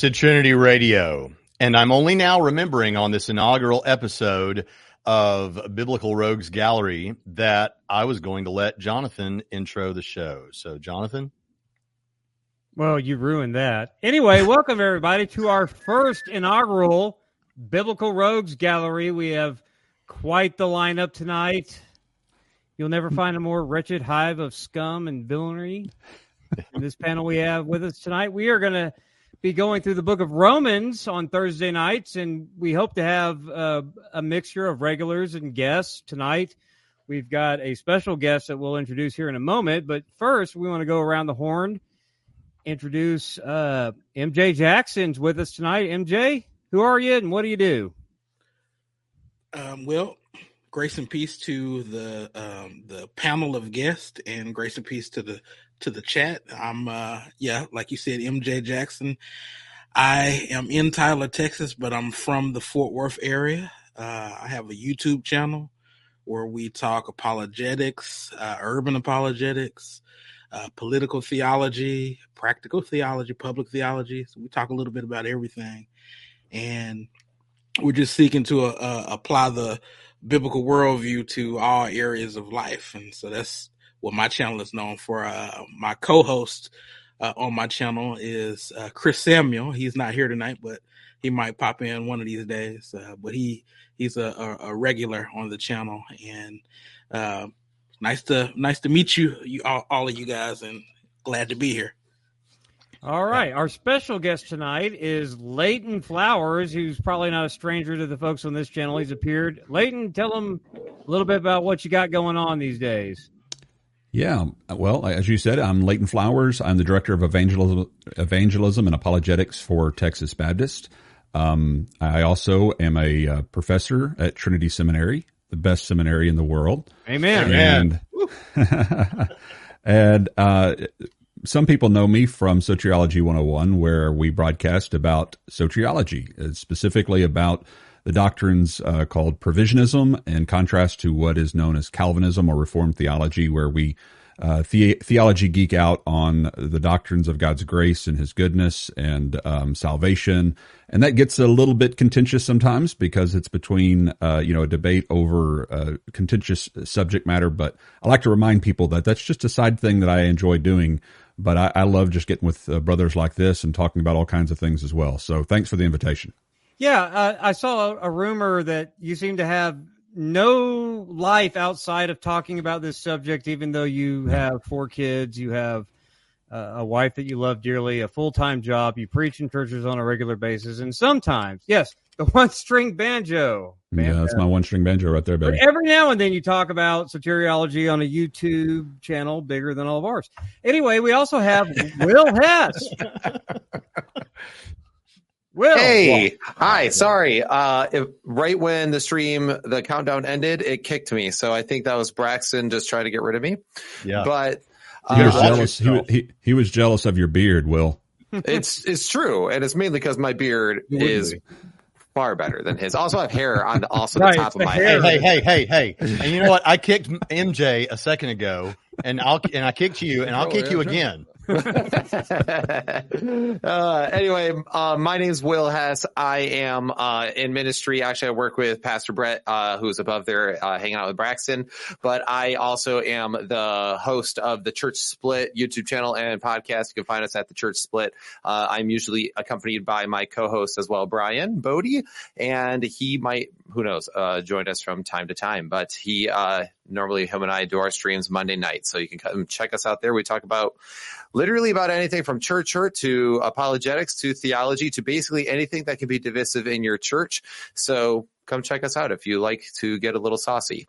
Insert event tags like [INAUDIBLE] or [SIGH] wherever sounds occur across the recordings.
All Welcome right. to Trinity Radio. And I'm only now remembering on this inaugural episode of Biblical Rogues Gallery that I was going to let Jonathan intro the show. So, Jonathan? Well, you ruined that. Anyway, [LAUGHS] welcome everybody to our first inaugural Biblical Rogues Gallery. We have quite the lineup tonight. You'll never find a more wretched hive of scum and villainy in this panel we have with us tonight. We are going to be going through the book of Romans on Thursday nights, and we hope to have uh, a mixture of regulars and guests tonight. We've got a special guest that we'll introduce here in a moment, but first we want to go around the horn, introduce uh, MJ Jackson's with us tonight. MJ, who are you and what do you do? Um, well, grace and peace to the um, the panel of guests, and grace and peace to the to the chat. I'm uh yeah, like you said, MJ Jackson. I am in Tyler, Texas, but I'm from the Fort Worth area. Uh, I have a YouTube channel where we talk apologetics, uh, urban apologetics, uh, political theology, practical theology, public theology. So we talk a little bit about everything, and we're just seeking to uh, apply the biblical worldview to all areas of life, and so that's what my channel is known for. Uh, my co-host uh, on my channel is uh, Chris Samuel. He's not here tonight, but he might pop in one of these days. Uh, but he he's a, a, a, regular on the channel, and uh, nice to nice to meet you, you all, all of you guys, and glad to be here. All right. Our special guest tonight is Leighton Flowers, who's probably not a stranger to the folks on this channel. He's appeared. Leighton, tell them a little bit about what you got going on these days. Yeah, well, as you said, I'm Leighton Flowers. I'm the director of evangelism, evangelism and apologetics for Texas Baptist. Um, I also am a uh, professor at Trinity Seminary, the best seminary in the world. Amen. And, [LAUGHS] and uh, some people know me from Soteriology 101, where we broadcast about soteriology, uh, specifically about the doctrines uh, called provisionism in contrast to what is known as Calvinism or Reformed theology, where we uh, the- theology geek out on the doctrines of God's grace and His goodness and um, salvation, and that gets a little bit contentious sometimes because it's between uh, you know a debate over uh, contentious subject matter. But I like to remind people that that's just a side thing that I enjoy doing. But I, I love just getting with uh, brothers like this and talking about all kinds of things as well. So thanks for the invitation. Yeah, uh, I saw a, a rumor that you seem to have no life outside of talking about this subject, even though you have four kids, you have uh, a wife that you love dearly, a full time job, you preach in churches on a regular basis, and sometimes, yes, the [LAUGHS] one string banjo. banjo. Yeah, that's my one string banjo right there, baby. But every now and then you talk about soteriology on a YouTube channel bigger than all of ours. Anyway, we also have [LAUGHS] Will Hess. [LAUGHS] Will. Hey, hi. Sorry. Uh, if, right when the stream, the countdown ended, it kicked me. So I think that was Braxton just trying to get rid of me. Yeah. But uh, he was jealous. He, he, he, was jealous of your beard, Will. [LAUGHS] it's it's true, and it's mainly because my beard is far better than his. Also, I have hair on also right, the top of my head. Hey, hey, hey, hey, hey! And you know what? I kicked MJ a second ago, and I'll and I kicked you, and I'll oh, kick yeah, you again. Uh, anyway, uh, my name is Will Hess. I am uh, in ministry. Actually, I work with Pastor Brett, uh, who's above there, uh, hanging out with Braxton. But I also am the host of the Church Split YouTube channel and podcast. You can find us at the Church Split. Uh, I'm usually accompanied by my co-host as well, Brian Bodie, and he might, who knows, Joined us from time to time. But he normally him and I do our streams Monday night, so you can come check us out there. We talk about literally about anything from church hurt to apologetics to theology to basically anything that can be divisive in your church. So come check us out if you like to get a little saucy.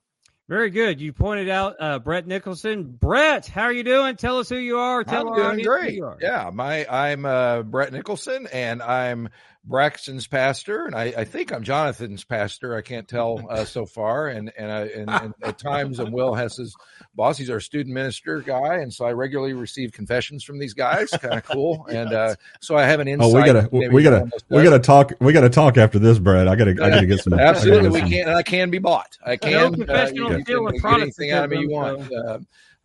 Very good. You pointed out uh, Brett Nicholson. Brett, how are you doing? Tell us who you are. Tell I'm doing great. Yeah, my I'm uh, Brett Nicholson, and I'm Braxton's pastor, and I, I, think I'm Jonathan's pastor. I can't tell uh, [LAUGHS] so far, and and, I, and, and at times I'm Will Hess's boss. He's our student minister guy, and so I regularly receive confessions from these guys. Kind of cool, [LAUGHS] and uh, so I have an insight. Oh, we gotta we gotta we gotta talk. We gotta talk after this, Brad. I gotta I gotta get some. Absolutely, we can. I can be bought. I can. No uh, you can, anything out of me you want.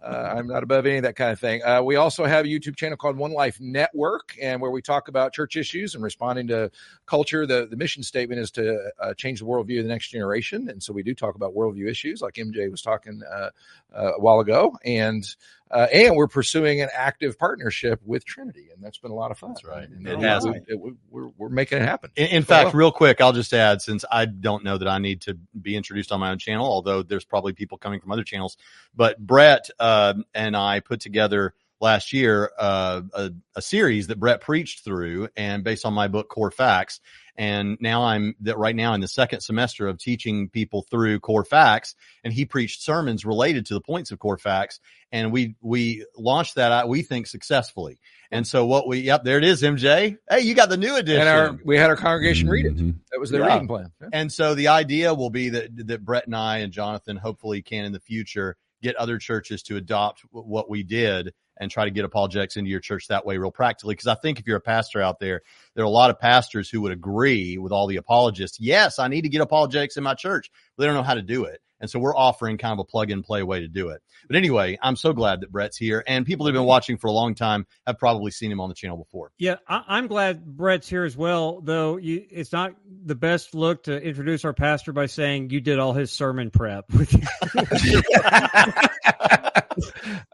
Uh, I'm not above any of that kind of thing. Uh, we also have a YouTube channel called One Life Network, and where we talk about church issues and responding to culture. The, the mission statement is to uh, change the worldview of the next generation. And so we do talk about worldview issues, like MJ was talking uh, uh, a while ago. And uh, and we're pursuing an active partnership with Trinity, and that's been a lot of fun. That's right. And, It has. We, it, we're, we're making it happen. In, in So, fact, well, real quick, I'll just add since I don't know that I need to be introduced on my own channel, although there's probably people coming from other channels. But Brett uh, and I put together last year uh, a, a series that Brett preached through, and based on my book Core Facts. And now I'm that right now in the second semester of teaching people through core facts, and he preached sermons related to the points of core facts, and we we launched that out we think successfully. And so what we yep there it is MJ. Hey, you got the new edition. and our we had our congregation read it. Mhm. That was the Yeah. reading plan. Yeah. And so the idea will be that that Brett and I and Jonathan hopefully can in the future get other churches to adopt what we did and try to get apologetics into your church that way real practically. Because I think if you're a pastor out there, there are a lot of pastors who would agree with all the apologists. Yes, I need to get apologetics in my church, but they don't know how to do it. And so we're offering kind of a plug and play way to do it. But anyway, I'm so glad that Brett's here and people that have been watching for a long time have probably seen him on the channel before. Yeah, I, I'm glad Brett's here as well. Though you, it's not the best look to introduce our pastor by saying you did all his sermon prep. [LAUGHS] [LAUGHS]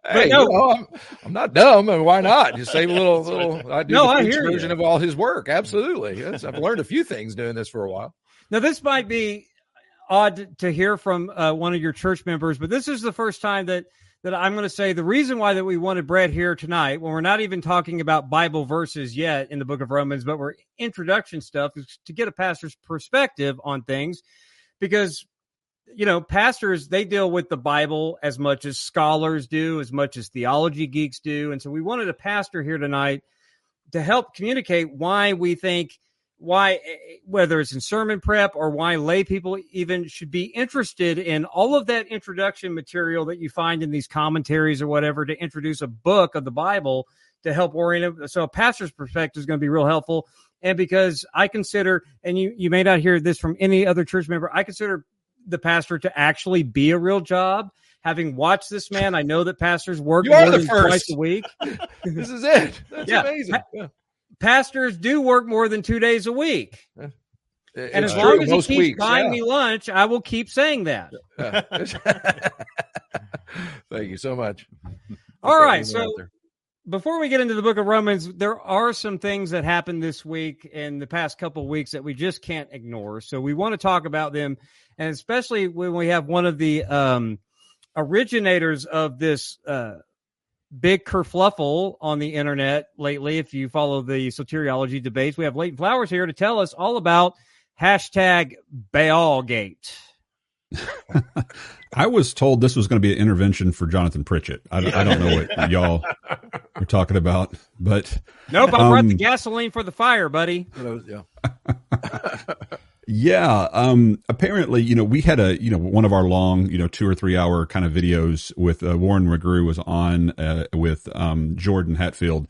Hey, no- you know, I'm, I'm not dumb. Mean, why not? Just save a little, [LAUGHS] little. I do No, I hear you. version of all his work. Absolutely. Yes, I've learned a few things doing this for a while. Now, this might be odd to hear from uh, one of your church members, but this is the first time that that I'm going to say the reason why that we wanted Brett here tonight, when we're not even talking about Bible verses yet in the Book of Romans, but we're introduction stuff, is to get a pastor's perspective on things, because you know pastors they deal with the Bible as much as scholars do, as much as theology geeks do, and so we wanted a pastor here tonight to help communicate why we think why eh, eh, whether it's in sermon prep or why lay people even should be interested in all of that introduction material that you find in these commentaries or whatever to introduce a book of the bible to help orient it. So a pastor's perspective is going to be real helpful. And because i consider and you you may not hear this from any other church member i consider the pastor to actually be a real job having watched this man i know that pastors work [LAUGHS] more than first. twice a week [LAUGHS] This is it. That's Yeah. amazing. Yeah. pastors do work more than two days a week and It's as true, long as he keeps weeks, buying yeah. me lunch, I will keep saying that. [LAUGHS] Thank you so much. All right, so. Before we get into the book of Romans, there are some things that happened this week and the past couple weeks that we just can't ignore. So we want to talk about them, and especially when we have one of the um, originators of this uh, big kerfluffle on the internet lately. If you follow the soteriology debates, we have Leighton Flowers here to tell us all about hashtag Baalgate. [LAUGHS] I was told this was going to be an intervention for Jonathan Pritchett. I, I don't know what y'all are talking about, but Nope, I brought the Um, gasoline for the fire, buddy. Was- yeah. [LAUGHS] yeah, um, apparently, you know, we had a, you know, one of our long, you know, two or three hour kind of videos with uh, Warren McGrew was on uh, with um, Jordan Hatfield.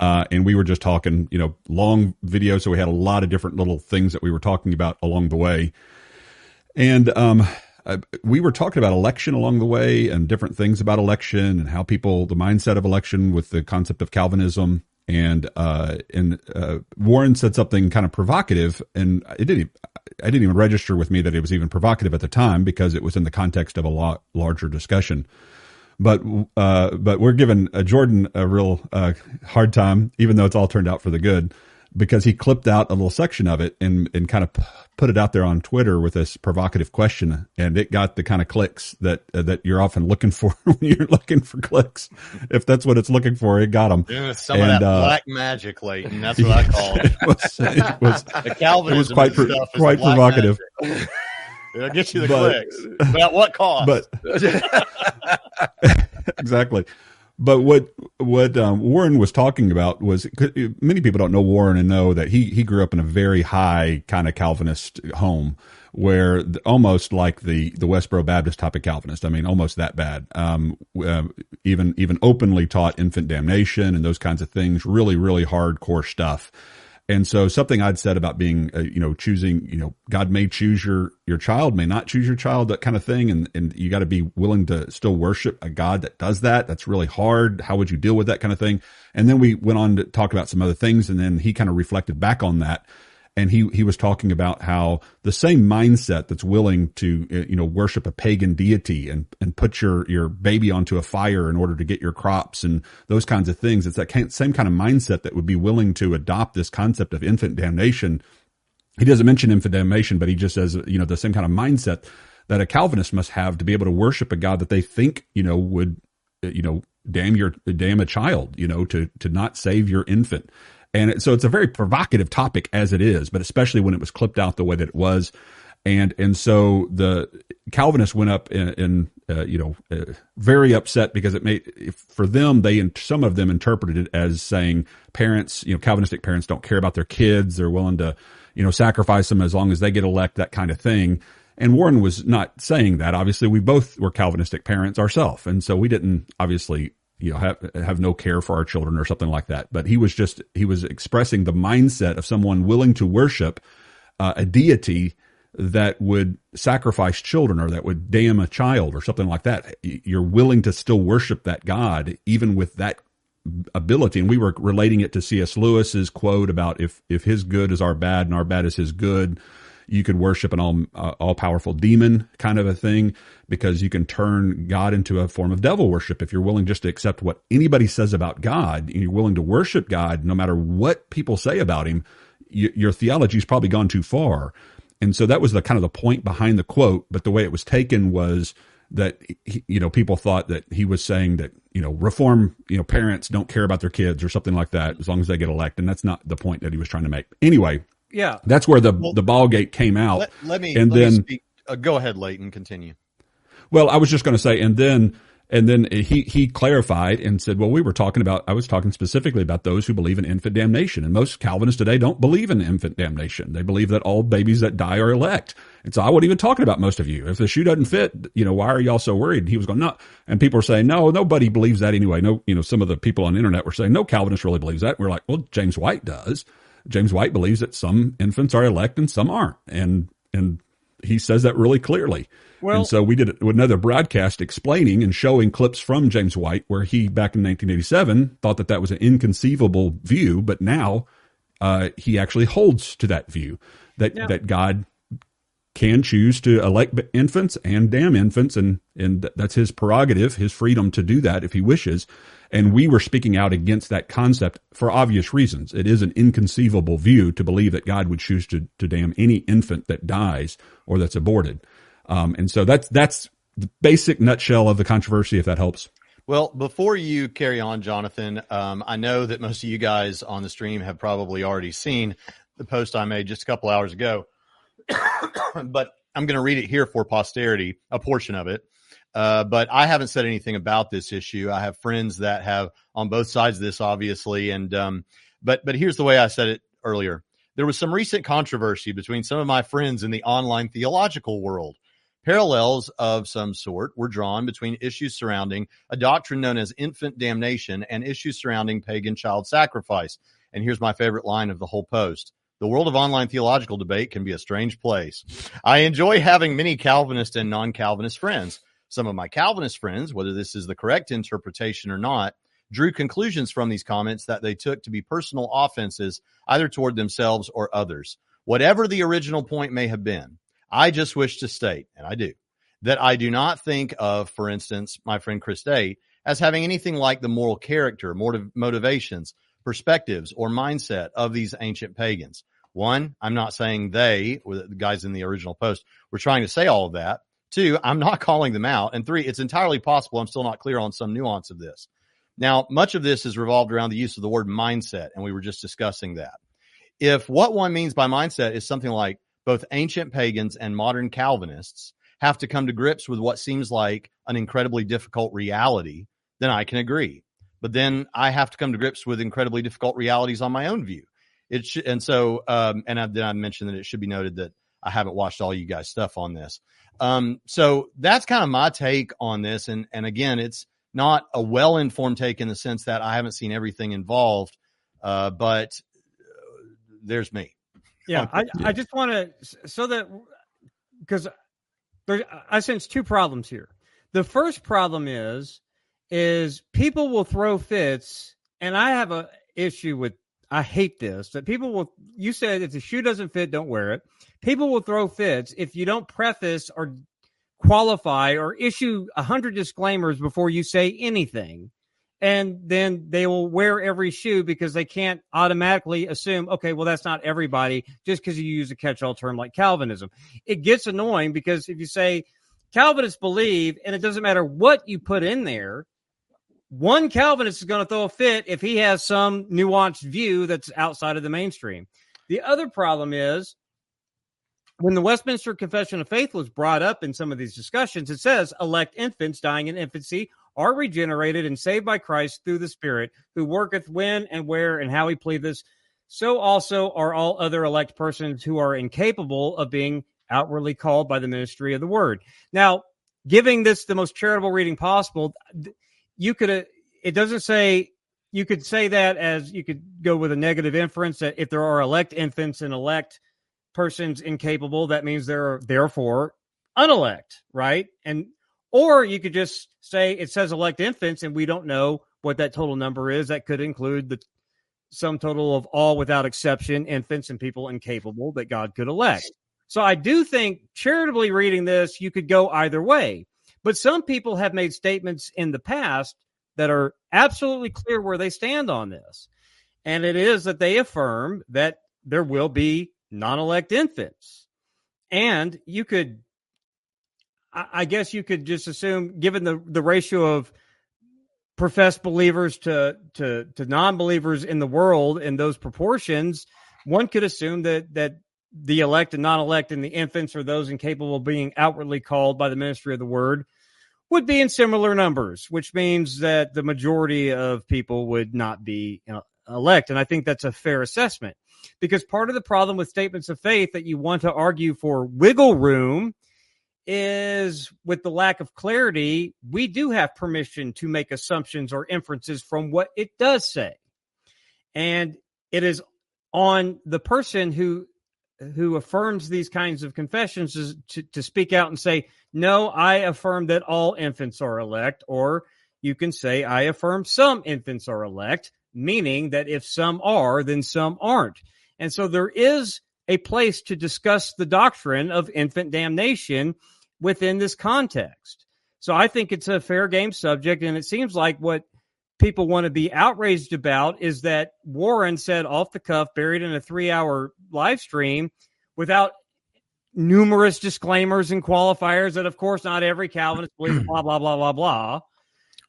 Uh, and we were just talking, you know, long video. So we had a lot of different little things that we were talking about along the way. And um, uh, we were talking about election along the way and different things about election and how people, the mindset of election with the concept of Calvinism. And uh, and uh, Warren said something kind of provocative, and it didn't. I didn't even register with me that it was even provocative at the time because it was in the context of a lot larger discussion. But uh, but we're giving uh, Jordan a real uh, hard time, even though it's all turned out for the good, because he clipped out a little section of it and and kind of put it out there on Twitter with this provocative question, and it got the kind of clicks that uh, that you're often looking for [LAUGHS] when you're looking for clicks. If that's what it's looking for, it got them. Some And, of that uh, black magic, Leighton. That's what I call it. [LAUGHS] it was, it was [LAUGHS] The Calvinism It was quite pro- stuff quite provocative. It'll get you the But- clicks. But at what cost? but exactly. But what what um, Warren was talking about was many people don't know Warren and know that he he grew up in a very high kind of Calvinist home where the, almost like the the Westboro Baptist type of Calvinist. I mean, almost that bad. Um, uh, even even openly taught infant damnation and those kinds of things. Really, really hardcore stuff. And so something I'd said about being, uh, you know, choosing, you know, God may choose your, your child, may not choose your child, that kind of thing. And, and you got to be willing to still worship a God that does that. That's really hard. How would you deal with that kind of thing? And then we went on to talk about some other things. And then he kind of reflected back on that and he he was talking about how the same mindset that's willing to uh, you know worship a pagan deity and and put your your baby onto a fire in order to get your crops and those kinds of things it's that same kind of mindset that would be willing to adopt this concept of infant damnation. He doesn't mention infant damnation but he just says you know the same kind of mindset that a calvinist must have to be able to worship a god that they think you know would uh, you know damn your damn a child you know to to not save your infant and so it's a very provocative topic as it is, but especially when it was clipped out the way that it was. And, and so the Calvinists went up in, in uh, you know, uh, very upset because it made, for them, they, and some of them interpreted it as saying parents, you know, Calvinistic parents don't care about their kids. They're willing to, you know, sacrifice them as long as they get elect, that kind of thing. And Warren was not saying that. Obviously, we both were Calvinistic parents ourselves. And so we didn't obviously you know have have no care for our children or something like that. But he was just he was expressing the mindset of someone willing to worship uh, a deity that would sacrifice children or that would damn a child or something like that. You're willing to still worship that god even with that ability. And we were relating it to cs lewis's quote about if if his good is our bad and our bad is his good you could worship an all uh, all powerful demon kind of a thing because you can turn God into a form of devil worship. If you're willing just to accept what anybody says about God and you're willing to worship God no matter what people say about him you, your theology's probably gone too far. And so that was the kind of the point behind the quote but the way it was taken was that you know people thought that he was saying that you know reform you know parents don't care about their kids or something like that as long as they get elected. And that's not the point that he was trying to make. Anyway yeah, that's where the well, the Baalgate came out. Let, let me and let then me uh, go ahead, Leighton. Continue. Well, I was just going to say, and then and then he he clarified and said, well, we were talking about I was talking specifically about those who believe in infant damnation, and most Calvinists today don't believe in infant damnation. They believe that all babies that die are elect. And so I wasn't even talking about most of you. If the shoe doesn't fit, you know, why are y'all so worried? And he was going, no. And people were saying, no, nobody believes that anyway. No, you know, some of the people on the internet were saying, no, Calvinist really believes that. we're like, well, James White does. James White believes that some infants are elect and some aren't. And, and he says that really clearly. Well, and so we did another broadcast explaining and showing clips from James White where he back in 1987 thought that that was an inconceivable view, but now uh, he actually holds to that view that yeah. that God can choose to elect infants and damn infants, and and that's his prerogative, his freedom to do that if he wishes. And we were speaking out against that concept for obvious reasons. It is an inconceivable view to believe that God would choose to, to damn any infant that dies or that's aborted. Um, and so that's, that's the basic nutshell of the controversy, if that helps. Well, before you carry on, Jonathan, um, I know that most of you guys on the stream have probably already seen the post I made just a couple hours ago, [COUGHS] but I'm going to read it here for posterity, a portion of it. Uh, but I haven't said anything about this issue. I have friends that have on both sides of this, obviously. And, um, but, but here's the way I said it earlier. There was some recent controversy between some of my friends in the online theological world. Parallels of some sort were drawn between issues surrounding a doctrine known as infant damnation and issues surrounding pagan child sacrifice. And here's my favorite line of the whole post. The world of online theological debate can be a strange place. I enjoy having many Calvinist and non Calvinist friends. Some of my Calvinist friends, whether this is the correct interpretation or not, drew conclusions from these comments that they took to be personal offenses either toward themselves or others. Whatever the original point may have been, I just wish to state, and I do, that I do not think of, for instance, my friend Chris Day as having anything like the moral character, motiv- motivations, perspectives, or mindset of these ancient pagans. One, I'm not saying they, the guys in the original post, were trying to say all of that. Two, I'm not [LAUGHS] calling them out. And three, it's entirely possible I'm still not clear on some nuance of this. Now, much of this is revolved around the use of the word mindset, and we were just discussing that. If what one means by mindset is something like both ancient pagans and modern Calvinists have to come to grips with what seems like an incredibly difficult reality, then I can agree. But then I have to come to grips with incredibly difficult realities on my own view. It and so, um, and I, then I mentioned that it should be noted that I haven't watched all you guys stuff on this. Um, so that's kind of my take on this. And, and again, it's not a well informed take in the sense that I haven't seen everything involved. Uh, but there's me. Yeah, [LAUGHS] I, I just want to so that because there I sense two problems here. The first problem is is people will throw fits, and I have a issue with. I hate this that people will. You said if the shoe doesn't fit, don't wear it. People will throw fits if you don't preface or qualify or issue a hundred disclaimers before you say anything and then they will wear every shoe because they can't automatically assume, okay, well, that's not everybody just because you use a catch all term like Calvinism. It gets annoying because if you say Calvinists believe, and it doesn't matter what you put in there, one Calvinist is going to throw a fit if he has some nuanced view that's outside of the mainstream. The other problem is when the Westminster Confession of Faith was brought up in some of these discussions, it says elect infants dying in infancy are regenerated and saved by Christ through the Spirit, who worketh when and where and how he pleaseth. So also are all other elect persons who are incapable of being outwardly called by the ministry of the word. Now, giving this the most charitable reading possible, you could, it doesn't say, you could say that as you could go with a negative inference that if there are elect infants and elect persons incapable, that means there are therefore unelect, right? And or you could just say it says elect infants and we don't know what that total number is. That could include the sum total of all without exception infants and people incapable that God could elect. So I do think charitably reading this, you could go either way. But some people have made statements in the past that are absolutely clear where they stand on this. And it is that they affirm that there will be non elect infants. And you could I guess you could just assume, given the, the ratio of professed believers to, to, to non-believers in the world in those proportions, one could assume that, that the elect and non-elect and the infants or those incapable of being outwardly called by the ministry of the word would be in similar numbers, which means that the majority of people would not be elect. And I think that's a fair assessment because part of the problem with statements of faith that you want to argue for wiggle room – is with the lack of clarity, we do have permission to make assumptions or inferences from what it does say. And it is on the person who who affirms these kinds of confessions is to, to speak out and say, no, I affirm that all infants are elect, or you can say, I affirm some infants are elect, meaning that if some are, then some aren't. And so there is a place to discuss the doctrine of infant damnation within this context. So I think it's a fair game subject. And it seems like what people want to be outraged about is that Warren said off the cuff, buried in a three hour live stream without numerous disclaimers and qualifiers that, of course, not every Calvinist believes, [CLEARS THROAT] blah, blah, blah, blah, blah.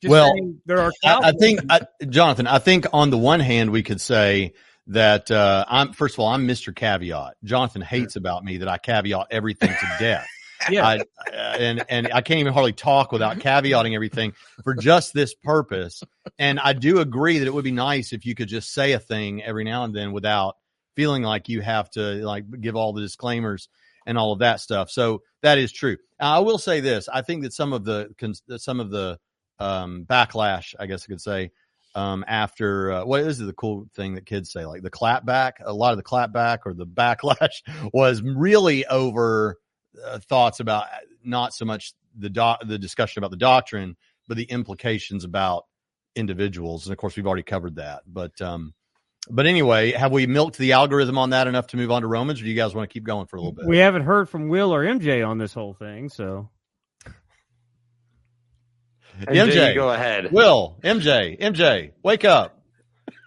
Just well, there are. I, I think, I, Jonathan, I think on the one hand, we could say that uh, I'm, first of all, I'm Mr. Caveat. Jonathan hates about me that I caveat everything to death. Yeah. I, and and I can't even hardly talk without caveating everything for just this purpose. And I do agree that it would be nice if you could just say a thing every now and then without feeling like you have to like give all the disclaimers and all of that stuff. So that is true. I will say this: I think that some of the some of the um, backlash, I guess I could say, um, after uh, what is the cool thing that kids say, like the clapback? A lot of the clapback or the backlash [LAUGHS] was really over uh, thoughts about uh, not so much the do- the discussion about the doctrine, but the implications about individuals. And of course, we've already covered that. But um, but anyway, have we milked the algorithm on that enough to move on to Romans, or do you guys want to keep going for a little bit? We haven't heard from Will or MJ on this whole thing, so. MJ, MJ go ahead. Will, MJ, MJ, wake up.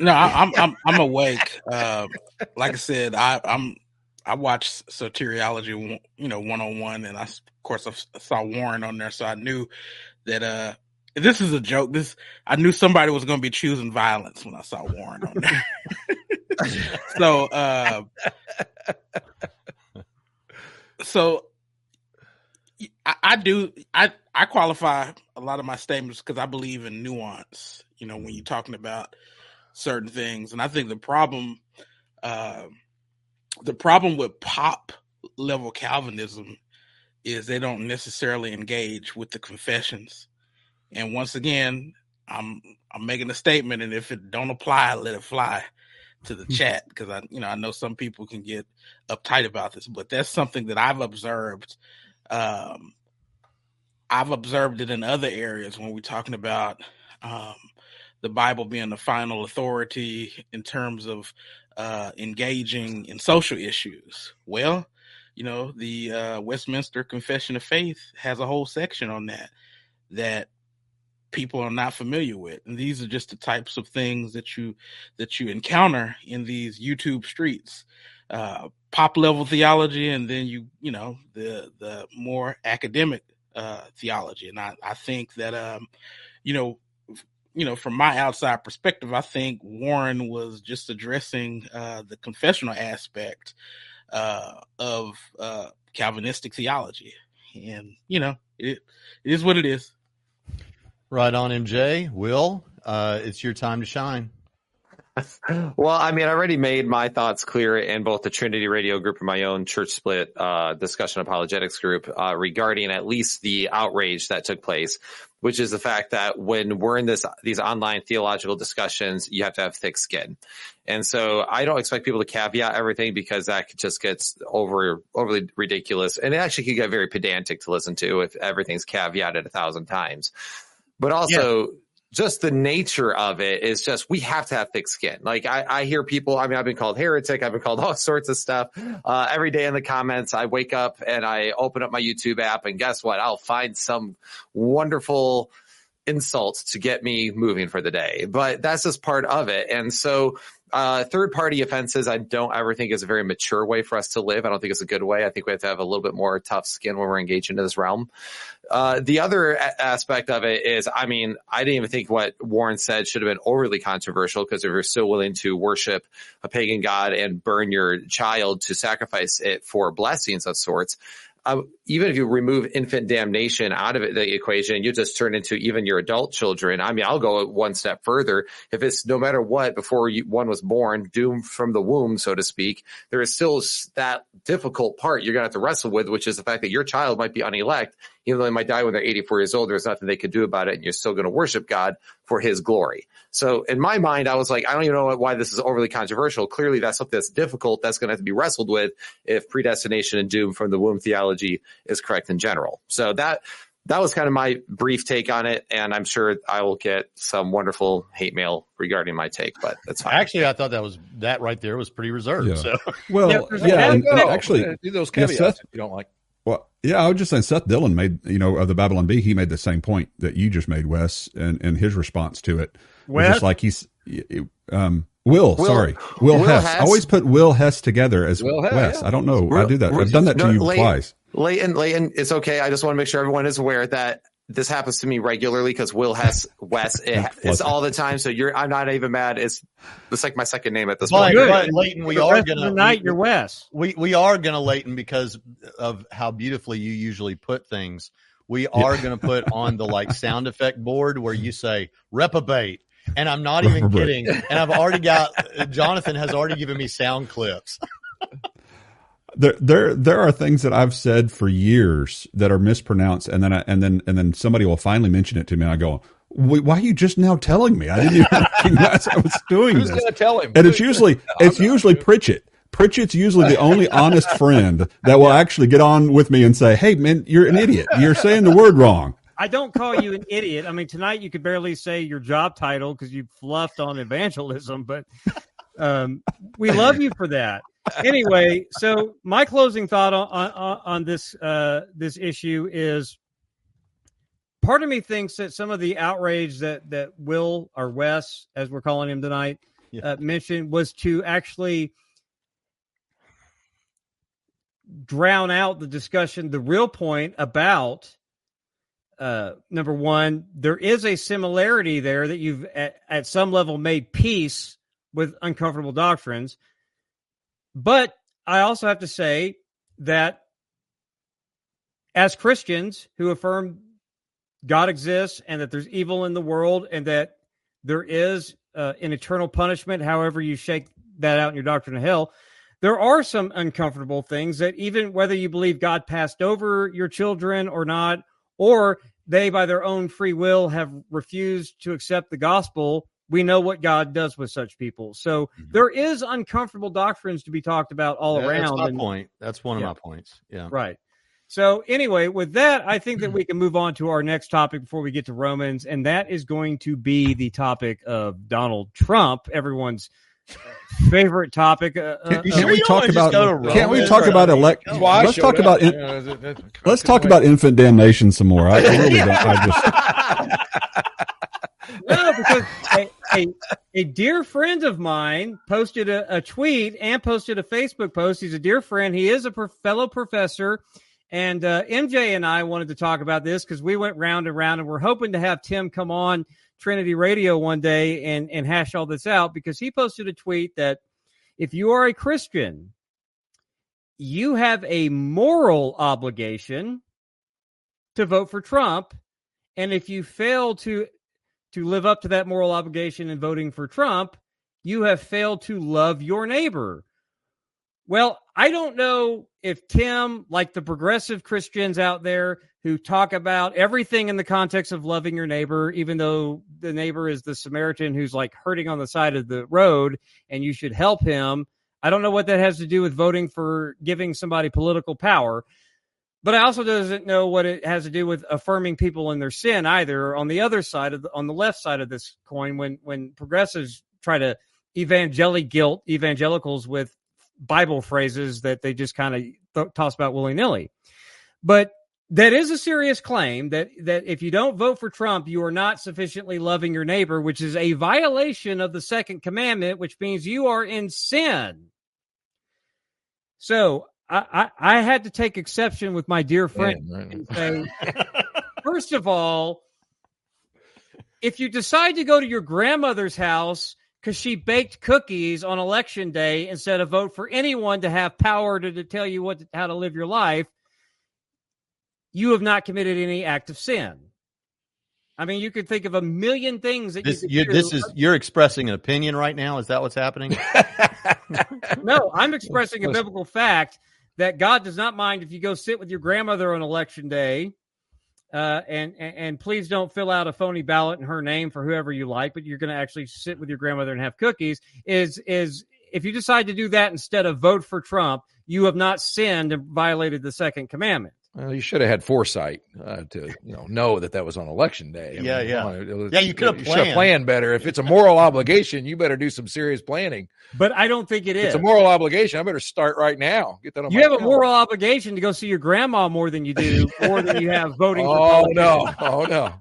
No, I, am I'm I'm awake. Uh, like I said, I, I'm I watched Soteriology, you know, one on one, and I, of course, I saw Warren on there, so I knew that uh, this is a joke. This I knew somebody was going to be choosing violence when I saw Warren on there. [LAUGHS] so, uh, so I, I, do I I qualify a lot of my statements because I believe in nuance. You know, when you're talking about certain things, and I think the problem. Uh, the problem with pop level Calvinism is they don't necessarily engage with the confessions. And once again, I'm I'm making a statement, and if it don't apply, let it fly. to the chat because I you know I know some people can get uptight about this, but that's something that I've observed. Um, I've observed it in other areas when we're talking about um, the Bible being the final authority in terms of uh, engaging in social issues. Well, you know, the uh, Westminster Confession of Faith has a whole section on that that people are not familiar with. And these are just the types of things that you that you encounter in these youtube streets. Uh pop level theology and then you you know the the more academic uh theology. And i i think that um you know you know from my outside perspective i think warren was just addressing uh the confessional aspect uh of uh calvinistic theology and you know it, it is what it is Right on, MJ. Will, uh, it's your time to shine. [LAUGHS] well, I mean, I already made my thoughts clear in both the Trinity Radio group and my own church split uh, discussion apologetics group uh, regarding at least the outrage that took place, which is the fact that when we're in this these online theological discussions, you have to have thick skin, and so I don't expect people to caveat everything because that just gets over overly ridiculous, and it actually can get very pedantic to listen to if everything's caveated a thousand times. But also yeah. Just the nature of it is just we have to have thick skin. Like I, I, hear people. I mean, I've been called heretic. I've been called [LAUGHS] all sorts of stuff uh, every day in the comments. I wake up and I open up my YouTube app, and guess what? I'll find some wonderful insults to get me moving for the day. But that's just part of it. And so uh, third party offenses, I don't ever think is a very mature way for us to live. I don't think it's a good way. I think we have to have a little bit more tough skin when we're engaged into this realm. Uh, the other a- aspect of it is, I mean, I didn't even think what Warren said should have been overly controversial because if you're still willing to worship a pagan god and burn your child to sacrifice it for blessings of sorts, uh, even if you remove infant damnation out of it, the equation, you just turn into even your adult children. I mean, I'll go one step further. If it's no matter what, before you, one was born, doomed from the womb, so to speak, there is still that difficult part you're going to have to wrestle with, which is the fact that your child might be unelect, even though they might die when they're 84 years old. There's nothing they could do about it, and you're still going to worship God for His glory. So in my mind, I was like, I don't even know why this is overly controversial. Clearly, that's something that's difficult. That's going to have to be wrestled with if predestination and doom from the womb theology is correct in general. So that that was kind of my brief take on it, and I'm sure I will get some wonderful hate mail regarding my take, but that's fine. Actually, I thought that was that right there was pretty reserved. Yeah. So [LAUGHS] well, yeah, yeah and, and actually, do those caveats yeah, Seth, you don't like. Well, yeah, I was just saying Seth Dillon made you know of the Babylon Bee, he made the same point that you just made, Wes, and and his response to it was just like he's um Will, Will, sorry, Will, Will Hess. Hess. Always put Will Hess together as Will Wes. Yeah. I don't know. We're, I do that. I've done that to no, you Leighton, twice. Leighton, Leighton, it's okay. I just want to make sure everyone is aware that this happens to me regularly because Will Hess Wes it, [LAUGHS] it's all the time. So you're I'm not even mad. It's it's like my second name at this but, point. But Leighton, we are gonna night you're Wes. We we are gonna Leighton because of how beautifully you usually put things. We are yeah. gonna put on the like sound effect board where you say reprobate and I'm not even kidding. And I've already got Jonathan has already given me sound clips. there, there, there are things that I've said for years that are mispronounced, and then, I, and then, and then somebody will finally mention it to me, and I go, "Why are you just now telling me? I didn't even [LAUGHS] recognize I was doing Who's this." going to tell him? And it's usually, it's usually Pritchett. Pritchett's usually the only honest friend that will [LAUGHS] actually get on with me and say, "Hey, man, you're an idiot. You're saying the word wrong." I don't call you an idiot. I mean, tonight you could barely say your job title because you fluffed on evangelism, but um, we love you for that. Anyway, so my closing thought on on, on this uh, this issue is part of me thinks that some of the outrage that that Will or Wes, as we're calling him tonight, yeah. uh, mentioned was to actually drown out the discussion, the real point about uh, number one, there is a similarity there that you've at, at some level made peace with uncomfortable doctrines. But I also have to say that as Christians who affirm God exists and that there's evil in the world and that there is uh, an eternal punishment, however you shake that out in your doctrine of hell, there are some uncomfortable things that even whether you believe God passed over your children or not, or they, by their own free will, have refused to accept the gospel we know what God does with such people. So Mhm. there is uncomfortable doctrines to be talked about all Yeah, around. That's my and- point. That's one of my points. Yeah. Right. So anyway, with that, I think that we [CLEARS THROAT] can move on to our next topic before we get to Romans, and that is going to be the topic of Donald Trump, everyone's favorite topic. Uh, uh, Can't, uh, can't we talk about? go Can't we talk about elect? That's why I Let's talk about. in- that- that- let's talk about infant damnation some more. I, I really don't. I just. [LAUGHS] no, because a, a, a dear friend of mine posted a, a tweet and posted a Facebook post. He's a dear friend. He is a pro- fellow professor. And uh, MJ and I wanted to talk about this because we went round and round, and we're hoping to have Tim come on Trinity Radio one day and, and hash all this out because he posted a tweet that if you are a Christian, you have a moral obligation to vote for Trump. And if you fail to to live up to that moral obligation in voting for Trump, you have failed to love your neighbor. Well, I don't know if Tim, like the progressive Christians out there who talk about everything in the context of loving your neighbor, even though the neighbor is the Samaritan who's like hurting on the side of the road and you should help him. I don't know what that has to do with voting for giving somebody political power. But I also doesn't know what it has to do with affirming people in their sin either. On the other side of the, on the left side of this coin, when when progressives try to evangelic guilt evangelicals with Bible phrases that they just kind of th- toss about willy nilly, but that is a serious claim that that if you don't vote for Trump, you are not sufficiently loving your neighbor, which is a violation of the second commandment, which means you are in sin. So I, I, I had to take exception with my dear friend Man, and say, [LAUGHS] first of all, if you decide to go to your grandmother's house because she baked cookies on election day instead of vote for anyone to have power to, to tell you what how to live your life, you have not committed any act of sin. I mean, you could think of a million things that This you you could do. this is you're expressing an opinion right now. Is that what's happening? [LAUGHS] no, I'm expressing a biblical fact that God does not mind if you go sit with your grandmother on election day. Uh, and, and and please don't fill out a phony ballot in her name for whoever you like, but you're going to actually sit with your grandmother and have cookies. Is is if you decide to do that instead of vote for Trump, you have not sinned and violated the second commandment. Well, you should have had foresight uh, to you know know that that was on election day. I Yeah, mean, yeah. on, was- Yeah, you could have should have planned. planned better. If it's a moral obligation, you better do some serious planning. But I don't think it If is. it's a moral obligation. I better start right now. Get that on. you my have a moral obligation to go see your grandma more than you do, more than you have voting. Oh politicians. no! Oh no!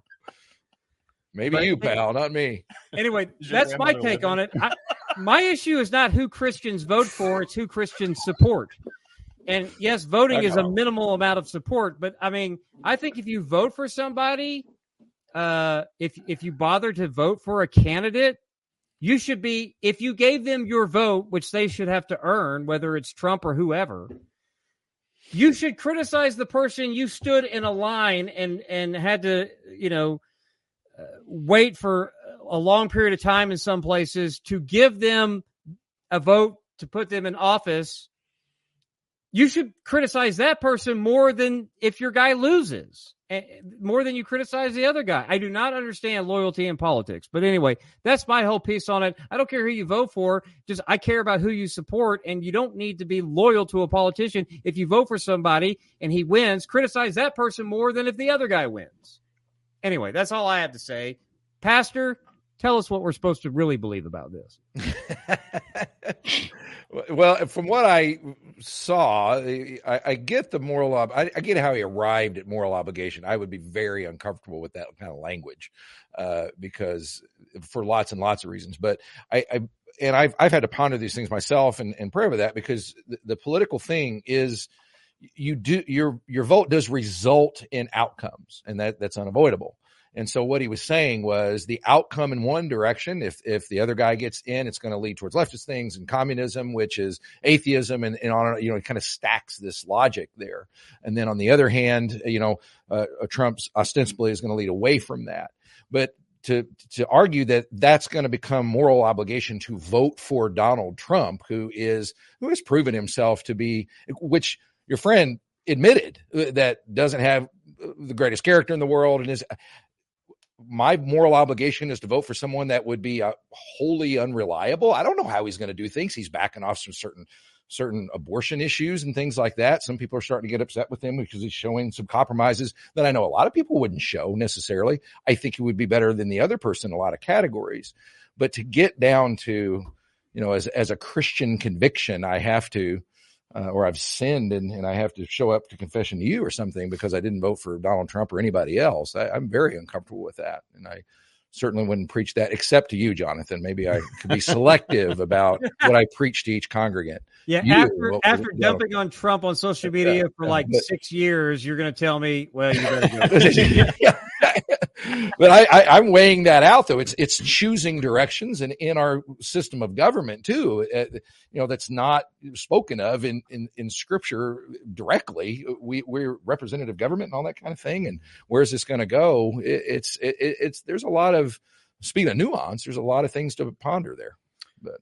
Maybe But- you, pal, not me. Anyway, that's my take on it. I, my issue is not who Christians vote for; it's who Christians support. And yes, voting is a minimal amount of support, but I mean, I think if you vote for somebody, uh, if if you bother to vote for a candidate, you should be. If you gave them your vote, which they should have to earn, whether it's Trump or whoever, you should criticize the person you stood in a line and and had to, you know, uh, wait for a long period of time in some places to give them a vote to put them in office, you should criticize that person more than if your guy loses, eh, more than you criticize the other guy. I do not understand loyalty in politics. But anyway, that's my whole piece on it. I don't care who you vote for, just I care about who you support, and you don't need to be loyal to a politician. If you vote for somebody and he wins, criticize that person more than if the other guy wins. Anyway, that's all I have to say. Pastor, tell us what we're supposed to really believe about this. [LAUGHS] well, from what I saw, I, I get the moral. Ob- I, I get how he arrived at moral obligation. I would be very uncomfortable with that kind of language uh, because for lots and lots of reasons. But I, I and I've I've had to ponder these things myself and, and pray over that because the, the political thing is you do your your vote does result in outcomes and that that's unavoidable. And so what he was saying was the outcome in one direction, if if the other guy gets in, it's going to lead towards leftist things and communism, which is atheism, and, and on you know it kind of stacks this logic there. And then on the other hand, you know, uh, Trump's ostensibly is going to lead away from that. But to to argue that that's going to become moral obligation to vote for Donald Trump, who is who has proven himself to be, which your friend admitted uh, that doesn't have the greatest character in the world and is my moral obligation is to vote for someone that would be uh, wholly unreliable. I don't know how he's going to do things. He's backing off some certain certain abortion issues and things like that. Some people are starting to get upset with him because he's showing some compromises that I know a lot of people wouldn't show necessarily. I think he would be better than the other person in a lot of categories. But to get down to, you know, as as a Christian conviction, I have to uh, or I've sinned and, and I have to show up to confession to you or something because I didn't vote for Donald Trump or anybody else. I, I'm very uncomfortable with that. And I certainly wouldn't preach that except to you, Jonathan. Maybe I could be selective [LAUGHS] about what I preach to each congregant. Yeah, You, after after dumping on Trump on social [LAUGHS] media for like but- six years, you're going to tell me, well, you better go. [LAUGHS] Yeah. [LAUGHS] but I, I, I'm weighing that out though. It's it's choosing directions and in our system of government too. Uh, you know that's not spoken of in in, in Scripture directly. We we're representative government and all that kind of thing. And where's this going to go? It, it's it, it's there's a lot of speaking of nuance. There's a lot of things to ponder there. But.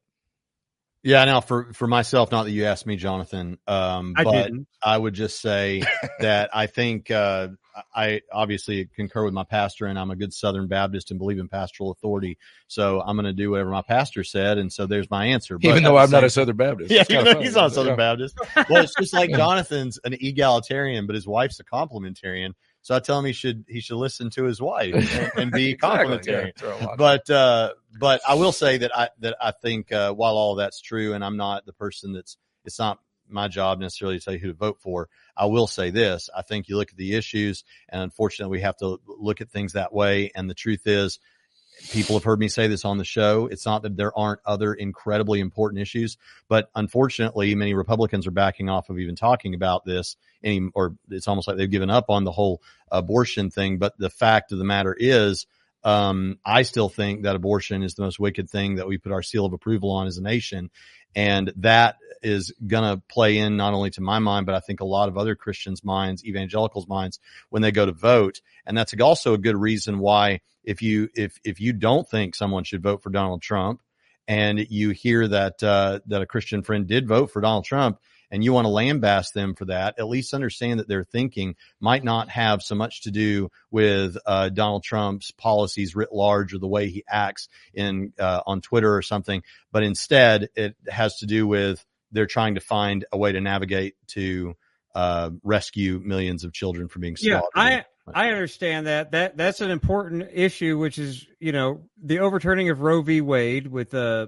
Yeah, now for for myself, not that you asked me, Jonathan, um, I but didn't. I would just say [LAUGHS] that I think uh, I obviously concur with my pastor, and I'm a good Southern Baptist and believe in pastoral authority. So I'm going to do whatever my pastor said, and so there's my answer. But Even though I'm not a Southern Baptist. yeah, even though he's not a Southern. Baptist. Well, it's just like Jonathan's an egalitarian, but his wife's a complementarian. So I tell him he should he should listen to his wife and, and be [LAUGHS] Exactly, complementarian yeah, throw a lot. but uh but I will say that I that I think uh while all that's true and I'm not the person that's it's not my job necessarily to tell you who to vote for. I will say this. I think you look at the issues and unfortunately we have to look at things that way. And the truth is people have heard me say this on the show. It's not that there aren't other incredibly important issues, but unfortunately many Republicans are backing off of even talking about this any, or it's almost like they've given up on the whole abortion thing. But the fact of the matter is, um, I still think that abortion is the most wicked thing that we put our seal of approval on as a nation. And that is going to play in not only to my mind, but I think a lot of other Christians' minds, evangelicals' minds when they go to vote. And that's also a good reason why if you, if, if you don't think someone should vote for Donald Trump and you hear that, uh, that a Christian friend did vote for Donald Trump and you want to lambaste them for that, at least understand that their thinking might not have so much to do with uh, Donald Trump's policies writ large or the way he acts in uh, on Twitter or something, but instead it has to do with they're trying to find a way to navigate to uh, rescue millions of children from being Yeah. I I understand that. That that's an important issue, which is you know the overturning of Roe v. Wade. With uh,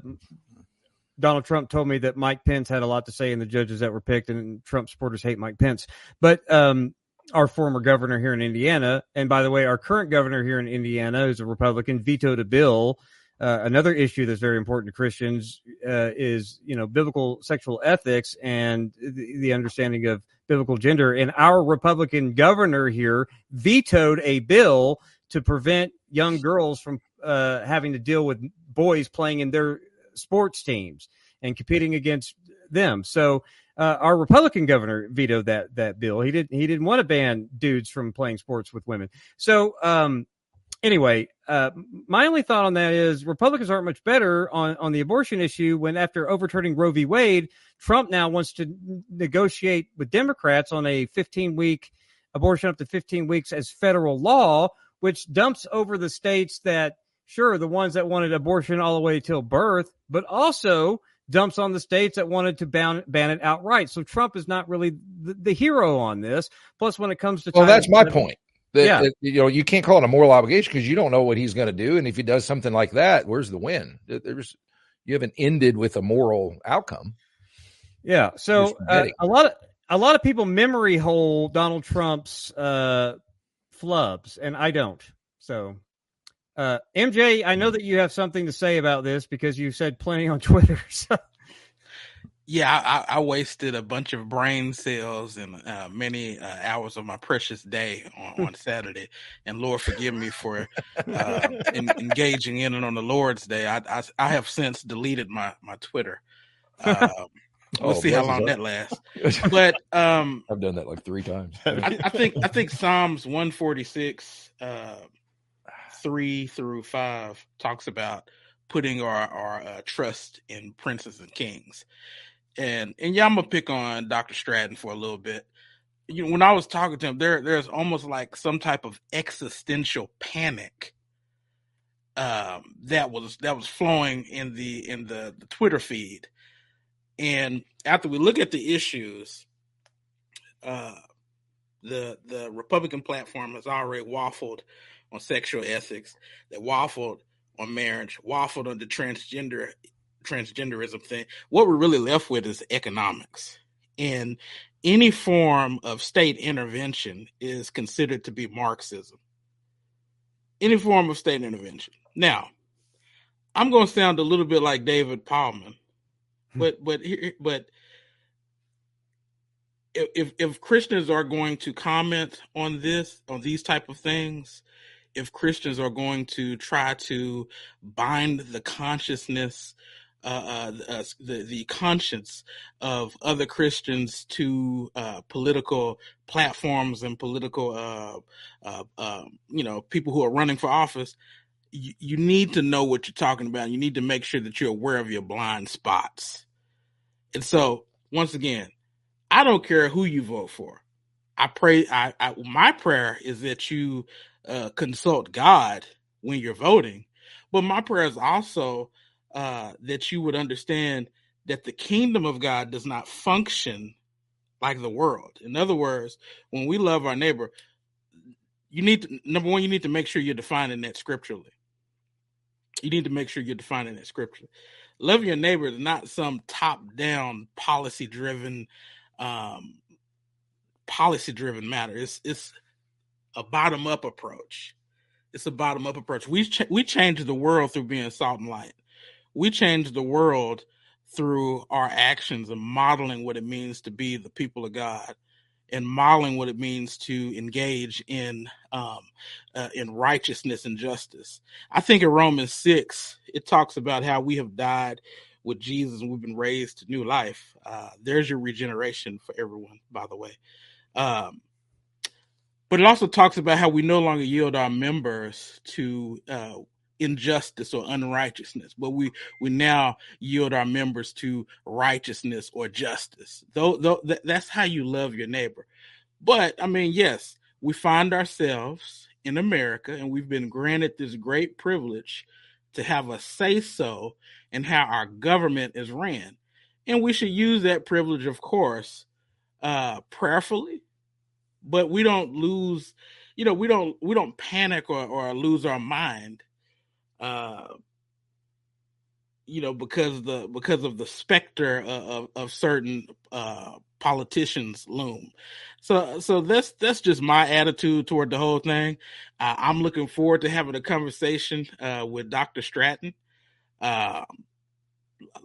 Donald Trump told me that Mike Pence had a lot to say in the judges that were picked, and Trump supporters hate Mike Pence. But um, our former governor here in Indiana, and by the way, our current governor here in Indiana, who's a Republican, vetoed a bill. Uh, another issue that's very important to Christians uh, is, you know, biblical sexual ethics and the, the understanding of biblical gender. And our Republican governor here vetoed a bill to prevent young girls from uh, having to deal with boys playing in their sports teams and competing against them. So uh, our Republican governor vetoed that that bill. He didn't. he didn't want to ban dudes from playing sports with women. So um, anyway, uh, my only thought on that is Republicans aren't much better on on the abortion issue when after overturning Roe v. Wade, Trump now wants to negotiate with Democrats on a 15 week abortion up to 15 weeks as federal law, which dumps over the states that sure the ones that wanted abortion all the way till birth, but also dumps on the states that wanted to ban, ban it outright. So Trump is not really the, the hero on this. Plus, when it comes to Well, China- that's my point. That, Yeah. that, you know, you can't call it a moral obligation because you don't know what he's going to do, and if he does something like that, where's the win? There's you haven't ended with a moral outcome. Yeah. So uh, a lot of a lot of people memory hole Donald Trump's uh, flubs, and I don't. So, uh, MJ, I know that you have something to say about this because you said plenty on [LAUGHS] Twitter. So, Yeah, I, I wasted a bunch of brain cells and uh, many uh, hours of my precious day on, on Saturday. And Lord, forgive me for uh, [LAUGHS] en- engaging in it on the Lord's Day. I, I, I have since deleted my my Twitter. Um, we'll Oh, see how long that lasts. [LAUGHS] But um, I've done that like three times. I, I think I think Psalms 146, uh, three through five talks about putting our our uh, trust in princes and kings, and and yeah, I'm gonna pick on Dr. Stratton for a little bit. You know, when I was talking to him, there there's almost like some type of existential panic um, that was that was flowing in the in the, the Twitter feed. And after we look at the issues, uh, the the Republican platform has already waffled on sexual ethics, that waffled on marriage, waffled on the transgender transgenderism thing. What we're really left with is economics. And any form of state intervention is considered to be Marxism. Any form of state intervention. Now, I'm going to sound a little bit like David Palman, hmm. but but but if if Christians are going to comment on this on these type of things, if Christians are going to try to bind the consciousness uh, uh, the the conscience of other Christians to uh, political platforms and political, uh, uh, you know, people who are running for office. You, you need to know what you're talking about. You need to make sure that you're aware of your blind spots. And so, once again, I don't care who you vote for. I pray. I, I my prayer is that you uh, consult God when you're voting, but my prayer is also uh, that you would understand that the kingdom of God does not function like the world. In other words, when we love our neighbor, you need to, number one, you need to make sure you're defining that scripturally. You need to make sure you're defining that scripturally. Love your neighbor is not some top-down, policy-driven, um, policy-driven matter. It's it's a bottom-up approach. It's a bottom-up approach. We ch- we change the world through being salt and light we change the world through our actions and modeling what it means to be the people of God and modeling what it means to engage in um, uh, in righteousness and justice. I think in Romans six it talks about how we have died with Jesus and we've been raised to new life. Uh, there's your regeneration for everyone, by the way. Um, but it also talks about how we no longer yield our members to uh, injustice or unrighteousness, but we we now yield our members to righteousness or justice. Though, though that's how you love your neighbor. But I mean, yes, we find ourselves in America, and we've been granted this great privilege to have a say so in how our government is ran, and we should use that privilege, of course, uh, prayerfully. But we don't lose, you know, we don't we don't panic or, or lose our mind uh, you know, because the because of the specter of, of, certain uh, politicians loom. So so that's that's just my attitude toward the whole thing. Uh, I'm looking forward to having a conversation uh, with Dr. Stratton. Uh,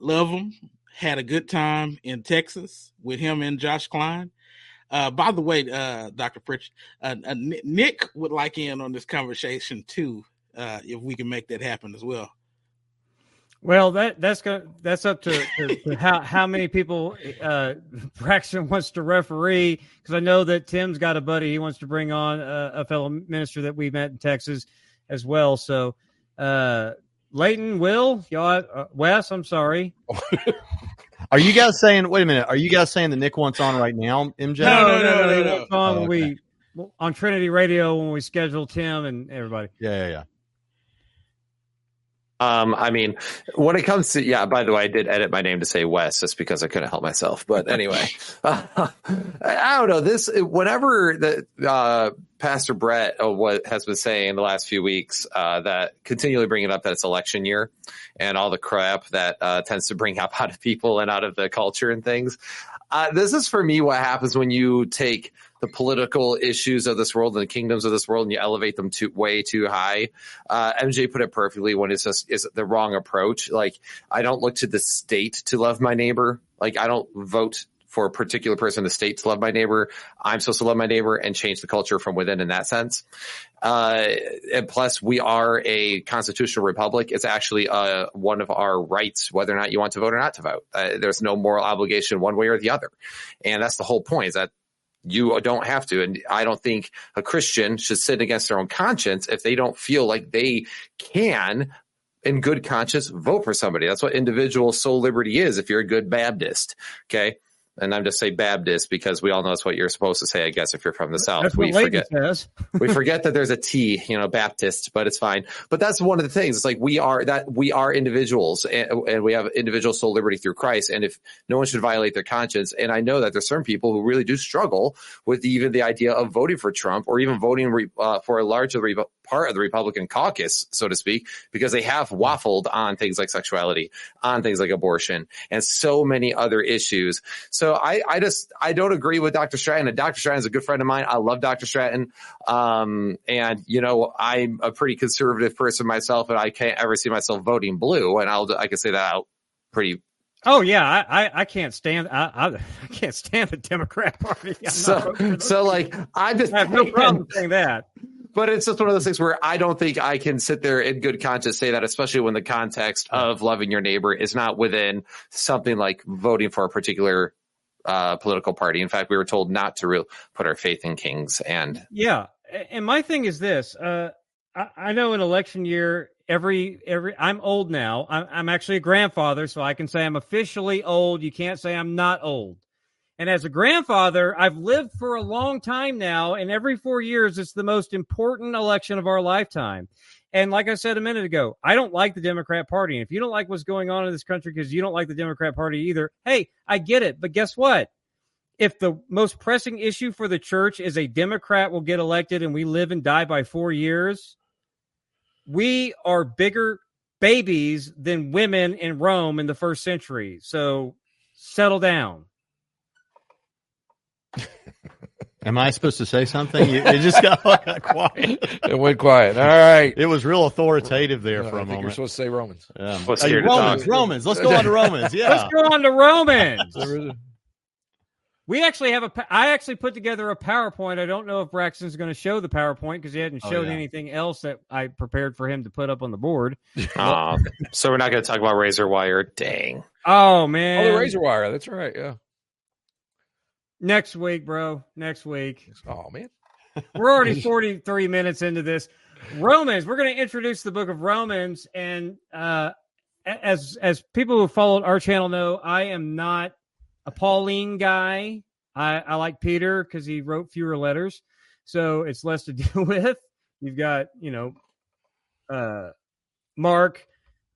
love him. Had a good time in Texas with him and Josh Klein. Uh, by the way, uh, Dr. Pritchett, uh, uh Nick would like in on this conversation too uh, if we can make that happen as well. Well, that that's go, that's up to, to, to how how many people uh, [LAUGHS] Braxton wants to referee because I know that Tim's got a buddy he wants to bring on a, a fellow minister that we met in Texas as well. So, uh, Leighton, Will, y'all, uh, Wes, I'm sorry. [LAUGHS] Are you guys saying? Wait a minute. Are you guys saying the Nick wants on right now, MJ? No, no, no, no. no, no. On oh, okay. we on Trinity Radio when we schedule Tim and everybody. Yeah, yeah, yeah. Um, I mean, when it comes to, yeah, by the way, I did edit my name to say Wes just because I couldn't help myself. But anyway, [LAUGHS] uh, I don't know this, whenever the, uh, Pastor Brett uh, what has been saying the last few weeks, uh, that continually bringing up that it's election year and all the crap that, uh, tends to bring up [LAUGHS] out of people and out of the culture and things. Uh, this is for me what happens when you take the political issues of this world and the kingdoms of this world and you elevate them to way too high. Uh, MJ put it perfectly when it's just is the wrong approach. Like I don't look to the state to love my neighbor. Like I don't vote for a particular person in the state to love my neighbor. I'm supposed to love my neighbor and change the culture from within in that sense. Uh, and plus we are a constitutional republic. It's actually, uh, one of our rights, whether or not you want to vote or not to vote. Uh, there's no moral obligation one way or the other. And that's the whole point is that you don't have to. And I don't think a Christian should sit against their own conscience if they don't feel like they can in good conscience vote for somebody. That's what individual soul liberty is if you're a good Baptist. Okay. And I'm just say Baptist because we all know that's what you're supposed to say, I guess, if you're from the South. That's we forget [LAUGHS] we [LAUGHS] forget that there's a T, you know, Baptist, but it's fine. But that's one of the things. It's like we are that we are individuals and, and we have individual soul liberty through Christ. And if no one should violate their conscience, and I know that there's certain people who really do struggle with even the idea of voting for Trump or even voting re, uh, for a larger re- part of the Republican caucus, so to speak, because they have waffled on things like sexuality, on things like abortion, and so many other issues. So I, I just I don't agree with Dr. Stratton. And Dr. Stratton is a good friend of mine. I love Dr. Stratton. Um, and you know, I'm a pretty conservative person myself, and I can't ever see myself voting blue. And I'll I can say that out pretty. Oh yeah, I, I, I can't stand I, I, [LAUGHS] I can't stand the Democrat Party. I'm So voting for those so like I just I have no [LAUGHS] problem saying that. But it's just one of those things where I don't think I can sit there in good conscience say that, especially when the context of loving your neighbor is not within something like voting for a particular uh, political party. In fact, we were told not to re- put our faith in kings and Yeah, and my thing is this: uh, I, I know in election year, every every I'm old now. I'm, I'm actually a grandfather, so I can say I'm officially old. You can't say I'm not old. And as a grandfather, I've lived for a long time now, and every four years, it's the most important election of our lifetime. And like I said a minute ago, I don't like the Democrat Party. And if you don't like what's going on in this country because you don't like the Democrat Party either, hey, I get it. But guess what? If the most pressing issue for the church is a Democrat will get elected and we live and die by four years, we are bigger babies than women in Rome in the first century. So settle down. Am I supposed to say something? You- It just got quiet. It went quiet. All right. It was real authoritative there Uh, for I a think you're supposed to say Romans. Yeah. Hey, Romans. Romans. Let's go on to Romans. Yeah. Let's go on to Romans. There is a- We actually have a. I actually put together a PowerPoint. I don't know if Braxton's going to show the PowerPoint because he hadn't Oh, showed yeah. anything else that I prepared for him to put up on the board. [LAUGHS] uh, so we're not going to talk about razor wire. Dang. Oh man. Oh, the razor wire. That's right. Yeah. Next week, bro. Next week. Oh man. We're already [LAUGHS] 43 minutes into this. Romans. We're going to introduce the book of Romans, and uh, as as people who followed our channel know, I am not a Pauline guy. I, I like Peter because he wrote fewer letters, so it's less to [LAUGHS] deal with. You've got you know, uh, Mark,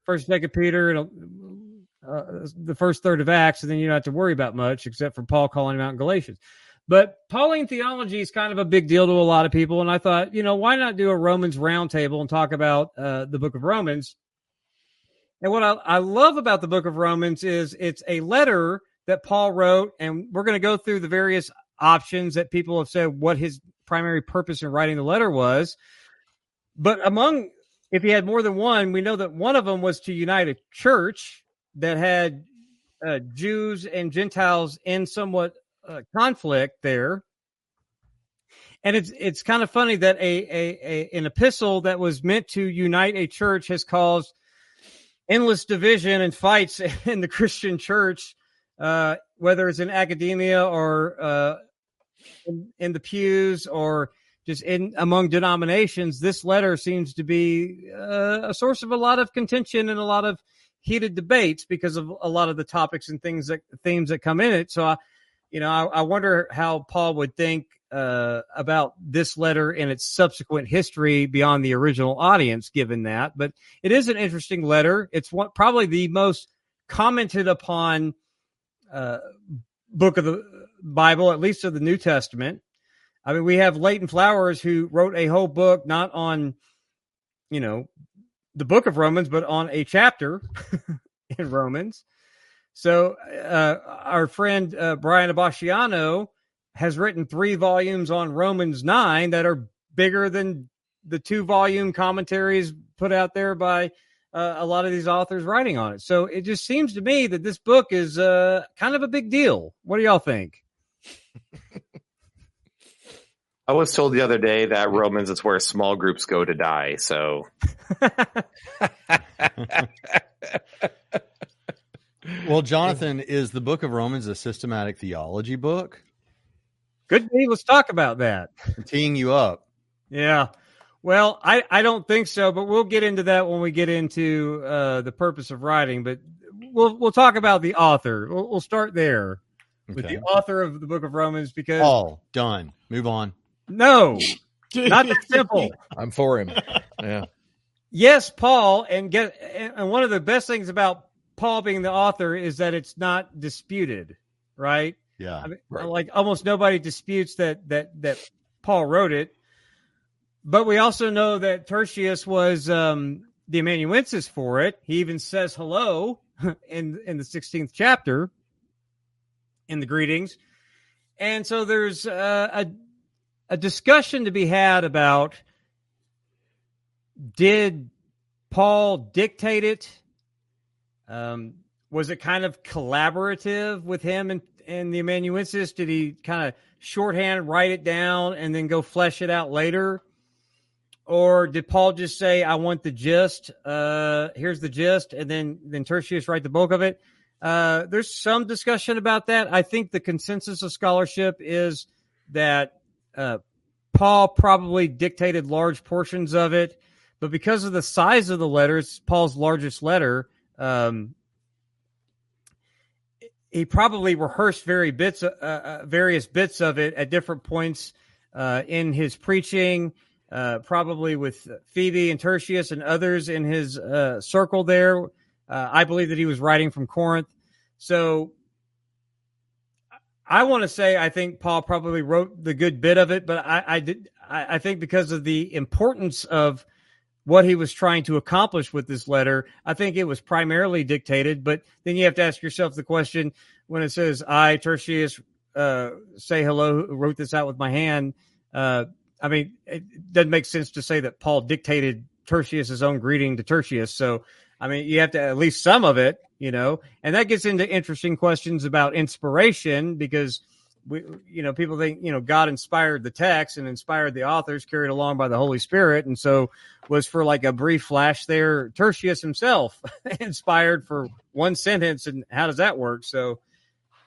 First, Second Peter, and uh, the first third of Acts, and then you don't have to worry about much except for Paul calling him out in Galatians. But Pauline theology is kind of a big deal to a lot of people, and I thought, you know, why not do a Romans roundtable and talk about uh, the Book of Romans? And what I, I love about the Book of Romans is it's a letter that Paul wrote, and we're going to go through the various options that people have said what his primary purpose in writing the letter was. But among, if he had more than one, we know that one of them was to unite a church that had uh, Jews and Gentiles in somewhat uh, conflict there. And it's it's kind of funny that a, a, a an epistle that was meant to unite a church has caused endless division and fights [LAUGHS] in the Christian church, uh, whether it's in academia or uh, in, in the pews or just in among denominations. This letter seems to be uh, a source of a lot of contention and a lot of heated debates because of a lot of the topics and things that themes that come in it. So, I, you know, I, I wonder how Paul would think uh, about this letter and its subsequent history beyond the original audience, given that. But it is an interesting letter. It's one, probably the most commented upon uh, book of the Bible, at least of the New Testament. I mean, we have Leighton Flowers who wrote a whole book not on, you know, the book of Romans, but on a chapter [LAUGHS] in Romans. So uh, our friend uh, Brian Abasciano has written three volumes on Romans 9 that are bigger than the two volume commentaries put out there by uh, a lot of these authors writing on it. So it just seems to me that this book is uh, kind of a big deal. What do y'all think? [LAUGHS] I was told the other day that Romans is where small groups go to die. So [LAUGHS] Well, Jonathan, is the book of Romans a systematic theology book? Good day. Let's talk about that. I'm teeing you up. Yeah. Well, I, I don't think so, but we'll get into that when we get into uh, the purpose of writing. But we'll we'll talk about the author. We'll, we'll start there. with the author of the book of Romans because all done. Move on. No, not that simple. [LAUGHS] I'm for him. Yeah. yes, Paul, and get and one of the best things about Paul being the author is that it's not disputed, right? Yeah. I mean, Right. like almost nobody disputes that that that Paul wrote it. But we also know that Tertius was um, the amanuensis for it. He even says hello [LAUGHS] in in the 16th chapter in the greetings. And so there's uh, a a discussion to be had about did Paul dictate it? Um, was it kind of collaborative with him and, and the amanuensis? Did he kind of shorthand write it down and then go flesh it out later? Or did Paul just say, I want the gist, uh, here's the gist, and then, then Tertius write the bulk of it? Uh, there's some discussion about that. I think the consensus of scholarship is that uh, Paul probably dictated large portions of it, but because of the size of the letters, Paul's largest letter, um, he probably rehearsed very bits, uh, uh, various bits of it at different points uh, in his preaching, uh, probably with Phoebe and Tertius and others in his uh, circle there. Uh, I believe that he was writing from Corinth. So I want to say I think Paul probably wrote the good bit of it, but I, I did. I, I think because of the importance of what he was trying to accomplish with this letter, I think it was primarily dictated. But then you have to ask yourself the question when it says, "I Tertius uh, say hello," wrote this out with my hand. Uh, I mean, it doesn't make sense to say that Paul dictated Tertius's own greeting to Tertius. So, I mean, you have to at least some of it, you know, and that gets into interesting questions about inspiration because we, you know, people think, you know, God inspired the text and inspired the authors carried along by the Holy Spirit. And so was for like a brief flash there, Tertius himself [LAUGHS] inspired for one sentence. And how does that work? So,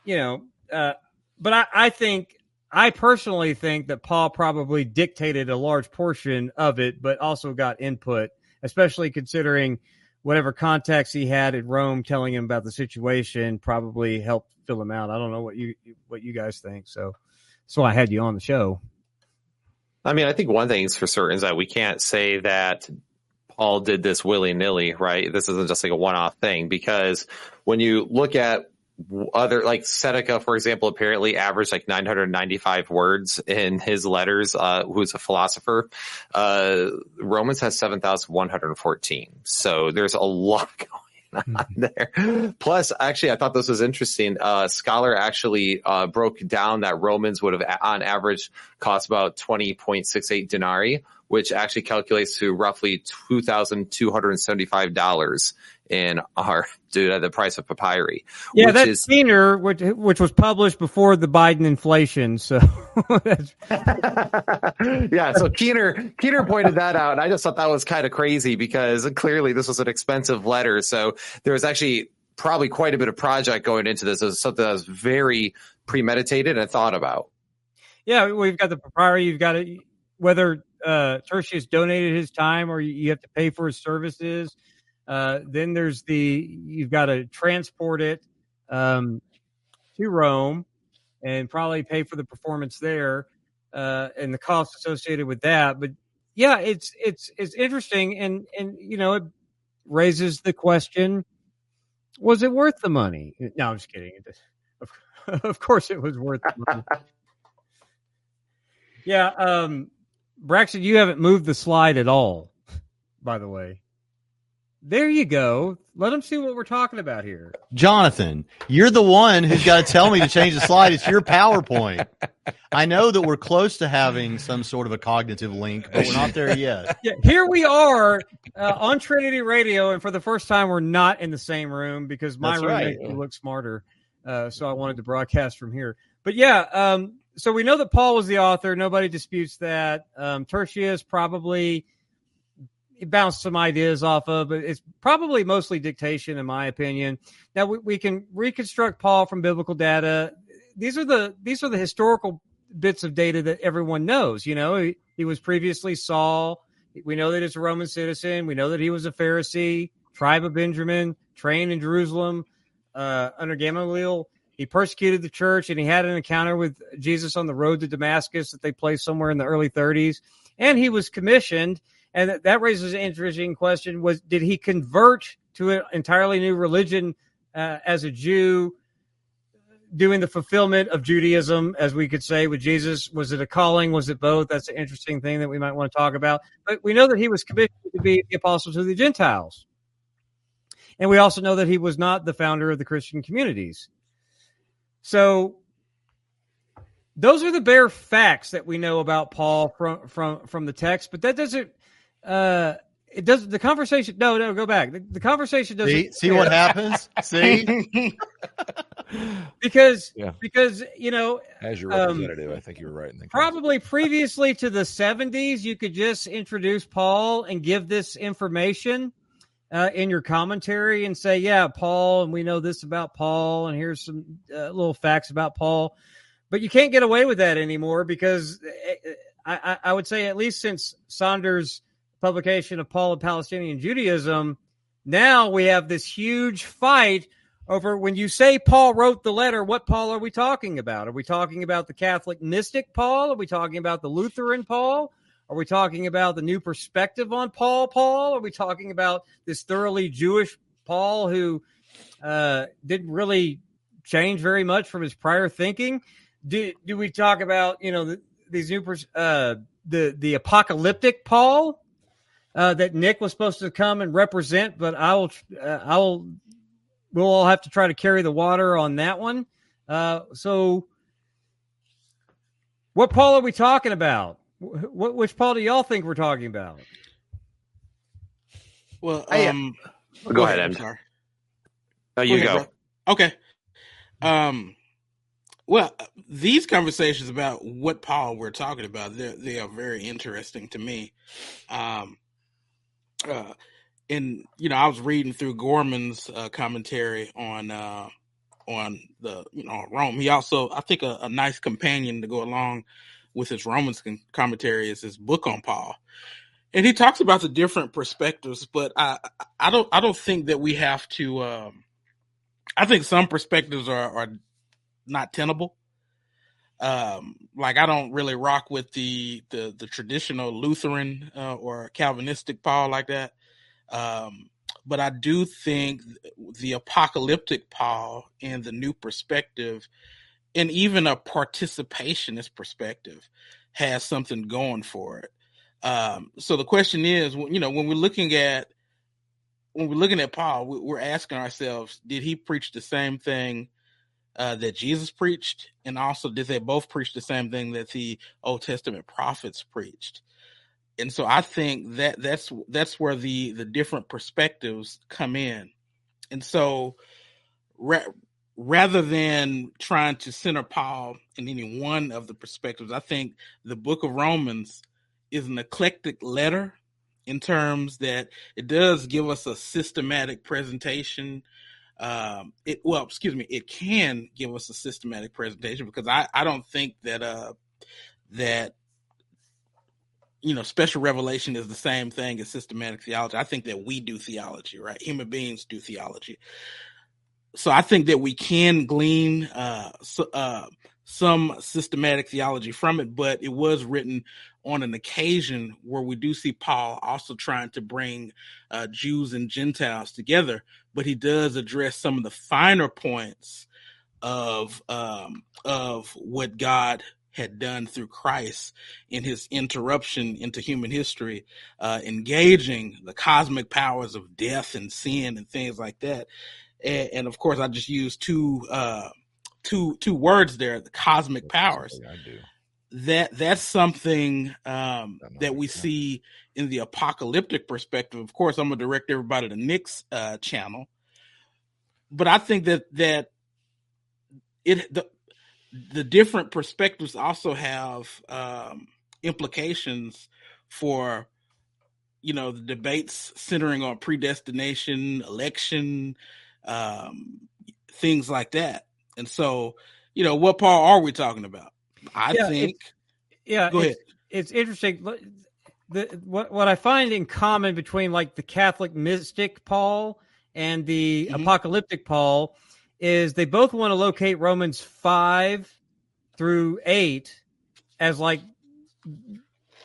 you know, uh, but I, I think, I personally think that Paul probably dictated a large portion of it, but also got input, especially considering whatever contacts he had at Rome telling him about the situation probably helped fill him out. I don't know what you what you guys think. So that's why I had you on the show. I mean, I think one thing is for certain is that we can't say that Paul did this willy nilly, right? This isn't just like a one off thing because when you look at other, like Seneca, for example, apparently averaged like 995 words in his letters, uh, who's a philosopher. Uh, Romans has 7,114. So there's a lot [LAUGHS] going on there. Plus, actually, I thought this was interesting. Uh, scholar actually uh, broke down that Romans would have, on average, cost about 20.68 denarii, which actually calculates to roughly $2,275 in our, [LAUGHS] due to the price of papyri. Yeah, which that's is- Keener, which, which was published before the Biden inflation. So [LAUGHS] that's, [LAUGHS] yeah, so Keener Keener pointed that out, and I just thought that was kind of crazy because clearly this was an expensive letter. So there was actually probably quite a bit of project going into this. It was something that was very premeditated and thought about. yeah, we've got the papyri. You've got it. whether uh, Tertius donated his time or you, have to pay for his services. Uh, then there's the you've got to transport it um, to Rome and probably pay for the performance there uh, and the costs associated with that. But yeah, it's it's it's interesting and and you know it raises the question: Was it worth the money? No, I'm just kidding. Of, [LAUGHS] of course, it was worth the money. [LAUGHS] yeah, um, Braxton, you haven't moved the slide at all. By the way, there you go. Let them see what we're talking about here. Jonathan, you're the one who's got to tell me to change the slide. It's your PowerPoint. I know that we're close to having some sort of a cognitive link, but we're not there yet. [LAUGHS] Yeah, here we are uh, on Trinity Radio, and for the first time, we're not in the same room because my That's room right. makes me look smarter. Uh, so I wanted to broadcast from here. But yeah, um, so we know that Paul was the author. Nobody disputes that. Um, Tertius probably bounced some ideas off of, but it's probably mostly dictation, in my opinion. Now we, we can reconstruct Paul from biblical data. These are the these are the historical bits of data that everyone knows. You know, he, he was previously Saul. We know that he's a Roman citizen. We know that he was a Pharisee, tribe of Benjamin, trained in Jerusalem uh, under Gamaliel. He persecuted the church and he had an encounter with Jesus on the road to Damascus that they placed somewhere in the early 30s. And he was commissioned. And that raises an interesting question was did he convert to an entirely new religion uh, as a Jew doing the fulfillment of Judaism, as we could say with Jesus? Was it a calling? Was it both? That's an interesting thing that we might want to talk about. But we know that he was commissioned to be the apostle to the Gentiles. And we also know that he was not the founder of the Christian communities. So those are the bare facts that we know about Paul from from from the text, but that doesn't uh it does the conversation no no go back. The, the conversation doesn't see, see what happens? See? [LAUGHS] Because yeah. because you know as your representative um, i think you were right in probably previously to the 70s you could just introduce paul and give this information uh, in your commentary and say yeah paul and we know this about paul and here's some uh, little facts about paul but you can't get away with that anymore because eh, eh, I, I would say at least since Sanders publication of Paul of Palestinian Judaism, now we have this huge fight over when you say Paul wrote the letter, what Paul are we talking about? Are we talking about the Catholic mystic Paul? Are we talking about the Lutheran Paul? Are we talking about the new perspective on Paul Paul? Are we talking about this thoroughly Jewish Paul who uh, didn't really change very much from his prior thinking? Do, do we talk about, you know, the, these new, uh, the, the apocalyptic Paul uh, that Nick was supposed to come and represent, but I will, uh, I will, we'll all have to try to carry the water on that one. Uh, so, what Paul are we talking about? What, which Paul do y'all think we're talking about? Well, um, go, go ahead, Em. Sorry. Oh, you go. go. Okay. Um, well, these conversations about what Paul we're talking about, they are very interesting to me. Um, uh, and you know, I was reading through Gorman's uh, commentary on uh, on the you know Rome. He also, I think, a, a nice companion to go along with his Romans commentary is his book on Paul, and he talks about the different perspectives. But I, I don't, I don't think that we have to. Um, I think some perspectives are are not tenable. Um, like I don't really rock with the the the traditional Lutheran uh, or Calvinistic Paul like that. Um, but I do think the apocalyptic Paul and the new perspective, and even a participationist perspective, has something going for it. Um, so the question is, you know, when we're looking at when we're looking at Paul, we're asking ourselves, did he preach the same thing uh, that Jesus preached, and also did they both preach the same thing that the Old Testament prophets preached? And so I think that that's that's where the the different perspectives come in, and so rather than trying to center Paul in any one of the perspectives, I think the Book of Romans is an eclectic letter in terms that it does give us a systematic presentation um, it well, excuse me, it can give us a systematic presentation because I I don't think that uh that you know special revelation is the same thing as systematic theology. I think that we do theology, right? Human beings do theology. So I think that we can glean uh, so, uh, some systematic theology from it, but it was written on an occasion where we do see Paul also trying to bring uh, Jews and Gentiles together, but he does address some of the finer points of um, of what God had done through Christ in his interruption into human history, uh, engaging the cosmic powers of death and sin and things like that. And, and of course, I just used two uh, two two words there: the cosmic powers. I do that that's something um, that we see in the apocalyptic perspective. Of course, I'm gonna direct everybody to Nick's uh, channel, but I think that that it the the different perspectives also have um, implications for you know the debates centering on predestination, election, um, things like that. And so, you know, what Paul are we talking about? I yeah, think. yeah, go ahead. It's, interesting. The, what what I find in common between like the Catholic mystic Paul and the mm-hmm. apocalyptic Paul is they both want to locate Romans 5 through 8 as like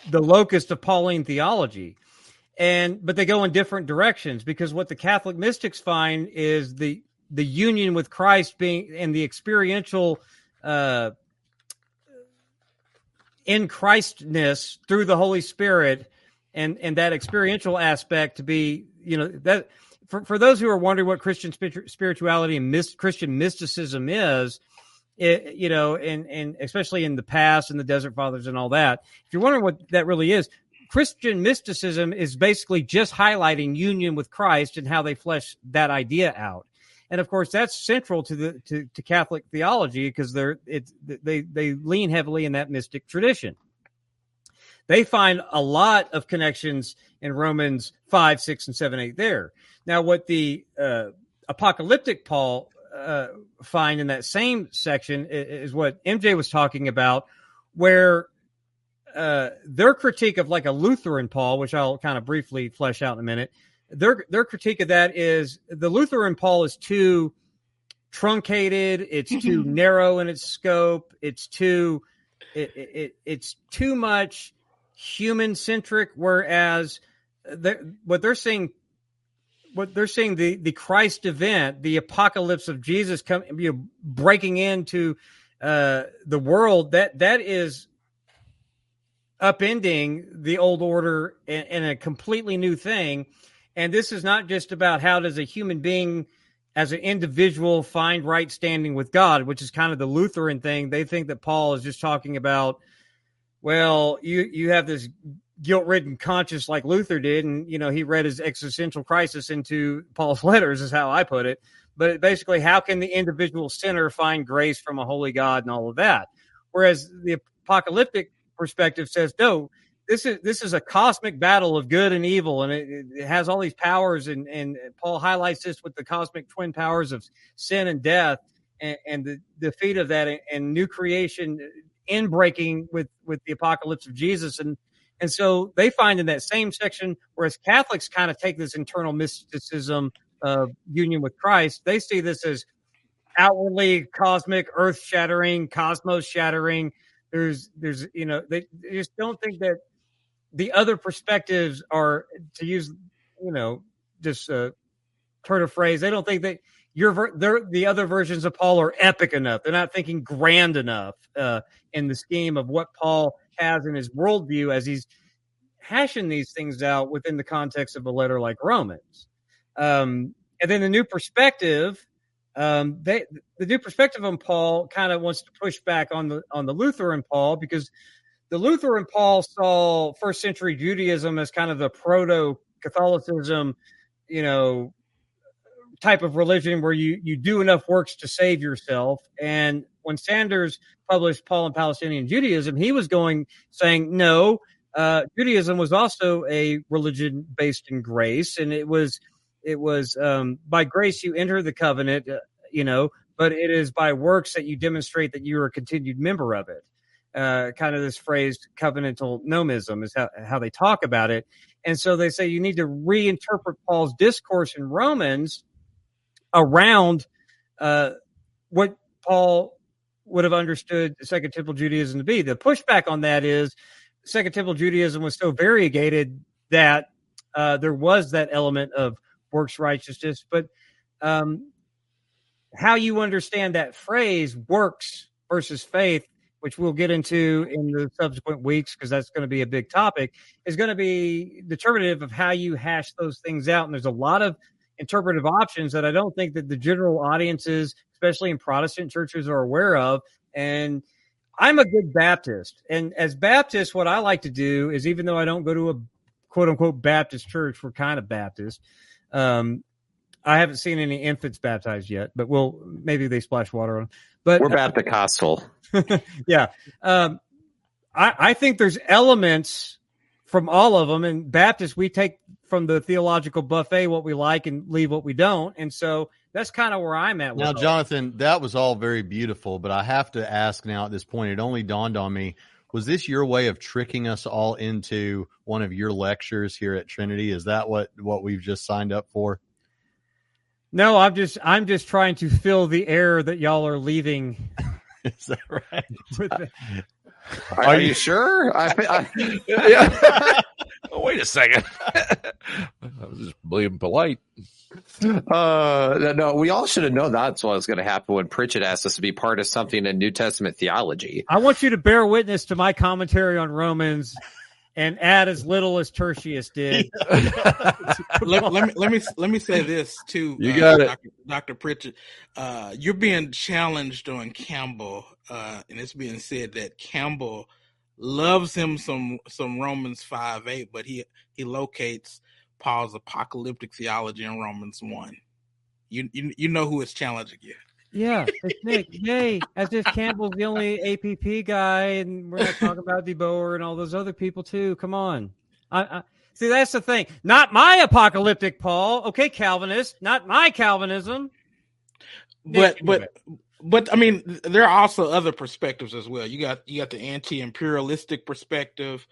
the locus of Pauline theology. And but they go in different directions because what the Catholic mystics find is the the union with Christ being and the experiential uh in Christness through the Holy Spirit and and that experiential aspect to be you know that for, for those who are wondering what Christian spirituality and myst, Christian mysticism is, it, you know, and and especially in the past and the Desert Fathers and all that. If you're wondering what that really is, Christian mysticism is basically just highlighting union with Christ and how they flesh that idea out. And of course, that's central to the to, to Catholic theology because they're it, they they lean heavily in that mystic tradition. They find a lot of connections in Romans 5, 6, and 7, 8 there. Now, what the uh, apocalyptic Paul uh, find in that same section is, is, what MJ was talking about, where uh, their critique of like a Lutheran Paul, which I'll kind of briefly flesh out in a minute, their their critique of that is the Lutheran Paul is too truncated, it's too [LAUGHS] narrow in its scope, it's too it, it, it's too much human centric, whereas they're, what they're saying, what they're saying, the the Christ event, the apocalypse of Jesus coming, you know, breaking into uh, the world, that that is upending the old order and, and a completely new thing. And this is not just about how does a human being as an individual find right standing with God, which is kind of the Lutheran thing. They think that Paul is just talking about well, you you have this guilt ridden conscience like Luther did, and you know he read his existential crisis into Paul's [LAUGHS] letters, is how I put it. But basically, how can the individual sinner find grace from a holy God and all of that? Whereas the apocalyptic perspective says, no, this is this is a cosmic battle of good and evil, and it, it has all these powers. And, and Paul highlights this with the cosmic twin powers of sin and death, and, and the defeat of that, and, and new creation uh, in breaking with with the apocalypse of Jesus and and so they find in that same section whereas Catholics kind of take this internal mysticism of union with Christ they see this as outwardly cosmic earth shattering cosmos shattering there's there's you know they, they just don't think that the other perspectives are to use you know just a turn of phrase they don't think that your they're, the other versions of Paul are epic enough. They're not thinking grand enough uh, in the scheme of what Paul has in his worldview as he's hashing these things out within the context of a letter like Romans. Um, and then the new perspective, um, they, the new perspective on Paul kind of wants to push back on the on the Lutheran Paul because the Lutheran Paul saw first century Judaism as kind of the proto Catholicism, you know, type of religion where you you do enough works to save yourself. And when Sanders published Paul and Palestinian Judaism, he was going saying no. Uh, Judaism was also a religion based in grace, and it was it was um, by grace you enter the covenant, uh, you know, but it is by works that you demonstrate that you are a continued member of it. Uh, kind of this phrase covenantal nomism is how, how they talk about it. And so they say you need to reinterpret Paul's discourse in Romans around uh, what Paul would have understood Second Temple Judaism to be. The pushback on that is Second Temple Judaism was so variegated that uh, there was that element of works righteousness, but um, how you understand that phrase works versus faith which we'll get into in the subsequent weeks because that's going to be a big topic, is going to be determinative of how you hash those things out. And there's a lot of interpretive options that I don't think that the general audiences, especially in Protestant churches, are aware of. And I'm a good Baptist. And as Baptist, what I like to do is even though I don't go to a quote unquote Baptist church, we're kind of Baptist. Um, I haven't seen any infants baptized yet, but we'll maybe they splash water on. Them. But we're Baptist [LAUGHS] yeah, um, I, I think there's elements from all of them. And Baptist, we take from the theological buffet what we like and leave what we don't. And so that's kind of where I'm at. Now, Jonathan, that was all very beautiful, but I have to ask now at this point, it only dawned on me. Was this your way of tricking us all into one of your lectures here at Trinity? Is that what, what we've just signed up for? No, I'm just I'm just trying to fill the air that y'all are leaving. [LAUGHS] Is that right? With Are, Are you, you- sure? [LAUGHS] I, I, yeah. oh, [LAUGHS] wait a second. [LAUGHS] I was just being polite. uh, no, we all should have known that's what was going to happen when Pritchett asked us to be part of something in New Testament theology. I want you to bear witness to my commentary on Romans and add as little as Tertius did. [LAUGHS] [LAUGHS] let, let me let me let me say this too. You uh, got it. Dr. Dr. Pritchett. Uh, you're being challenged on Campbell, uh, and it's being said that Campbell loves him some some Romans five eight, but he he locates Paul's apocalyptic theology in Romans one. You you you know who is challenging you. Yeah, it's Nick. Yay! As if Campbell's the only APP guy, and we're not talking about DeBoer and all those other people too. Come on. I, I, see, that's the thing. Not my apocalyptic Paul. Okay, Calvinist. Not my Calvinism. But Nick, but but I mean, there are also other perspectives as well. You got you got the anti-imperialistic perspective,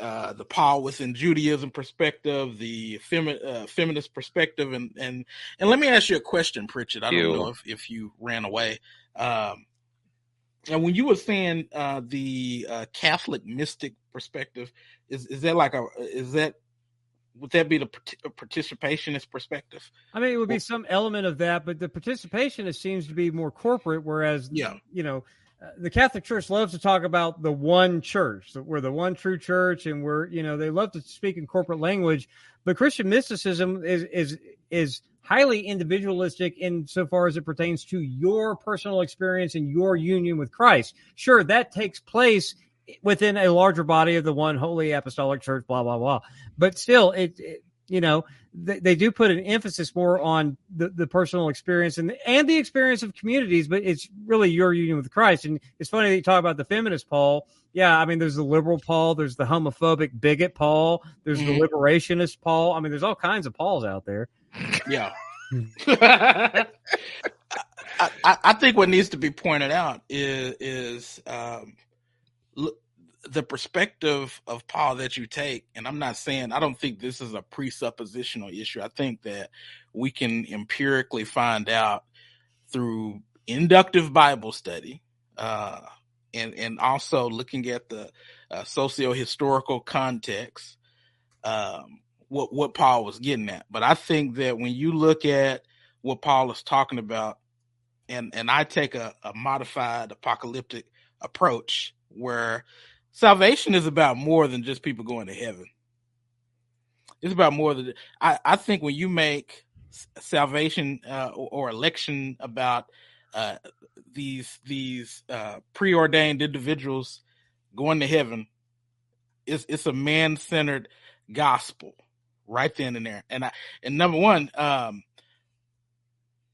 uh, the Paul within Judaism perspective, the femi- uh, feminist perspective, and and and let me ask you a question, Pritchett. I don't You. know if if you ran away. Um, and when you were saying uh, the uh, Catholic mystic perspective, is is that like a is that would that be the parti- participationist perspective? I mean, it would be Well- some element of that, but the participationist seems to be more corporate. Whereas, Yeah. you know, uh, the Catholic Church loves to talk about the one church, that we're the one true church, and we're, you know, they love to speak in corporate language. But Christian mysticism is is is highly individualistic insofar as it pertains to your personal experience and your union with Christ. Sure, that takes place within a larger body of the one holy apostolic church, blah blah blah. But still, it, it you know they, they do put an emphasis more on the, the personal experience and and the experience of communities, but it's really your union with Christ. And it's funny that you talk about the feminist Paul. Yeah, I mean, there's the liberal Paul, there's the homophobic bigot Paul, there's the liberationist Paul. I mean, there's all kinds of Pauls out there. Yeah. [LAUGHS] I, I, I think what needs to be pointed out is is um, look, the perspective of Paul that you take, and I'm not saying I don't think this is a presuppositional issue. I think that we can empirically find out through inductive Bible study, uh, and and also looking at the uh, socio historical context. Um, what what Paul was getting at. But I think that when you look at what Paul is talking about, and and I take a, a modified apocalyptic approach where salvation is about more than just people going to heaven. It's about more than I, I think when you make salvation uh, or, or election about uh, these these uh, preordained individuals going to heaven, it's it's a man centered gospel right then and there. And I and number one, um,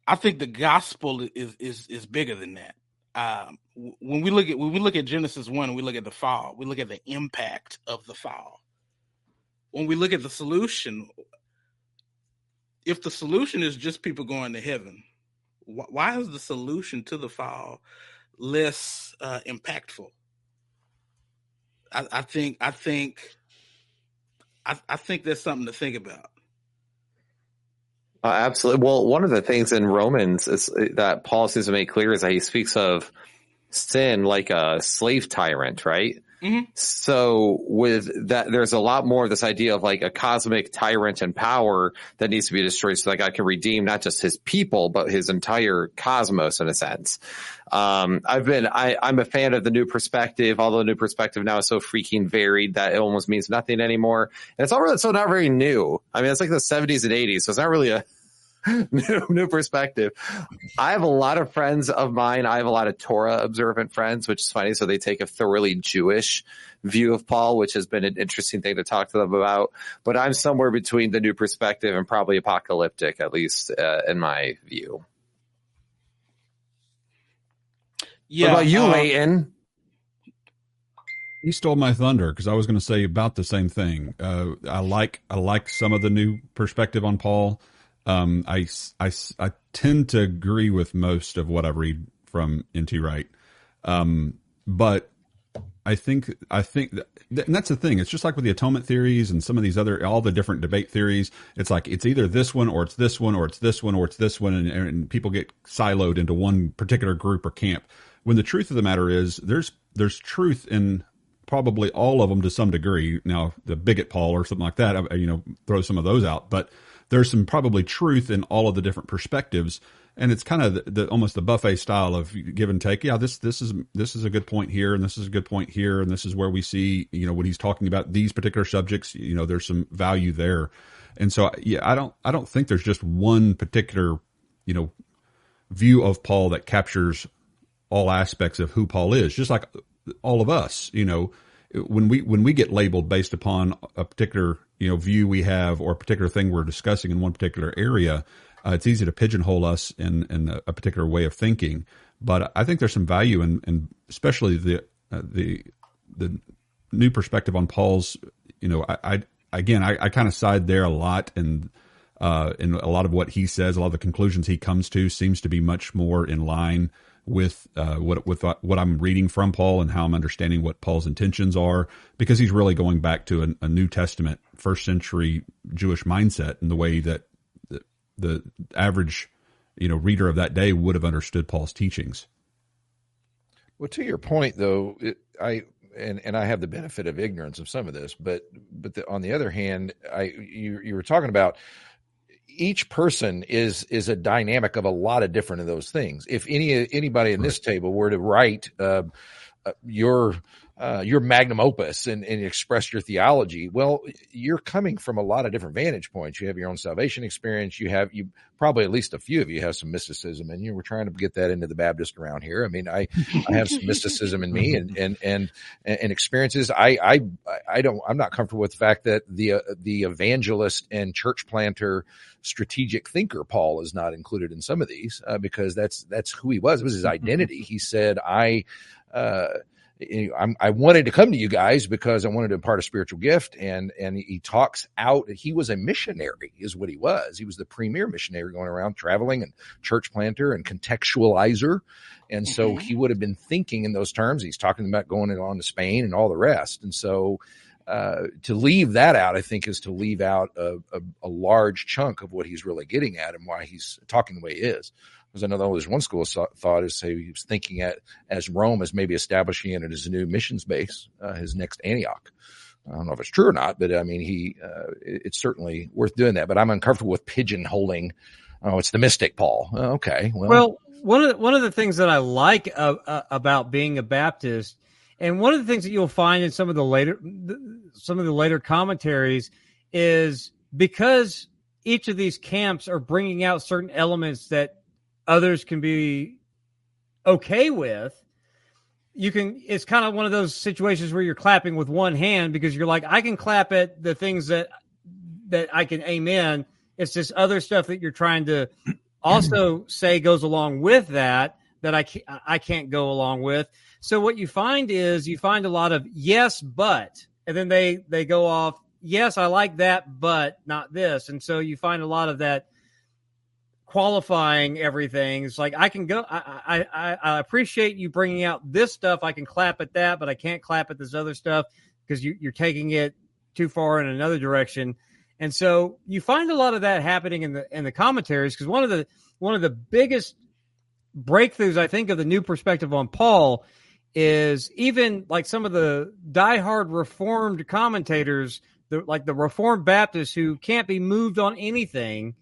I think the gospel is is is bigger than that. Um, when we look at when we look at Genesis one, we look at the fall. We look at the impact of the fall. When we look at the solution, if the solution is just people going to heaven, wh- why is the solution to the fall less uh, impactful? I, I think I think I, I think that's something to think about. Uh, absolutely. Well, one of the things in Romans is that Paul seems to make clear is that he speaks of sin like a slave tyrant, right? Mhm. So with that, there's a lot more of this idea of like a cosmic tyrant and power that needs to be destroyed so that God can redeem not just his people, but his entire cosmos in a sense. Um, I've been, I, I'm a fan of the new perspective, although the new perspective now is so freaking varied that it almost means nothing anymore. And it's all really, so not very new. I mean, it's like the 70s and 80s, so it's not really a [LAUGHS] new, new perspective. I have a lot of friends of mine. I have a lot of Torah observant friends, which is funny. So they take a thoroughly Jewish view of Paul, which has been an interesting thing to talk to them about. But I'm somewhere between the new perspective and probably apocalyptic, at least uh, in my view. Yeah. what about you, uh, Leighton? You stole my thunder because I was going to say about the same thing. Uh, I like I like some of the new perspective on Paul. Um, I, I, I tend to agree with most of what I read from N.T. Wright, um, but I think I think that, and that's the thing. It's just like with the atonement theories and some of these other all the different debate theories. It's like it's either this one or it's this one or it's this one or it's this one, and, and people get siloed into one particular group or camp. When the truth of the matter is, there's there's truth in probably all of them to some degree. Now, the bigot Paul or something like that, you know, throw some of those out, but there's some probably truth in all of the different perspectives and it's kind of the, the, almost the buffet style of give and take. Yeah, this this is this is a good point here, and this is a good point here, and this is where we see you know when he's talking about these particular subjects, you know, there's some value there, and so yeah, I don't I don't think there's just one particular you know view of Paul that captures all aspects of who Paul is, just like all of us, you know. When we when we get labeled based upon a particular you know view we have or a particular thing we're discussing in one particular area, uh, it's easy to pigeonhole us in, in a, particular way of thinking, but I think there's some value in, in especially the uh, the the new perspective on Paul's. You know, I, I again, I, I kind of side there a lot, and uh, in a lot of what he says, a lot of the conclusions he comes to seems to be much more in line with uh, what with what I'm reading from Paul and how I'm understanding what Paul's intentions are, because he's really going back to a, a New Testament, first century Jewish mindset and the way that the average you know reader of that day would have understood Paul's teachings. Well, to your point, though, it, I and and I have the benefit of ignorance of some of this, but but the, on the other hand, I you you were talking about each person is is a dynamic of a lot of different of those things. If any anybody in this table were to write uh, uh, your uh, your magnum opus and, and express your theology. Well, you're coming from a lot of different vantage points. You have your own salvation experience. You have you probably at least a few of you have some mysticism, and you were trying to get that into the Baptist around here. I mean, I I have some mysticism in me [LAUGHS] and and and and experiences. I I I don't I'm not comfortable with the fact that the uh, the evangelist and church planter strategic thinker Paul is not included in some of these uh, because that's that's who he was. It was his identity. He said, "I." Uh, i wanted to come to you guys because I wanted to impart a spiritual gift. And, and he talks out. He was a missionary is what he was. He was the premier missionary going around traveling and church planter and contextualizer. And so mm-hmm. he would have been thinking in those terms. He's talking about going on to Spain and all the rest. And so, uh, to leave that out, I think, is to leave out a, a, a large chunk of what he's really getting at and why he's talking the way he is because I know there's one school of thought is say he was thinking at as Rome as maybe establishing it as a new missions base, uh, his next Antioch. I don't know if it's true or not, but I mean, he, uh, it's certainly worth doing that. But I'm uncomfortable with pigeonholing. Oh, it's the mystic, Paul. Oh, okay. Well, well, one of the, one of the things that I like uh, uh, about being a Baptist, and one of the things that you'll find in some of the later some of the later commentaries is because each of these camps are bringing out certain elements that others can be okay with you can it's kind of one of those situations where you're clapping with one hand because you're like i can clap at the things that that i can amen it's this other stuff that you're trying to [CLEARS THROAT] also say goes along with that that i can't, i can't go along with. So what you find is you find a lot of yes but and then they they go off yes i like that but not this. And so you find a lot of that qualifying everything. It's like I can go. I, I I appreciate you bringing out this stuff. I can clap at that, but I can't clap at this other stuff because you, you're taking it too far in another direction. And so you find a lot of that happening in the in the commentaries because one of the one of the biggest breakthroughs I think of the new perspective on Paul is even like some of the diehard reformed commentators, the, like the Reformed Baptists who can't be moved on anything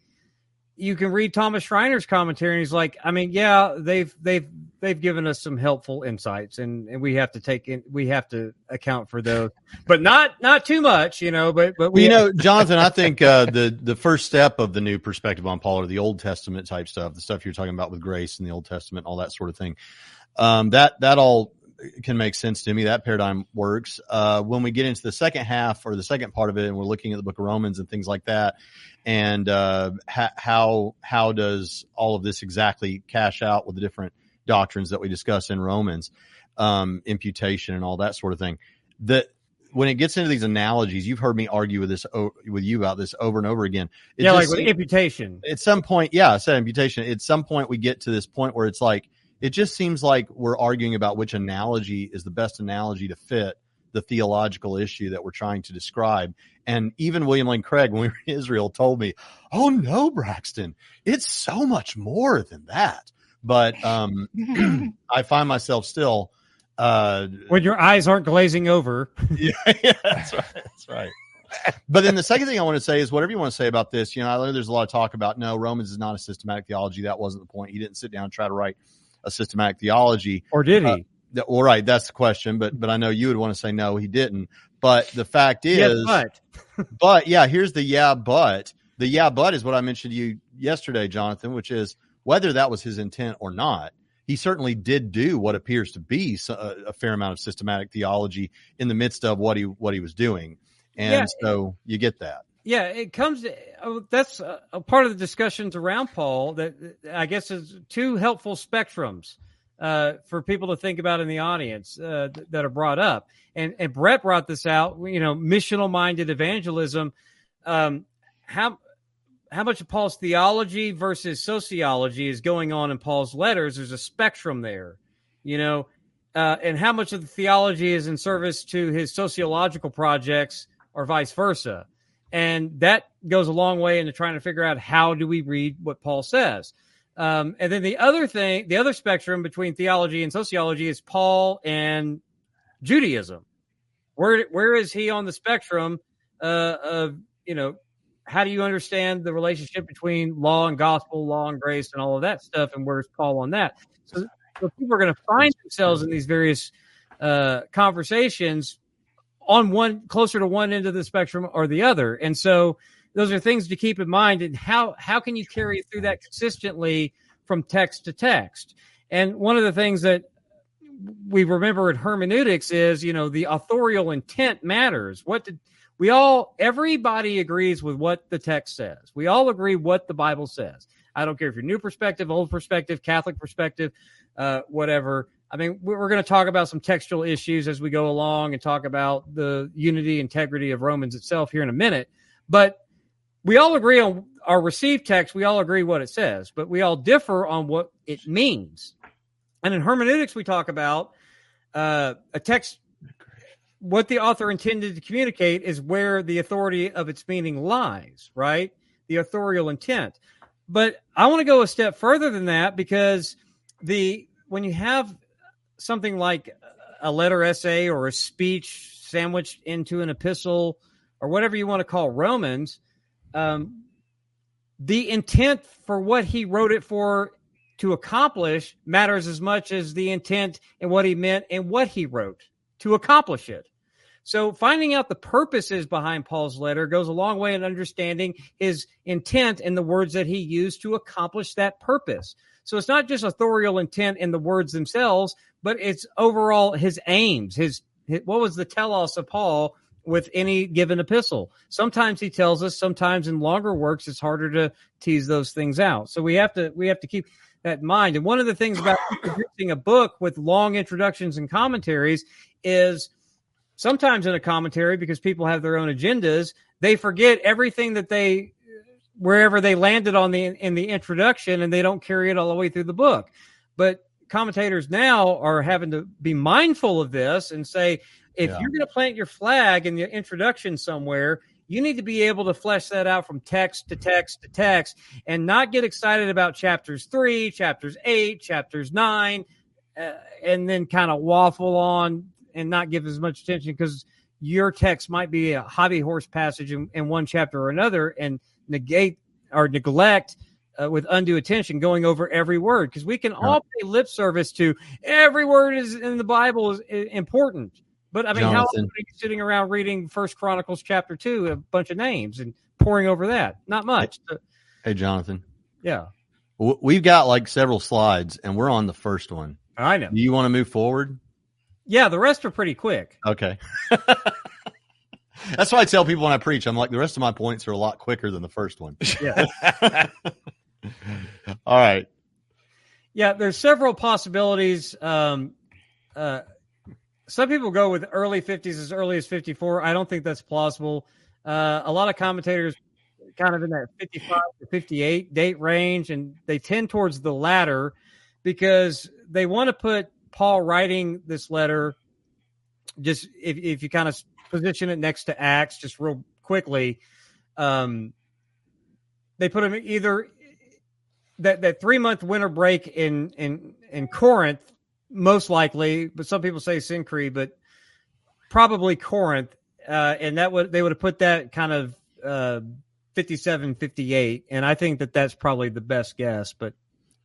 you can read Thomas Schreiner's commentary, and he's like, I mean, yeah, they've they've they've given us some helpful insights, and, and we have to take in we have to account for those, but not not too much, you know. But but we, you know, Jonathan, I think uh, the the first step of the new perspective on Paul or the Old Testament type stuff, the stuff you're talking about with grace and the Old Testament, all that sort of thing, um, that that all can make sense to me. That paradigm works. Uh, when we get into the second half or the second part of it, and we're looking at the Book of Romans and things like that, and uh, ha- how how does all of this exactly cash out with the different doctrines that we discuss in Romans, um, imputation and all that sort of thing. That when it gets into these analogies, you've heard me argue with this with you about this over and over again. It yeah, like with imputation. At some point, yeah, I said imputation. At some point, we get to this point where it's like it just seems like we're arguing about which analogy is the best analogy to fit the theological issue that we're trying to describe. And even William Lane Craig, when we were in Israel, told me, "Oh no, Braxton, it's so much more than that." But um, [LAUGHS] I find myself still uh, when your eyes aren't glazing over. [LAUGHS] yeah, [LAUGHS] yeah, that's right. That's right. But then the second thing I want to say is whatever you want to say about this, you know, I know there's a lot of talk about no, Romans is not a systematic theology. That wasn't the point. He didn't sit down and try to write a systematic theology. Or did he? Uh, All right, that's the question. But but I know you would want to say no, he didn't. But the fact yes, is, but [LAUGHS] but yeah, here's the yeah, but the yeah, but is what I mentioned to you yesterday, Jonathan, which is whether that was his intent or not. He certainly did do what appears to be a fair amount of systematic theology in the midst of what he what he was doing, and Yeah. so you get that. Yeah, it comes. oh, That's a, a part of the discussions around Paul that I guess is two helpful spectrums uh, for people to think about in the audience uh, th- that are brought up. And and Brett brought this out. You know, missional minded evangelism. Um, how how much of Paul's theology versus sociology is going on in Paul's letters? There's a spectrum there. You know, uh, and how much of the theology is in service to his sociological projects, or vice versa and that goes a long way into trying to figure out how do we read what Paul says. Um, and then the other thing, the other spectrum between theology and sociology is Paul and Judaism. Where where is he on the spectrum uh, of you know how do you understand the relationship between law and gospel, law and grace, and all of that stuff, and where's Paul on that? So, so people are going to find themselves in these various uh, conversations on one closer to one end of the spectrum or the other. And so those are things to keep in mind. And how how can you carry through that consistently from text to text? And one of the things that we remember in hermeneutics is, you know, the authorial intent matters. What did we all everybody agrees with what the text says. We all agree what the Bible says. I don't care if you're new perspective, old perspective, Catholic perspective, uh, whatever. I mean, we- we're going to talk about some textual issues as we go along and talk about the unity, integrity of Romans itself here in a minute. But we all agree on our received text. We all agree what it says, but we all differ on what it means. And in hermeneutics, we talk about uh, a text. What the author intended to communicate is where the authority of its meaning lies, right? The authorial intent. But I want to go a step further than that because the when you have something like a letter essay or a speech sandwiched into an epistle or whatever you want to call Romans, um, the intent for what he wrote it for to accomplish matters as much as the intent and what he meant and what he wrote to accomplish it. So finding out the purposes behind Paul's letter goes a long way in understanding his intent and the words that he used to accomplish that purpose. So it's not just authorial intent in the words themselves, but it's overall his aims, his, his what was the telos of Paul with any given epistle. Sometimes he tells us, sometimes in longer works it's harder to tease those things out. So we have to we have to keep that in mind. And one of the things about [COUGHS] producing a book with long introductions and commentaries is sometimes in a commentary because people have their own agendas, they forget everything that they wherever they landed on the in the introduction and they don't carry it all the way through the book. But commentators now are having to be mindful of this and say if Yeah. you're going to plant your flag in the introduction somewhere, you need to be able to flesh that out from text to text to text and not get excited about chapters 3, chapters 8, chapters 9 uh, and then kind of waffle on and not give as much attention because your text might be a hobby horse passage in, in one chapter or another and negate or neglect uh, with undue attention going over every word. Because we can all pay lip service to every word is in the bible is i- important. But i mean how often are you sitting around reading first chronicles chapter 2 a bunch of names and pouring over that? Not much Hey, Jonathan, yeah. We've got like several slides, and we're on the first one. i know. Do you want to move forward? yeah the rest are pretty quick. Okay. [LAUGHS] That's why I tell people when I preach, I'm like, the rest of my points are a lot quicker than the first one. [LAUGHS] yeah [LAUGHS] All right. Yeah, there's several possibilities. Um, uh, some people go with early 50s as early as 54. I don't think that's plausible. Uh, a lot of commentators kind of in that 55 to 58 date range, and they tend towards the latter because they want to put Paul writing this letter. Just if if you kind of position it next to Acts, just real quickly, um, they put him either that that three month winter break in in in Corinth, most likely, but some people say Cenchreae, but probably Corinth, uh, and that would they would have put that kind of uh, 57, 58, and I think that that's probably the best guess. But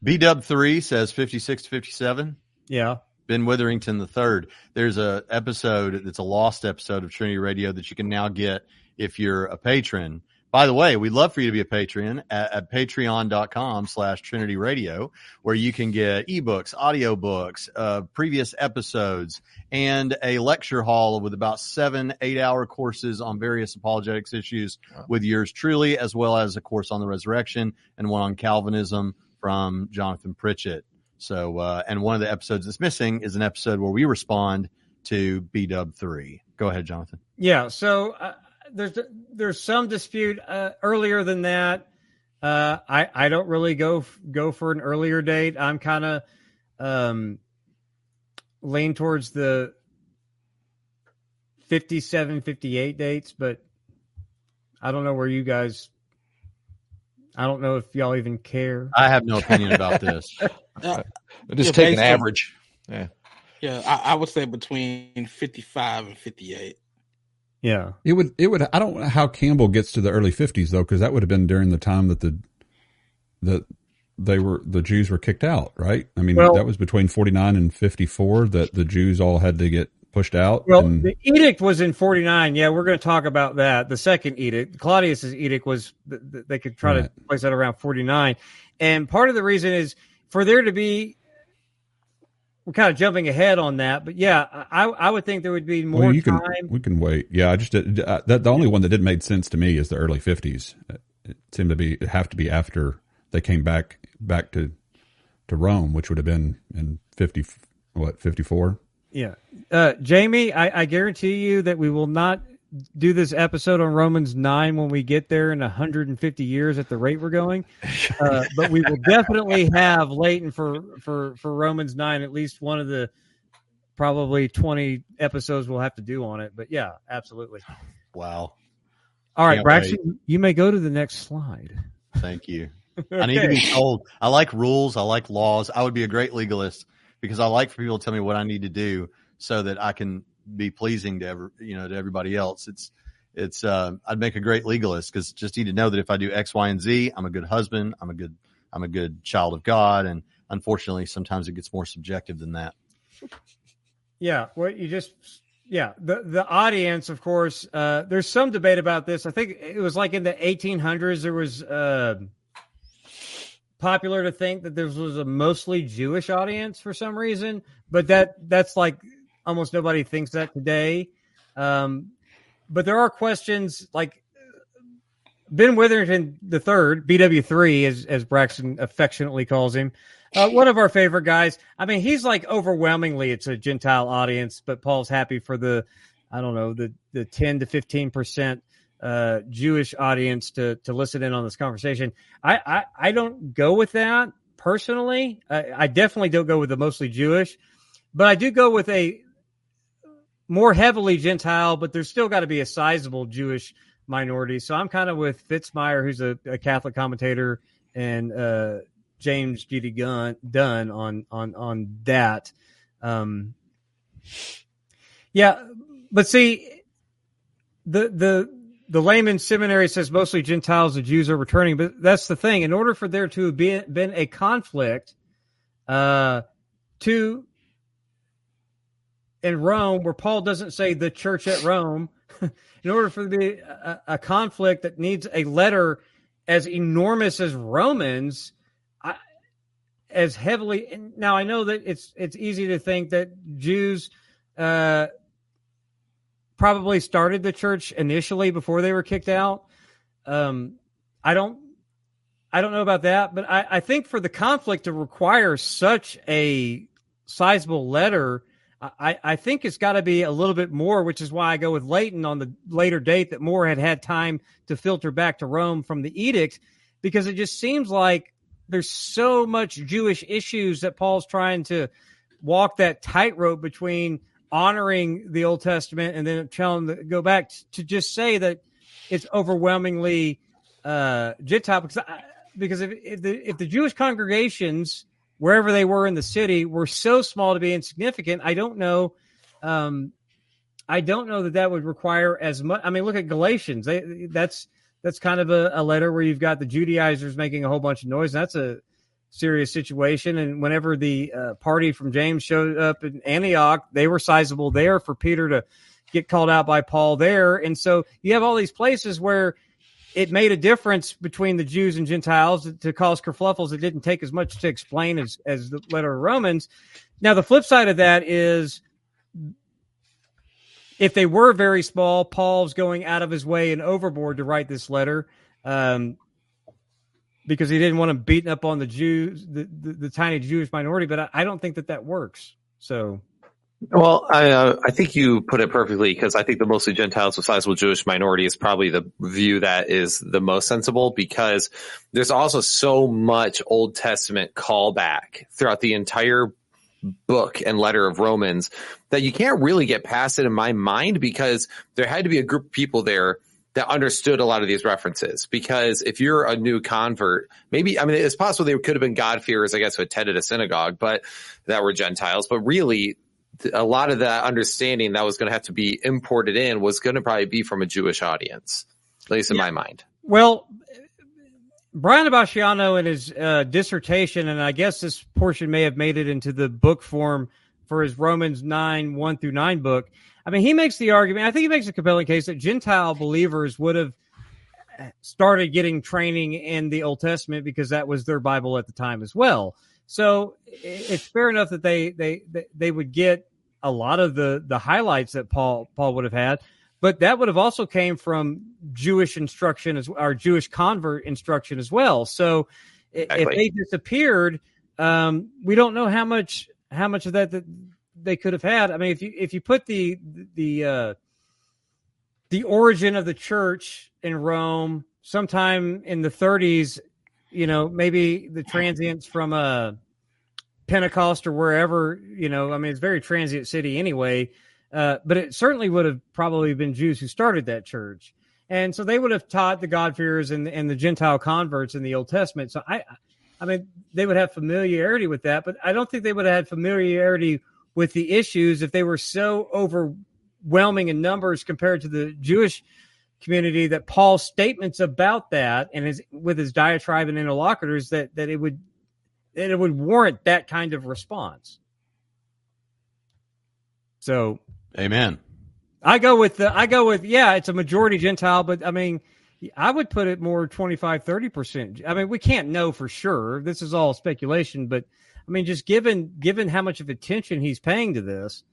B Dub three says fifty six to fifty seven. yeah, Ben Witherington the third. There's a episode that's a lost episode of Trinity Radio that you can now get if you're a patron. By the way, we'd love for you to be a patron at, at patreon.com slash Trinity Radio, where you can get ebooks, audiobooks, uh, previous episodes, and a lecture hall with about seven, eight hour courses on various apologetics issues with yours truly, as well as a course on the resurrection and one on Calvinism from Jonathan Pritchett. So, uh, and one of the episodes that's missing is an episode where we respond to B Dub three. Go ahead, Jonathan. yeah. So uh, there's there's some dispute uh, earlier than that. Uh, I I don't really go go for an earlier date. I'm kind of um, lean towards the 57, 58 dates, but I don't know where you guys. I don't know if y'all even care. I have no opinion about [LAUGHS] this. Uh, Just Yeah, take an average. Yeah. yeah, I, I would say between 55 and 58. Yeah. It would. It would. I don't know how Campbell gets to the early fifties though, because that would have been during the time that the that they were the Jews were kicked out, right? I mean, Well- that was between forty nine and fifty four that the Jews all had to get pushed out. Well, and- the edict was in 49. Yeah, we're going to talk about that. The second edict, Claudius's edict was th- th- they could try to place that around 49. And part of the reason is for there to be we're kind of jumping ahead on that, but yeah, I I would think there would be more well, you can time. we can wait. Yeah, I just did, uh, that the only one that didn't make sense to me is the early fifties. It seemed to be have to be after they came back back to to Rome, which would have been in fifty what fifty four. Yeah. Uh, Jamie, I, I guarantee you that we will not do this episode on Romans 9 when we get there in 150 years at the rate we're going. Uh, but we will definitely have Leighton for, for, for Romans 9, at least one of the probably 20 episodes we'll have to do on it. But yeah, absolutely. Wow. All right, Can't Braxton, you may go to the next slide. Thank you. [LAUGHS] I need to be told. I like rules. I like laws. I would be a great legalist because I like for people to tell me what I need to do so that I can be pleasing to ever, you know, to everybody else. It's, it's, uh, I'd make a great legalist because just need to know that if I do X, Y, and Z, I'm a good husband. I'm a good, I'm a good child of God. And unfortunately, sometimes it gets more subjective than that. [LAUGHS] Yeah, well, you just yeah the the audience, of course. Uh, there's some debate about this. I think it was like in the 1800s. There was uh, popular to think that this was a mostly Jewish audience for some reason, but that that's like almost nobody thinks that today. Um, but there are questions like Ben Witherington the third, BW three, as as Braxton affectionately calls him. Uh, one of our favorite guys. I mean, he's like overwhelmingly it's a Gentile audience, but Paul's happy for the, I don't know, the the ten to fifteen percent uh, Jewish audience to to listen in on this conversation. I I, I don't go with that personally. I, I definitely don't go with the mostly Jewish, but I do go with a more heavily Gentile, but there's still got to be a sizable Jewish minority. So I'm kind of with Fitzmyer, who's a, a Catholic commentator, and uh, James G.D. Gunn Dunn on on on that. Um, yeah, but see, the the the layman seminary says mostly Gentiles and Jews are returning, but that's the thing. In order for there to have been, been a conflict, uh, to in Rome, where Paul doesn't say the church at Rome, [LAUGHS] in order for be a, a conflict that needs a letter as enormous as Romans, as heavily. Now I know that it's it's easy to think that Jews uh, probably started the church initially before they were kicked out. Um, I don't. I don't know about that, but I, I think for the conflict to require such a sizable letter, I, I think it's got to be a little bit more, which is why I go with Leighton on the later date that more had had time to filter back to Rome from the edict, because it just seems like there's so much Jewish issues that Paul's trying to walk that tightrope between honoring the Old Testament and then telling them to go back to just say that it's overwhelmingly uh, Gentile because I, because if, if the if the Jewish congregations wherever they were in the city were so small to be insignificant, I don't know. Um, I don't know that that would require as much. I mean, look at Galatians. They, that's that's kind of a, a, letter where you've got the Judaizers making a whole bunch of noise. That's a serious situation. And whenever the uh, party from James showed up in Antioch, they were sizable there for Peter to get called out by Paul there. And so you have all these places where it made a difference between the Jews and Gentiles to cause kerfluffles. It didn't take as much to explain as, as the letter of Romans. Now, the flip side of that is if they were very small, Paul's going out of his way and overboard to write this letter um, because he didn't want to beat up on the Jews, the, the, the tiny Jewish minority. But I, I, don't think that that works. So well, I uh, I think you put it perfectly because I think the mostly Gentiles with sizable Jewish minority is probably the view that is the most sensible because there's also so much Old Testament callback throughout the entire book and letter of Romans that you can't really get past it in my mind because there had to be a group of people there that understood a lot of these references. Because if you're a new convert, maybe, I mean, it's possible they could have been God-fearers, I guess, who attended a synagogue, but that were Gentiles. But really, a lot of that understanding that was going to have to be imported in was going to probably be from a Jewish audience, at least in yeah. my mind. Well, Brian Abasciano in his uh, dissertation, and I guess this portion may have made it into the book form for his Romans 9, 1 through 9 book. I mean, he makes the argument, I think he makes a compelling case that Gentile believers would have started getting training in the Old Testament because that was their Bible at the time as well. So it's fair enough that they they they would get a lot of the the highlights that Paul Paul would have had, but that would have also came from Jewish instruction as our Jewish convert instruction as well. So exactly. if they disappeared, um, we don't know how much how much of that that they could have had. I mean, if you if you put the the uh, the origin of the church in Rome sometime in the 30s you know, maybe the transients from a uh, Pentecost or wherever, you know, I mean, it's very transient city anyway. Uh, but it certainly would have probably been Jews who started that church. And so they would have taught the God-fearers and, and the Gentile converts in the Old Testament. So I, I mean, they would have familiarity with that, but I don't think they would have had familiarity with the issues if they were so overwhelming in numbers compared to the Jewish community that Paul's statements about that and his with his diatribe and interlocutors that that it would that it would warrant that kind of response. So, amen. I go with the I go with yeah, it's a majority Gentile, but I mean, I would put it more 25 30%. I mean, we can't know for sure. This is all speculation, but I mean, just given given how much of attention he's paying to this,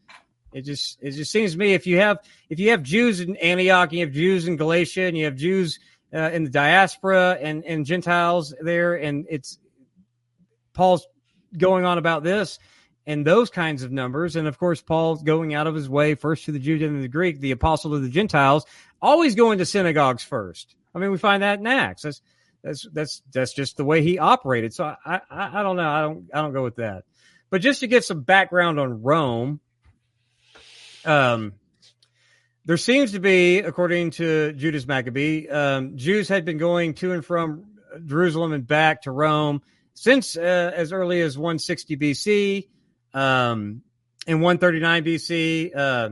it just it just seems to me if you have if you have Jews in Antioch, you have Jews in Galatia, and you have Jews uh, in the diaspora and and Gentiles there, and it's Paul's going on about this and those kinds of numbers, and of course Paul's going out of his way first to the Jews and the Greek, the apostle to the Gentiles, always going to synagogues first. I mean, we find that in Acts. That's that's that's that's just the way he operated. So I I, I don't know. I don't I don't go with that. But just to get some background on Rome, um, there seems to be, according to Judas Maccabee, um, Jews had been going to and from Jerusalem and back to Rome since uh, as early as 160 BC. Um, in 139 BC, uh,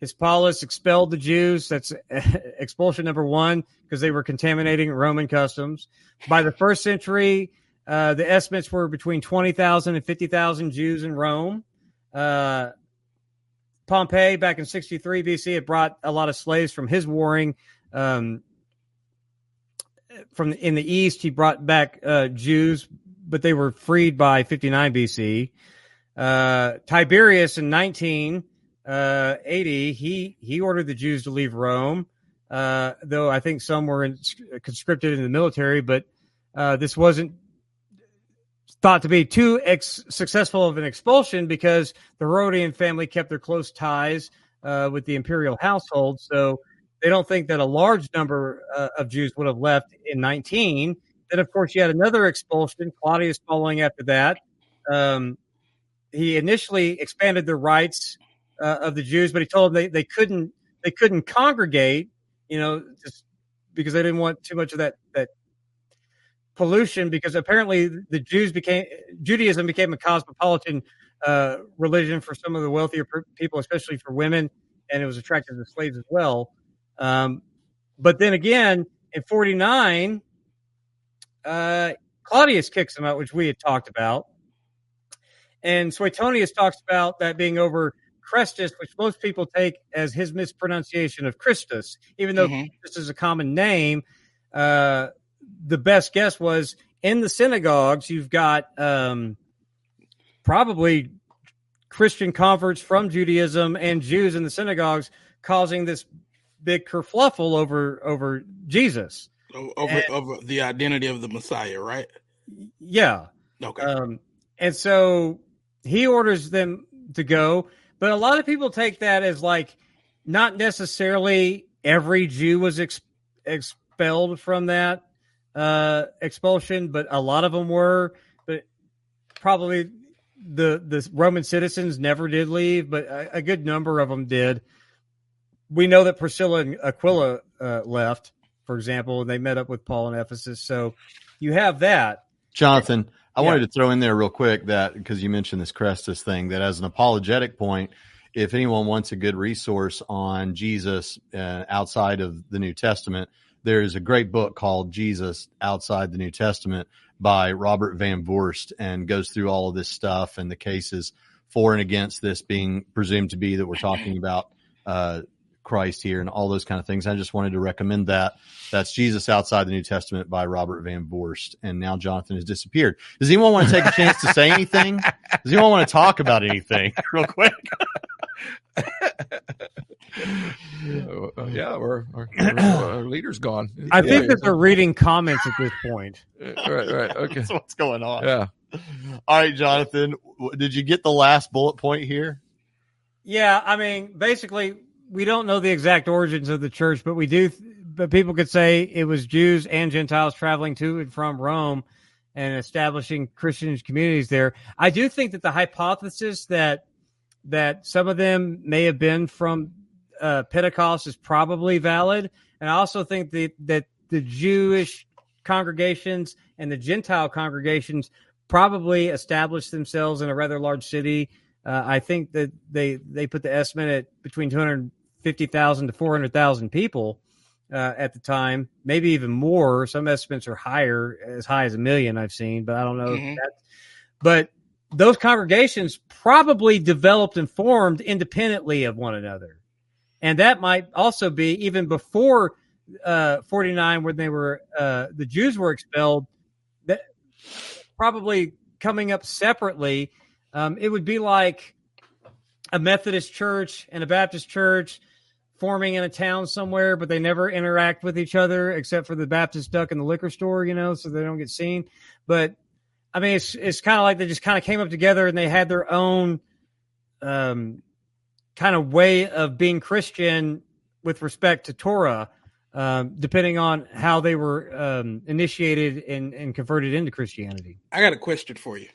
Hispalus expelled the Jews. That's [LAUGHS] expulsion number one because they were contaminating Roman customs. By the first century, uh, the estimates were between 20,000 and 50,000 Jews in Rome. Uh, Pompey back in 63 BC had brought a lot of slaves from his warring um, from in the east. He brought back uh, Jews, but they were freed by 59 BC. Uh, Tiberius in 1980 uh, he he ordered the Jews to leave Rome, uh, though I think some were in, conscripted in the military, but uh, this wasn't thought to be too ex- successful of an expulsion because the Herodian family kept their close ties uh, with the imperial household. So they don't think that a large number uh, of Jews would have left in 19. then, of course, you had another expulsion. Claudius following after that. Um, he initially expanded the rights uh, of the Jews, but he told them they, they couldn't they couldn't congregate, you know, just because they didn't want too much of that that pollution. Because apparently the Jews became Judaism became a cosmopolitan uh, religion for some of the wealthier people, especially for women, and it was attractive to slaves as well. Um, but then again, in 49, uh, Claudius kicks him out, which we had talked about. And Suetonius talks about that being over Chrestus, which most people take as his mispronunciation of Christus, even though mm-hmm. this is a common name. Uh, the best guess was in the synagogues, you've got um, probably Christian converts from Judaism and Jews in the synagogues causing this big kerfluffle over over Jesus. Over and, over the identity of the Messiah, right? Yeah. Okay. Um, and so he orders them to go, but a lot of people take that as like not necessarily every Jew was ex- expelled from that uh, expulsion, but a lot of them were. But probably the the Roman citizens never did leave, but a, a good number of them did. We know that Priscilla and Aquila uh, left, for example, and they met up with Paul in Ephesus. So you have that. Jonathan, I yeah. wanted to throw in there real quick that because you mentioned this Chrestus thing, that as an apologetic point, if anyone wants a good resource on Jesus uh, outside of the New Testament, there's a great book called Jesus Outside the New Testament by Robert Van Voorst and goes through all of this stuff and the cases for and against this being presumed to be that we're talking about uh, Christ here and all those kind of things. I just wanted to recommend that. That's Jesus Outside the New Testament by Robert Van Voorst. And now Jonathan has disappeared. Does anyone want to take a chance to say anything? Does anyone want to talk about anything [LAUGHS] real quick? uh, yeah, our, [CLEARS THROAT] our, our, leader's gone. I yeah, think that they're reading comments at this point. right, right. [LAUGHS] Okay. That's what's going on. Yeah. All right, Jonathan, did you get the last bullet point here? Yeah, I mean, basically, we don't know the exact origins of the church, but we do. But people could say it was Jews and Gentiles traveling to and from Rome and establishing Christian communities there. I do think that the hypothesis that that some of them may have been from uh, Pentecost is probably valid, and I also think that that the Jewish congregations and the Gentile congregations probably established themselves in a rather large city. Uh, I think that they they put the estimate at between 250,000 to 400,000 people uh, at the time, maybe even more. Some estimates are higher, as high as a million. I've seen, but I don't know. Mm-hmm. but those congregations probably developed and formed independently of one another. And that might also be even before uh, 49 when they were uh, the Jews were expelled that probably coming up separately um, it would be like a Methodist church and a Baptist church forming in a town somewhere but they never interact with each other except for the Baptist duck in the liquor store you know so they don't get seen but I mean, it's it's kind of like they just kind of came up together and they had their own um, kind of way of being Christian with respect to Torah, um, depending on how they were um, initiated and, and converted into Christianity. I got a question for you.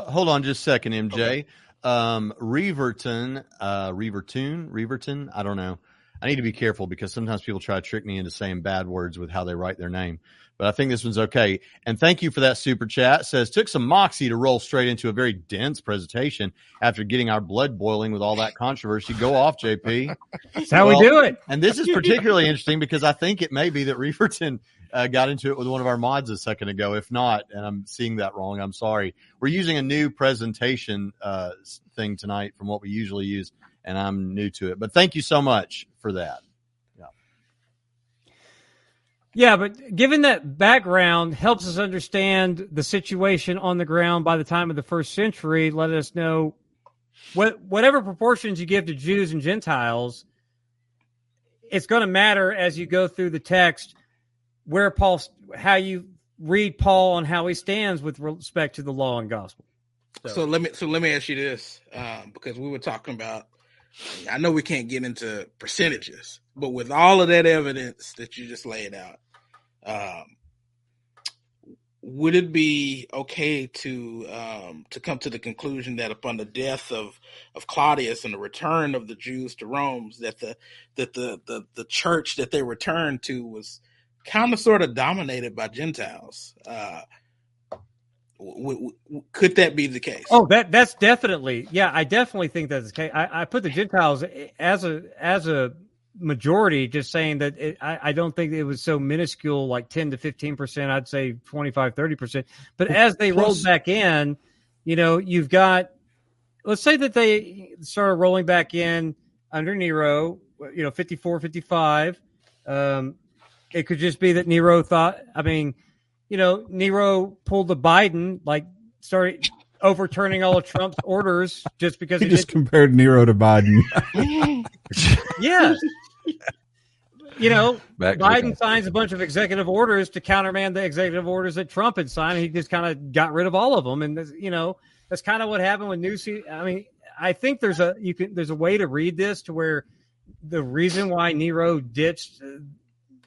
Hold on just a second, MJ. Okay. Um, Reverton, uh, Revertune, Reverton, I don't know. I need to be careful because sometimes people try to trick me into saying bad words with how they write their name but I think this one's okay. And thank you for that super chat. It says took some moxie to roll straight into a very dense presentation after getting our blood boiling with all that controversy. Go off, JP. That's how well, we do it. And this is particularly interesting because I think it may be that Reverton uh, got into it with one of our mods a second ago. If not, and I'm seeing that wrong, I'm sorry. We're using a new presentation uh, thing tonight from what we usually use, and I'm new to it. But thank you so much for that. Yeah, Yeah, but given that background helps us understand the situation on the ground by the time of the first century, let us know what whatever proportions you give to Jews and Gentiles, it's going to matter as you go through the text where Paul how you read Paul on how he stands with respect to the law and gospel. So, so let me so let me ask you this um, because we were talking about. I know we can't get into percentages, but with all of that evidence that you just laid out, um, would it be okay to um, to come to the conclusion that upon the death of of Claudius and the return of the Jews to Rome, that the that the the, the church that they returned to was kind of sort of dominated by Gentiles? Uh, w- w- could that be the case? Oh, that that's definitely yeah. I definitely think that's the case. I, I put the Gentiles as a as a majority just saying that it, I, I, don't think it was so minuscule like 10 to 15 percent i'd say 25 30 percent but as they Plus, rolled back in you know you've got let's say that they started rolling back in under nero you know 54 55 um, it could just be that nero thought i mean you know nero pulled the biden like started overturning all of Trump's orders just because he, he just compared Nero to Biden. [LAUGHS] yeah, you know, Back Biden signs a bunch of executive orders to countermand the executive orders that Trump had signed. He just kind of got rid of all of them, and you know, that's kind of what happened with Newsy. I mean, I think there's a you can there's a way to read this to where the reason why Nero ditched uh,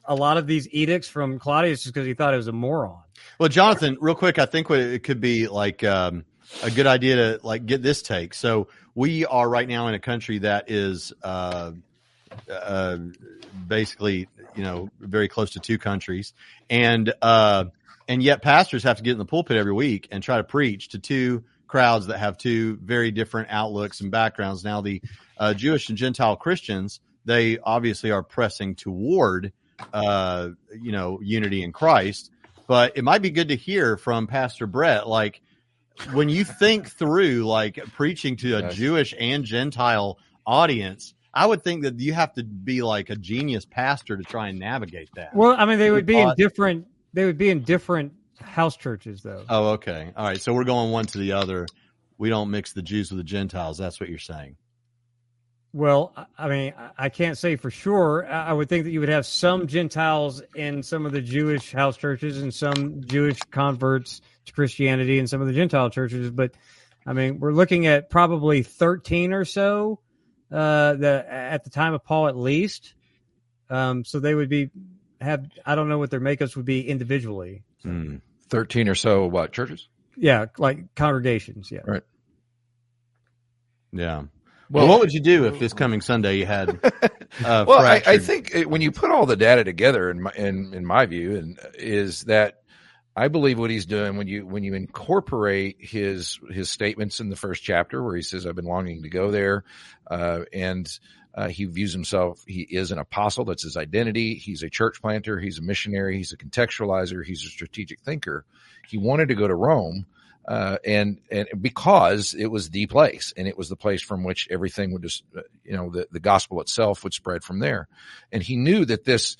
a lot of these edicts from Claudius is because he thought it was a moron. Well, Jonathan, real quick, I think it could be like um, a good idea to like get this take. So we are right now in a country that is. Uh, uh, basically, you know, very close to two countries, and uh, and yet pastors have to get in the pulpit every week and try to preach to two crowds that have two very different outlooks and backgrounds. Now, the uh, Jewish and Gentile Christians, they obviously are pressing toward, uh, you know, unity in Christ. But it might be good to hear from Pastor Brett, like when you think through like preaching to a yes. Jewish and Gentile audience, I would think that you have to be like a genius pastor to try and navigate that. Well, I mean, they would be in different. They would be in different house churches, though. Oh, okay. All right. So we're going one to the other. We don't mix the Jews with the Gentiles. That's what you're saying. Well, I mean, I can't say for sure. I would think that you would have some Gentiles in some of the Jewish house churches and some Jewish converts to Christianity in some of the Gentile churches. But I mean, we're looking at probably 13 or so uh, the at the time of Paul at least. Um, so they would be have I don't know what their makeups would be individually. Mm. Thirteen or so what churches? Yeah, like congregations. Yeah. Right. Yeah. Well, what would you do if this coming Sunday you had? [LAUGHS] Uh, well, I, I, think when you put all the data together, in my, in, in my view, and is that I believe what he's doing when you when you incorporate his his statements in the first chapter where he says I've been longing to go there, uh, and uh, he views himself he is an apostle that's his identity. He's a church planter. He's a missionary. He's a contextualizer. He's a strategic thinker. He wanted to go to Rome. Uh, and and because it was the place, and it was the place from which everything would just, uh, you know, the the gospel itself would spread from there, and he knew that this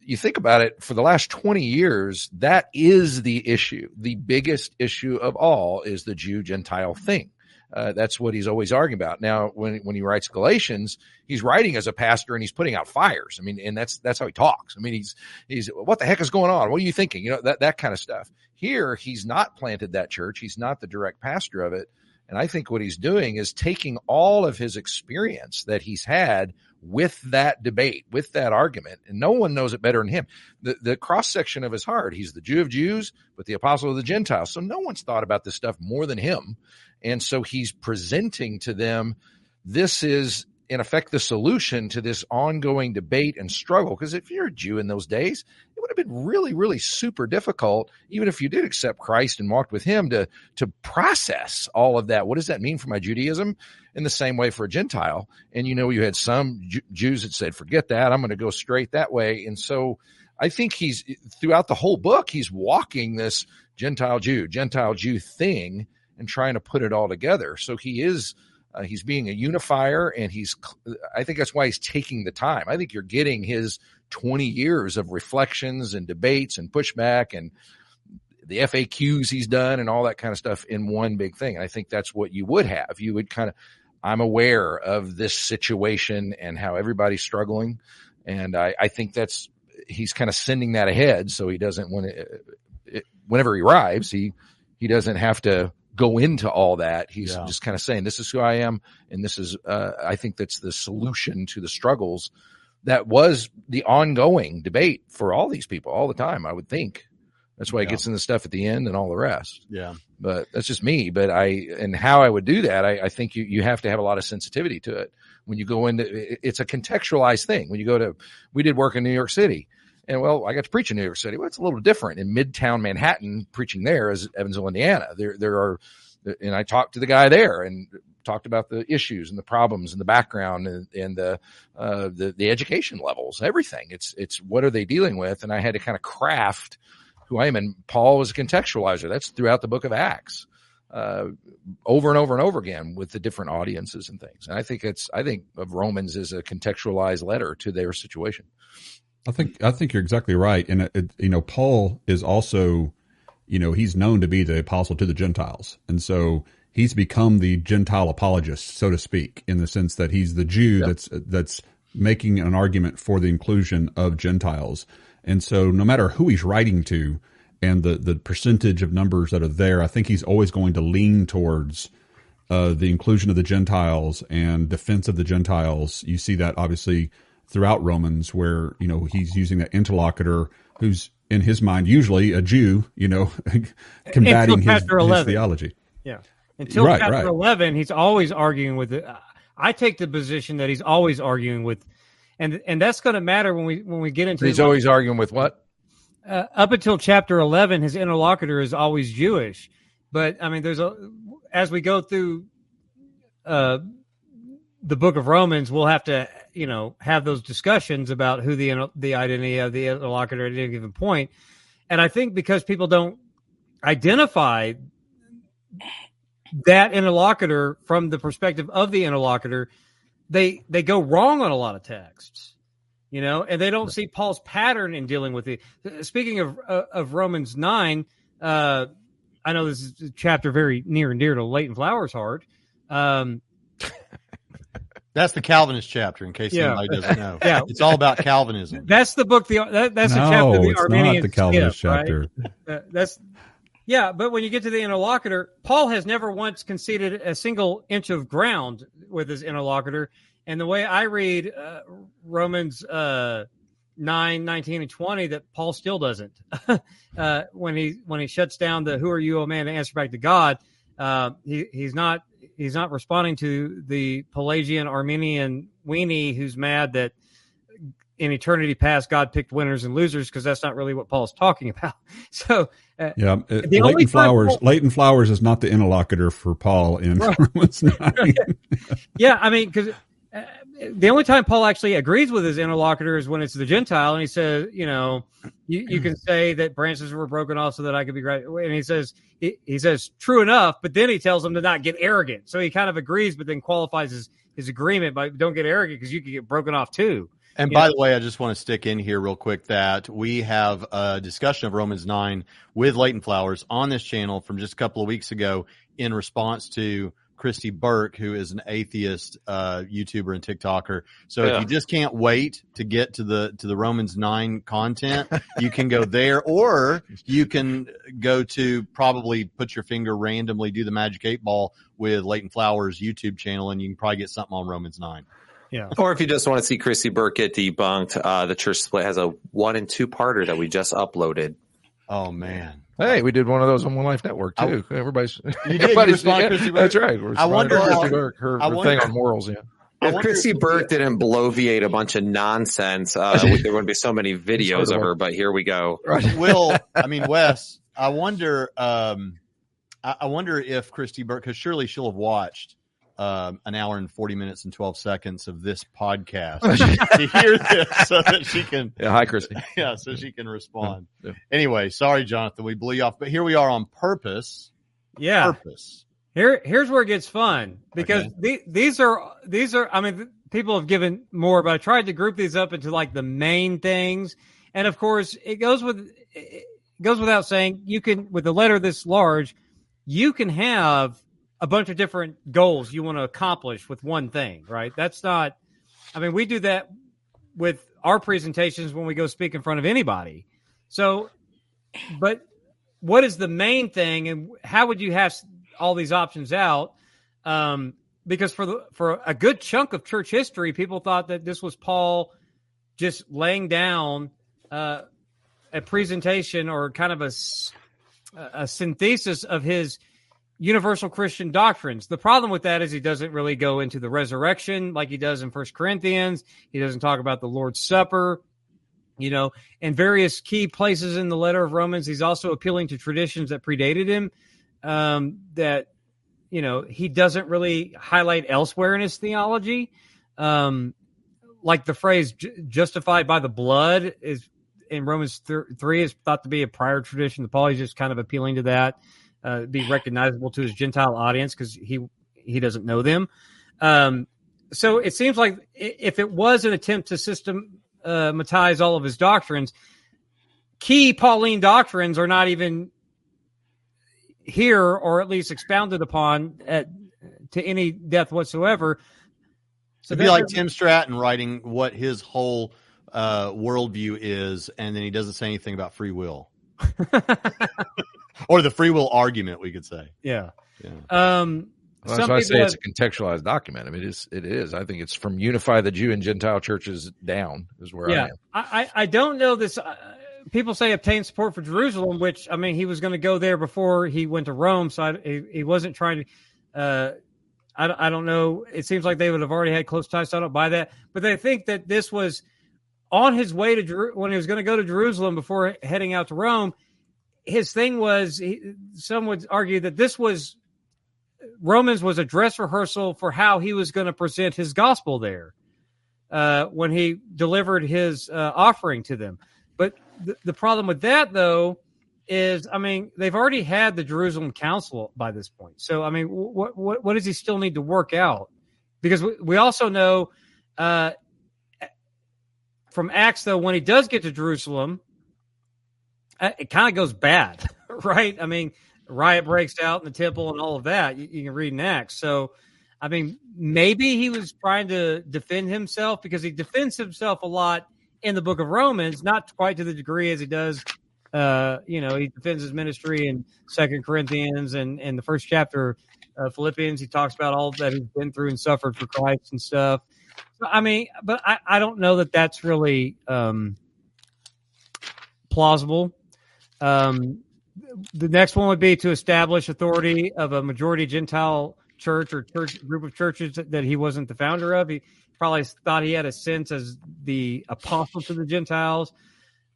you think about it for the last 20 years, that is the issue. The biggest issue of all is the Jew Gentile thing. Uh, that's what he's always arguing about. Now, when when he writes Galatians, he's writing as a pastor and he's putting out fires. I mean, and that's that's how he talks. I mean, he's he's what the heck is going on? What are you thinking? You know that that kind of stuff. Here, he's not planted that church. He's not the direct pastor of it. And I think what he's doing is taking all of his experience that he's had with that debate, with that argument, and no one knows it better than him. The, the cross section of his heart, he's the Jew of Jews, but the apostle of the Gentiles. So no one's thought about this stuff more than him. And so he's presenting to them this is in effect the solution to this ongoing debate and struggle. Because if you're a Jew in those days, it would have been really, really super difficult, even if you did accept Christ and walked with Him, to to process all of that. What does that mean for my Judaism? In the same way for a Gentile, and you know, you had some Jews that said, "Forget that, I'm going to go straight that way." And so, I think he's throughout the whole book, he's walking this Gentile Jew, Gentile Jew thing, and trying to put it all together. So he is uh, he's being a unifier, and he's. I think that's why he's taking the time. I think you're getting his 20 years of reflections and debates and pushback and the FAQs he's done and all that kind of stuff in one big thing. And I think that's what you would have. You would kind of. I'm aware of this situation and how everybody's struggling, and I, I think that's he's kind of sending that ahead so he doesn't it, it, whenever he arrives he he doesn't have to go into all that. He's yeah. just kind of saying, this is who I am. And this is, uh, I think that's the solution to the struggles that was the ongoing debate for all these people all the time, I would think. That's why Yeah. he gets in the stuff at the end and all the rest. Yeah. But that's just me. But I and how I would do that, I, I think you you have to have a lot of sensitivity to it. When you go into it's a contextualized thing. When you go to we did work in New York City. And well, I got to preach in New York City. Well, it's a little different in Midtown Manhattan. Preaching there is Evansville, Indiana. There, there are, and I talked to the guy there and talked about the issues and the problems and the background and, and the, uh, the the education levels, everything. It's it's what are they dealing with? And I had to kind of craft who I am. And Paul was a contextualizer. That's throughout the Book of Acts, uh, over and over and over again with the different audiences and things. And I think it's I think of Romans as a contextualized letter to their situation. I think I think you're exactly right, and it, it- you know Paul is also, you know, he's known to be the apostle to the Gentiles, and so he's become the Gentile apologist, so to speak, in the sense that he's the Jew that's that's making an argument for the inclusion of Gentiles, and so no matter who he's writing to, and the the percentage of numbers that are there, I think he's always going to lean towards uh, the inclusion of the Gentiles and defense of the Gentiles. You see that obviously throughout Romans, where you know he's using that interlocutor who's in his mind usually a Jew, you know, [LAUGHS] combating his, his theology. Yeah. Until Right, chapter right. 11, he's always arguing with it. I take the position that he's always arguing with, and and that's going to matter when we when we get into He's always arguing with what? uh, up until chapter 11 his interlocutor is always jewish but i mean there's a as we go through uh the book of romans we'll have to you know have those discussions about who the the identity of the interlocutor at any given point and i think because people don't identify that interlocutor from the perspective of the interlocutor they they go wrong on a lot of texts you know, and they don't see Paul's pattern in dealing with it. Speaking of of Romans nine, uh, I know this is a chapter very near and dear to Leighton Flowers' heart. Um, That's the Calvinist chapter, in case Yeah. anybody doesn't know. [LAUGHS] Yeah. It's all about Calvinism. that's the book. The that, that's the no, chapter. The it's Arminian not the Calvinist skip, chapter. Uh, that's yeah, but when you get to the interlocutor, Paul has never once conceded a single inch of ground with his interlocutor. And the way I read uh, Romans uh, 9, 19, and 20, that Paul still doesn't. [LAUGHS] uh, when he when he shuts down the "Who are you, O man?" to answer back to God, uh, he he's not he's not responding to the Pelagian Arminian weenie who's mad that in eternity past God picked winners and losers because that's not really what Paul's talking [LAUGHS] about. So uh, Yeah, uh, The Leighton Flowers. Paul- Leighton Flowers is not the interlocutor for Paul in Right. Romans [LAUGHS] nine. yeah, I mean, because uh, the only time Paul actually agrees with his interlocutor is when it's the Gentile, and he says, you know, you, you can [CLEARS THROAT] say that branches were broken off so that I could be right. And he says, he, he says, true enough, but then he tells them to not get arrogant. So he kind of agrees, but then qualifies his, his agreement by don't get arrogant because you could get broken off too. And by the way, I just want to stick in here real quick that we have a discussion of Romans 9 with Leighton Flowers on this channel from just a couple of weeks ago in response to Christy Burke, who is an atheist uh, YouTuber and TikToker. So Yeah. if you just can't wait to get to the to the Romans 9 content, you can go there [LAUGHS] or you can go to probably put your finger randomly do the magic eight ball with Leighton Flowers YouTube channel and you can probably get something on Romans 9. Yeah. Or if you just want to see Chrissy Burke get debunked, uh, the church split has a one and two parter that we just uploaded. Oh man. Hey, we did one of those on One Life Network I- too. Everybody's You did? [LAUGHS] Everybody's- respond to That's right. We're I wonder responding to how- Burke, her, I her wonder- thing on morals. Yeah. If wonder- Chrissy Burke didn't bloviate a bunch of nonsense, uh, [LAUGHS] there wouldn't be so many videos of her, but here we go. Right. [LAUGHS] Will I mean Wes? I wonder. Um, I, I wonder if Christy Burke, because surely she'll have watched um, an hour and forty minutes and twelve seconds of this podcast [LAUGHS] to hear this, so that she can, Yeah. Hi, Christy. [LAUGHS] yeah, so she can respond. Yeah. Anyway, sorry, Jonathan, we blew you off, but here we are on purpose. Yeah. Purpose. Here, here's where it gets fun because the, these are these are. I mean, th- people have given more, but I tried to group these up into like the main things, and of course, it goes with it goes without saying you can with a letter this large, you can have a bunch of different goals you want to accomplish with one thing, right? That's not. I mean, we do that with our presentations when we go speak in front of anybody. So, but what is the main thing, and how would you have all these options out? Um, because for the for a good chunk of church history, people thought that this was Paul just laying down uh, a presentation or kind of a a synthesis of his universal Christian doctrines. The problem with that is he doesn't really go into the resurrection like he does in First Corinthians. He doesn't talk about the Lord's Supper, you know, and various key places in the letter of Romans. He's also appealing to traditions that predated him um, that, you know, he doesn't really highlight elsewhere in his theology. Um, like the phrase justified by the blood is in Romans th- 3 is thought to be a prior tradition. The Paul is just kind of appealing to that uh, be recognizable to his Gentile audience because he he doesn't know them. Um, so it seems like if it was an attempt to systematize all of his doctrines, key Pauline doctrines are not even here or at least expounded upon at, to any depth whatsoever. So It'd be like Tim Stratton writing what his whole uh, worldview is, and then he doesn't say anything about free will. [LAUGHS] or the free will argument, we could say. Yeah. Yeah. Um, well, that's why I say have, it's a contextualized document. I mean, it's it is. I think it's from unify the Jew and Gentile churches down is where yeah, I am. I I don't know this. Uh, people say obtain support for Jerusalem, which I mean, he was going to go there before he went to Rome, so I, he, he wasn't trying to. Uh, I, I don't know. It seems like they would have already had close ties, so I don't buy that. But they think that this was on his way to Jer- when he was going to go to Jerusalem before heading out to Rome his thing was he, some would argue that this was Romans was a dress rehearsal for how he was going to present his gospel there uh, when he delivered his uh, offering to them. But th- the problem with that, though, is I mean they've already had the Jerusalem Council by this point. So I mean, what what, what does he still need to work out? Because we, we also know uh, from Acts though when he does get to Jerusalem it kind of goes bad, [LAUGHS] right? I mean, riot breaks out in the temple and all of that. You, you, can read Acts. So, I mean, maybe he was trying to defend himself because he defends himself a lot in the book of Romans, not quite to the degree as he does. Uh, you know, he defends his ministry in Second Corinthians and in the first chapter of Philippians. He talks about all that he's been through and suffered for Christ and stuff. I mean, but I, I don't know that that's really um, plausible. Um, the next one would be to establish authority of a majority Gentile church or church group of churches that he wasn't the founder of. He probably thought he had a sense as the apostle to the Gentiles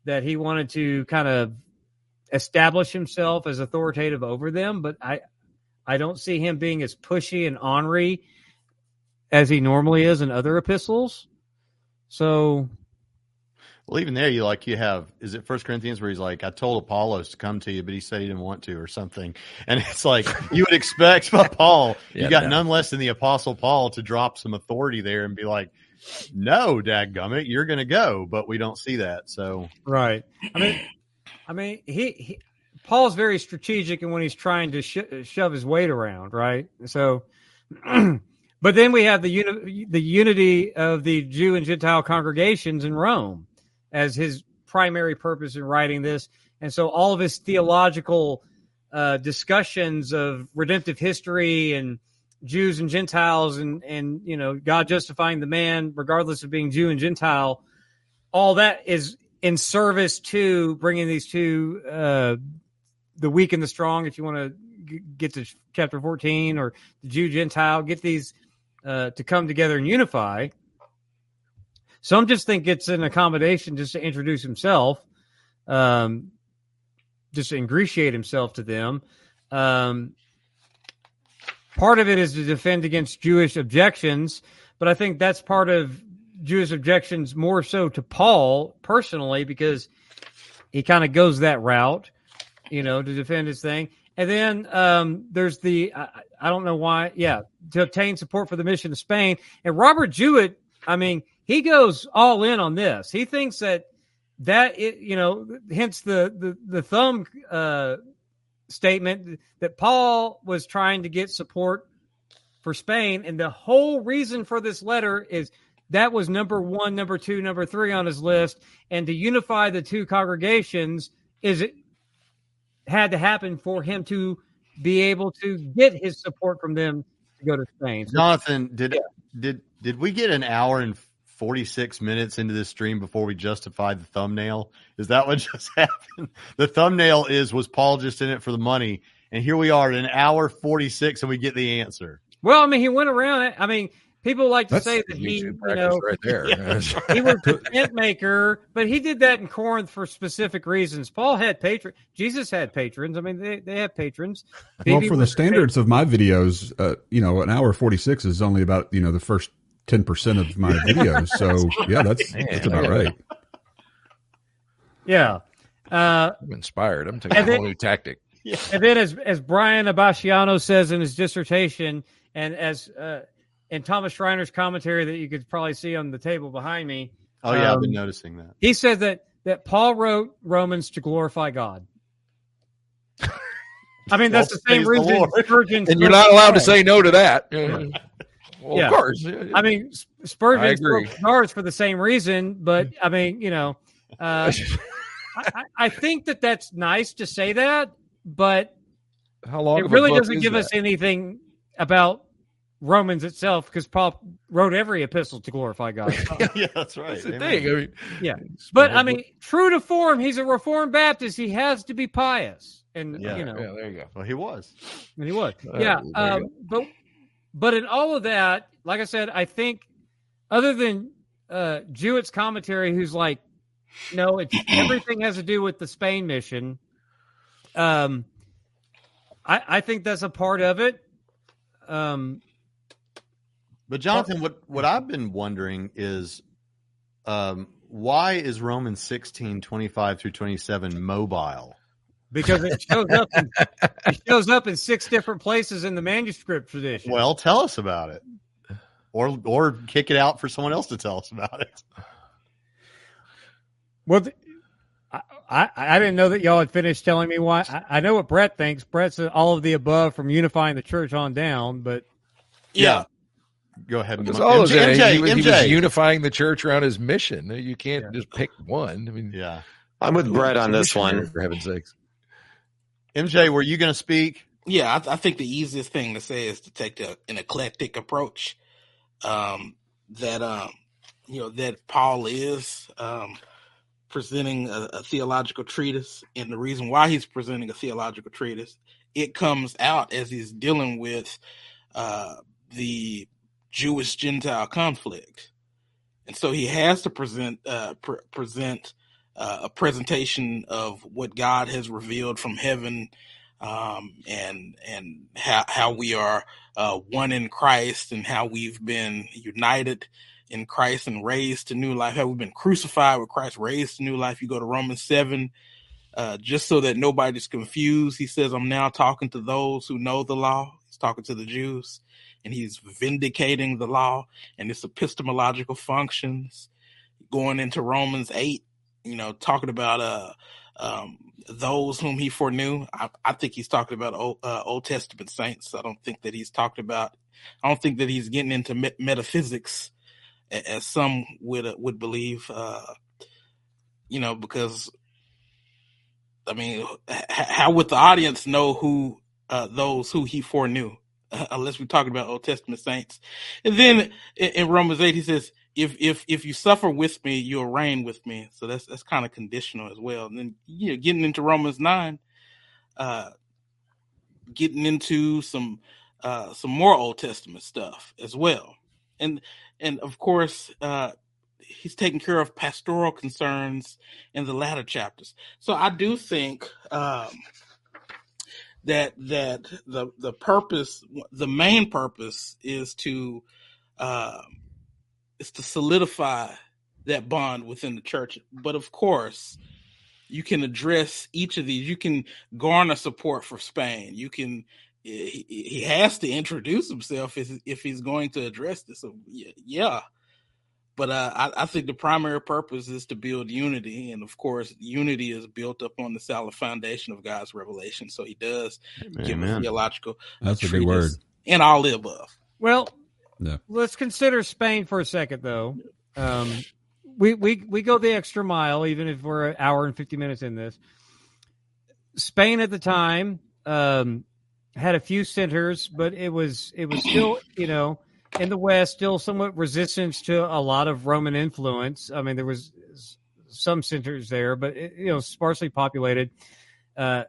that he wanted to kind of establish himself as authoritative over them. But I, I don't see him being as pushy and ornery as he normally is in other epistles. So well, even there, you like you have is it First Corinthians where he's like, I told Apollos to come to you, but he said he didn't want to, or something. And it's like you would expect [LAUGHS] Paul, yeah, you got no. none less than the Apostle Paul to drop some authority there and be like, "No, Dadgummit, you're going to go," but we don't see that. So right. I mean, I mean, he, he Paul's very strategic, and when he's trying to sh- shove his weight around, right? So. [CLEARS THROAT] But then we have the uni- the unity of the Jew and Gentile congregations in Rome as his primary purpose in writing this. And so all of his theological uh, discussions of redemptive history and Jews and Gentiles and, and, you know, God justifying the man, regardless of being Jew and Gentile, all that is in service to bringing these two, uh, the weak and the strong, if you want to get to chapter 14 or the Jew Gentile, get these uh, to come together and unify. Some just think it's an accommodation just to introduce himself, um, just to ingratiate himself to them. Um, part of it is to defend against Jewish objections, but I think that's part of Jewish objections more so to Paul personally because he kind of goes that route, you know, to defend his thing. And then um, there's the I, I, don't know why, yeah, to obtain support for the mission to Spain. And Robert Jewett, I mean, he goes all in on this. He thinks that that it, you know, hence the the the thumb uh, statement that Paul was trying to get support for Spain, and the whole reason for this letter is that was number one, number two, number three on his list, and to unify the two congregations is it had to happen for him to be able to get his support from them to go to Spain. Jonathan, did yeah. did did we get an hour and 46 minutes into this stream before we justified the thumbnail. Is that what [LAUGHS] just happened? The thumbnail is was Paul just in it for the money? And here we are at an hour 46 and we get the answer. Well, I mean, he went around it. I mean, people like to That's say that he, you know, right there. [LAUGHS] he was a tent maker, but he did that in Corinth for specific reasons. Paul had patron. Jesus had patrons. I mean, they, they have patrons. Well, Phoebe for the was- standards of my videos, uh, you know, an hour 46 is only about, you know, the first 10% of my videos. [LAUGHS] So, yeah, that's, that's about right. Yeah. Uh, I'm inspired. I'm taking And a then- whole new tactic. and then, as as Brian Abasciano says in his dissertation, and as uh, in Thomas Schreiner's commentary that you could probably see on the table behind me, Oh yeah, I've Um, been noticing that. he said that that Paul wrote Romans to glorify God. [LAUGHS] I mean, that's Well, the same praise the reason And you're not allowed to say no to that. Well, Yeah. of course. I mean, Spurgeon agree. for the same reason, but [LAUGHS] I mean, you know, uh, [LAUGHS] I, I- think that that's nice to say that, but how long? it really doesn't give that? us anything about Romans itself because Paul wrote every epistle to glorify God. [LAUGHS] yeah, that's right. That's the thing. I mean, Yeah. but I mean, true to form, he's a Reformed Baptist. He has to be pious, and Yeah, you know, yeah, there you go. Well, he was. and he was. Uh, yeah. Um, but but in all of that, like I said, I think other than uh, Jewett's commentary, who's like, no, it's [CLEARS THROAT] everything has to do with the Spain mission. Um, I I think that's a part of it. Um, But Jonathan, what what I've been wondering is, um, why is Romans 16, 25 through twenty seven mobile? Because it shows up in, it shows up in six different places in the manuscript tradition. Well, tell us about it, or or kick it out for someone else to tell us about it. Well, th- I, I I didn't know that y'all had finished telling me why. I, I know what Brett thinks. Brett's all of the above from unifying the church on down, but Yeah. Go ahead. Because MJ, all of that, MJ, he, was, he was unifying the church around his mission. You can't just pick one. I mean, yeah, I'm with Brett on this one. For heaven's sakes. MJ, were you going to speak? Yeah, I, I think the easiest thing to say is to take a, an eclectic approach. Um, that um, you know that Paul is um, presenting a, a theological treatise, and the reason why he's presenting a theological treatise, it comes out as he's dealing with uh, the Jewish Gentile conflict, and so he has to present uh, pre- present uh, a presentation of what God has revealed from heaven um, and and how how we are uh, one in Christ and how we've been united in Christ and raised to new life. How we've been crucified with Christ, raised to new life. You go to Romans seven, uh, just so that nobody's confused. He says, "I'm now talking to those who know the law." He's talking to the Jews, and he's vindicating the law and its epistemological functions. Going into Romans eight, you know, talking about uh um, those whom he foreknew. I, I think he's talking about Old, uh, Old Testament saints. I don't think that he's talked about. I don't think that he's getting into me- metaphysics as some would uh, would believe. Uh, you know, because I mean, h- how would the audience know who uh, those who he foreknew? [LAUGHS] Unless we're talking about Old Testament saints, and then in, in Romans eight he says, "If if if you suffer with me, you'll reign with me." So that's that's kind of conditional as well. And then you know, getting into Romans nine, uh, getting into some uh, some more Old Testament stuff as well, and and of course uh, he's taking care of pastoral concerns in the latter chapters. So I do think um, that that the the purpose, the main purpose, is to um, is to solidify that bond within the church. But of course, you can address each of these. You can garner support for Spain. You can. He, he has to introduce himself if if he's going to address this. So yeah, yeah. But uh, I, I think the primary purpose is to build unity, and of course, unity is built up on the solid foundation of God's revelation. So He does give a theological That's a good word. and all the above. well, Yeah. let's consider Spain for a second, though. Um, we we we go the extra mile, even if we're an hour and fifty minutes in this. Spain at the time um, had a few centers, but it was it was still you know in the West, still somewhat resistance to a lot of Roman influence. I mean, there was some centers there, but it, you know, sparsely populated. Uh,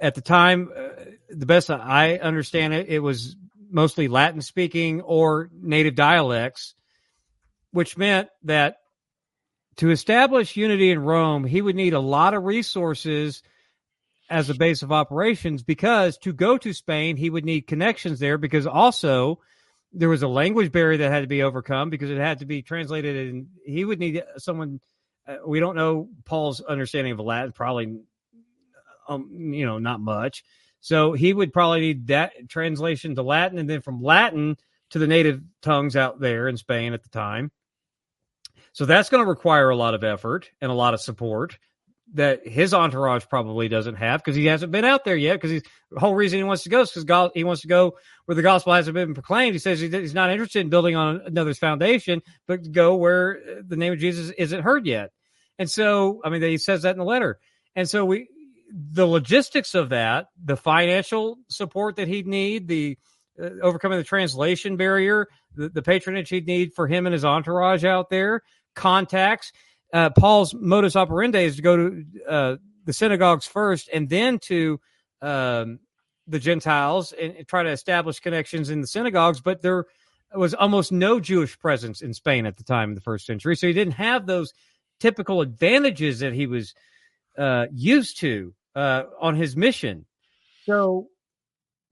at the time, uh, the best I understand it, it was mostly Latin speaking or native dialects, which meant that to establish unity in Rome, he would need a lot of resources as a base of operations because to go to Spain, he would need connections there because also there was a language barrier that had to be overcome because it had to be translated and he would need someone uh, we don't know Paul's understanding of Latin probably um, you know not much so he would probably need that translation to Latin and then from Latin to the native tongues out there in Spain at the time so that's going to require a lot of effort and a lot of support that his entourage probably doesn't have because he hasn't been out there yet. Because the whole reason he wants to go is because he wants to go where the gospel hasn't been proclaimed. He says he's not interested in building on another's foundation, but go where the name of Jesus isn't heard yet. And so, I mean, he says that in the letter. And so we, the logistics of that, the financial support that he'd need, the uh, overcoming the translation barrier, the, the patronage he'd need for him and his entourage out there, contacts uh, Paul's modus operandi is to go to uh, the synagogues first and then to um, the Gentiles and, and, try to establish connections in the synagogues. But there was almost no Jewish presence in Spain at the time in the first century. So he didn't have those typical advantages that he was uh, used to uh, on his mission. So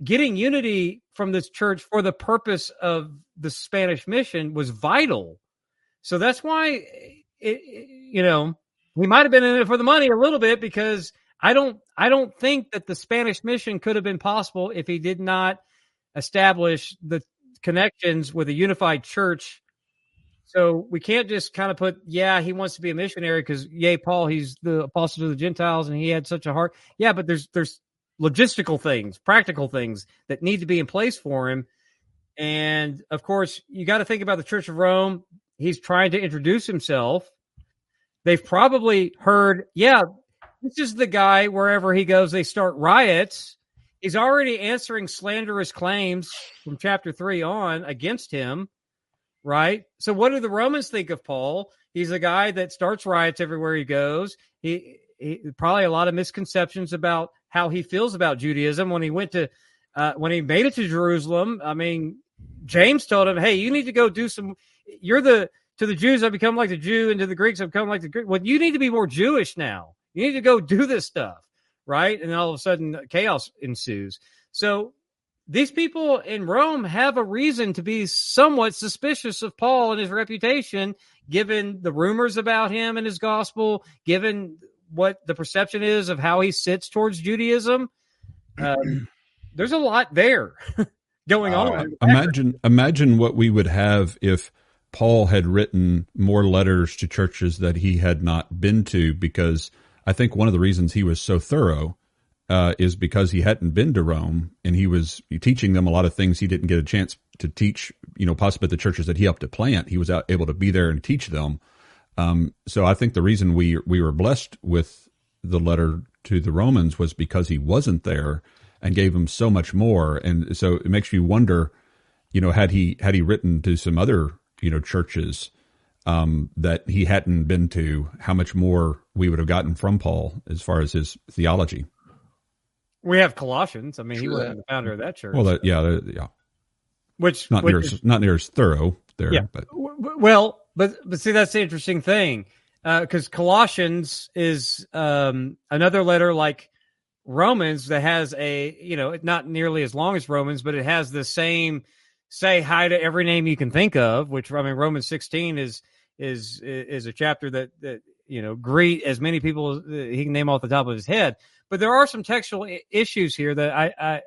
getting unity from this church for the purpose of the Spanish mission was vital. So that's why it, you know, he might have been in it for the money a little bit because I don't I don't think that the Spanish mission could have been possible if he did not establish the connections with a unified church. So we can't just kind of put, yeah, he wants to be a missionary because, yay, Paul, he's the apostle to the Gentiles and he had such a heart. Yeah, but there's there's logistical things, practical things that need to be in place for him. And of course, you got to think about the Church of Rome he's trying to introduce himself. They've probably heard, yeah, this is the guy wherever he goes, they start riots. He's already answering slanderous claims from chapter three on against him, right? So, what do the Romans think of Paul? He's a guy that starts riots everywhere he goes. He, he probably a lot of misconceptions about how he feels about Judaism when he went to uh, when he made it to Jerusalem. I mean, James told him, "Hey, you need to go do some you're the to the Jews I've become like the Jew, and to the Greeks I've become like the Greek. Well, you need to be more Jewish now. You need to go do this stuff, right? And all of a sudden, chaos ensues. So these people in Rome have a reason to be somewhat suspicious of Paul and his reputation, given the rumors about him and his gospel, given what the perception is of how he sits towards Judaism. Um, [CLEARS THROAT] there's a lot there [LAUGHS] going uh, on. Imagine, imagine what we would have if Paul had written more letters to churches that he had not been to because I think one of the reasons he was so thorough uh, is because he hadn't been to Rome and he was teaching them a lot of things he didn't get a chance to teach, you know, possibly the churches that he helped to plant. He was able to be there and teach them. Um, so I think the reason we we were blessed with the letter to the Romans was because he wasn't there and gave them so much more. And so it makes you wonder, you know, had he had he written to some other you know churches um, that he hadn't been to, how much more we would have gotten from Paul as far as his theology. We have Colossians. I mean, True he wasn't the founder of that church. Well, that, yeah, yeah. Which not which near is, as, not near as thorough there. Yeah. But well, but but see, that's the interesting thing because uh, Colossians is um, another letter like Romans that has a you know not nearly as long as Romans, but it has the same say hi to every name you can think of, which I mean Romans 16 is is is a chapter that that you know greet as many people as he can name off the top of his head. But there are some textual issues here that I, I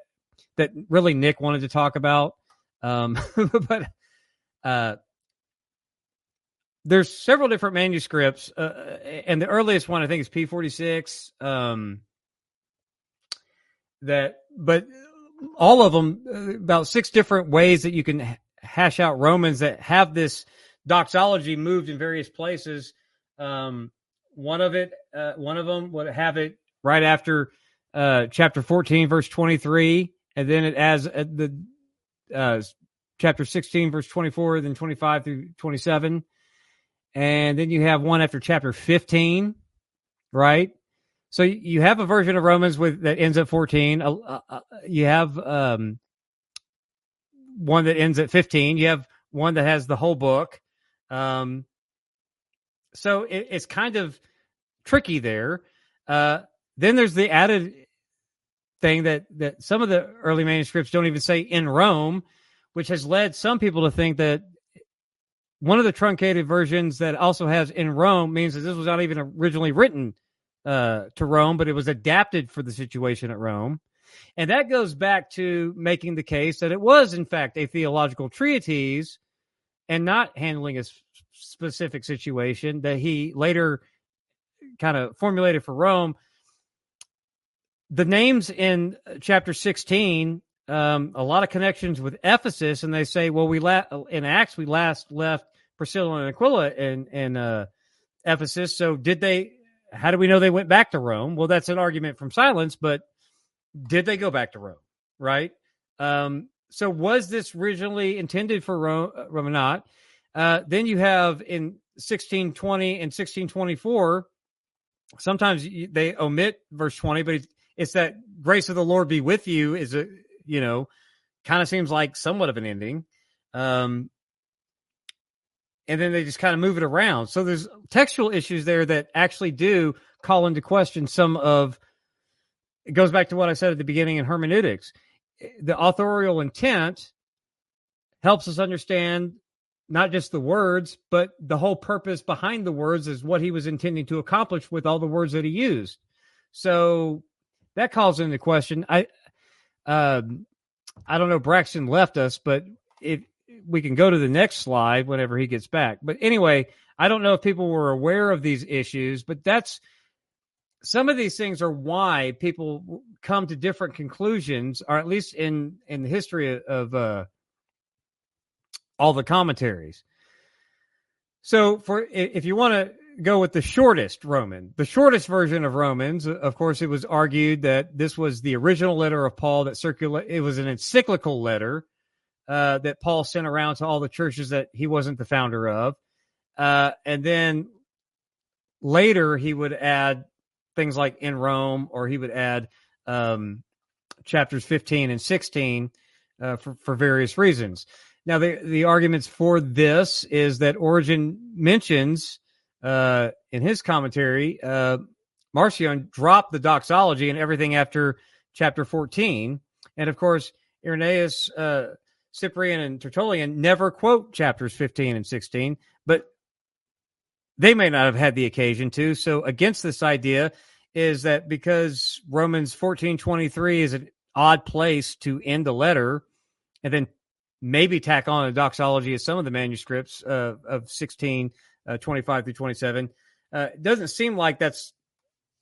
that really Nick wanted to talk about. Um, [LAUGHS] but uh, there's several different manuscripts, uh, and the earliest one I think is P46. Um, that, but all of them uh, about six different ways that you can hash out Romans that have this doxology moved in various places. Um, one of it, uh, one of them would have it right after uh, chapter 14, verse 23, and then it as uh, the uh, chapter 16, verse 24, then 25 through 27. And then you have one after chapter 15, right? So you have a version of Romans with that ends at 14. Uh, uh, uh, you have um, one that ends at 15. You have one that has the whole book. Um, so it, it's kind of tricky there. Uh, then there's the added thing that that some of the early manuscripts don't even say in Rome, which has led some people to think that one of the truncated versions that also has in Rome means that this was not even originally written uh, to Rome, but it was adapted for the situation at Rome. And that goes back to making the case that it was, in fact, a theological treatise and not handling a specific situation that he later kind of formulated for Rome. The names in chapter 16, um, a lot of connections with Ephesus, and they say, well, we la- in Acts we last left Priscilla and Aquila in in uh, Ephesus. So did they? How do we know they went back to Rome? Well, that's an argument from silence, but did they go back to Rome? Right. Um, so was this originally intended for Rome, uh, Rome or not? Uh, then you have in 1620 and 1624, sometimes they omit verse 20, but it's, that grace of the Lord be with you is a, you know, kind of seems like somewhat of an ending. Um, and then they just kind of move it around. So there's textual issues there that actually do call into question some of it goes back to what I said at the beginning in hermeneutics. The authorial intent helps us understand not just the words, but the whole purpose behind the words is what he was intending to accomplish with all the words that he used. So that calls into question. I, um, I don't know. Braxton left us, but if we can go to the next slide whenever he gets back. But anyway, I don't know if people were aware of these issues, but that's some of these things are why people come to different conclusions, or at least in in the history of uh, all the commentaries. So, for if you want to go with the shortest Roman, the shortest version of Romans, of course, it was argued that this was the original letter of Paul that circulated. It was an encyclical letter uh, that Paul sent around to all the churches that he wasn't the founder of, uh, and then later he would add things like in Rome, or he would add um, chapters 15 and 16 uh, for, for various reasons. Now, the, the arguments for this is that Origen mentions uh, in his commentary, uh, Marcion dropped the doxology and everything after chapter 14. And of course, Irenaeus, uh, Cyprian, and Tertullian never quote chapters 15 and 16, but they may not have had the occasion to. So against this idea is that because Romans 14:23 is an odd place to end a letter and then maybe tack on a doxology of some of the manuscripts uh, of 16 uh, 25 through 27 uh, it doesn't seem like that's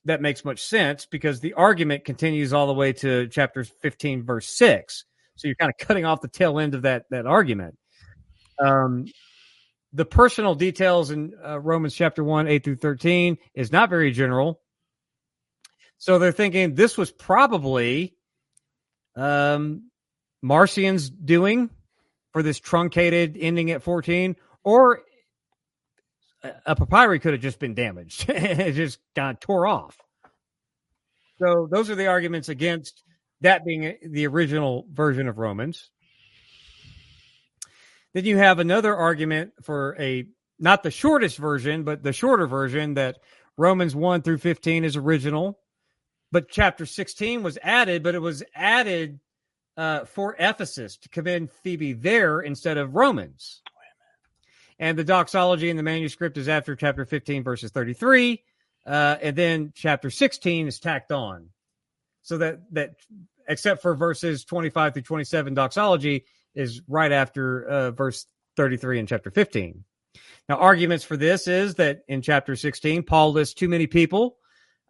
that makes much sense because the argument continues all the way to chapter 15 verse 6 so you're kind of cutting off the tail end of that that argument. Um, the personal details in uh, Romans chapter 1, 8 through 13 is not very general. So they're thinking this was probably um, Marcion's doing for this truncated ending at 14, or a papyri could have just been damaged. [LAUGHS] it just kind of tore off. So those are the arguments against that being the original version of Romans. Then you have another argument for a not the shortest version, but the shorter version that Romans 1 through 15 is original, but chapter 16 was added, but it was added uh, for Ephesus to commend Phoebe there instead of Romans. And the doxology in the manuscript is after chapter 15, verses 33. Uh, and then chapter 16 is tacked on. So that, that except for verses 25 through 27 doxology is right after uh, verse 33 in chapter 15. Now, arguments for this is that in chapter 16, Paul lists too many people.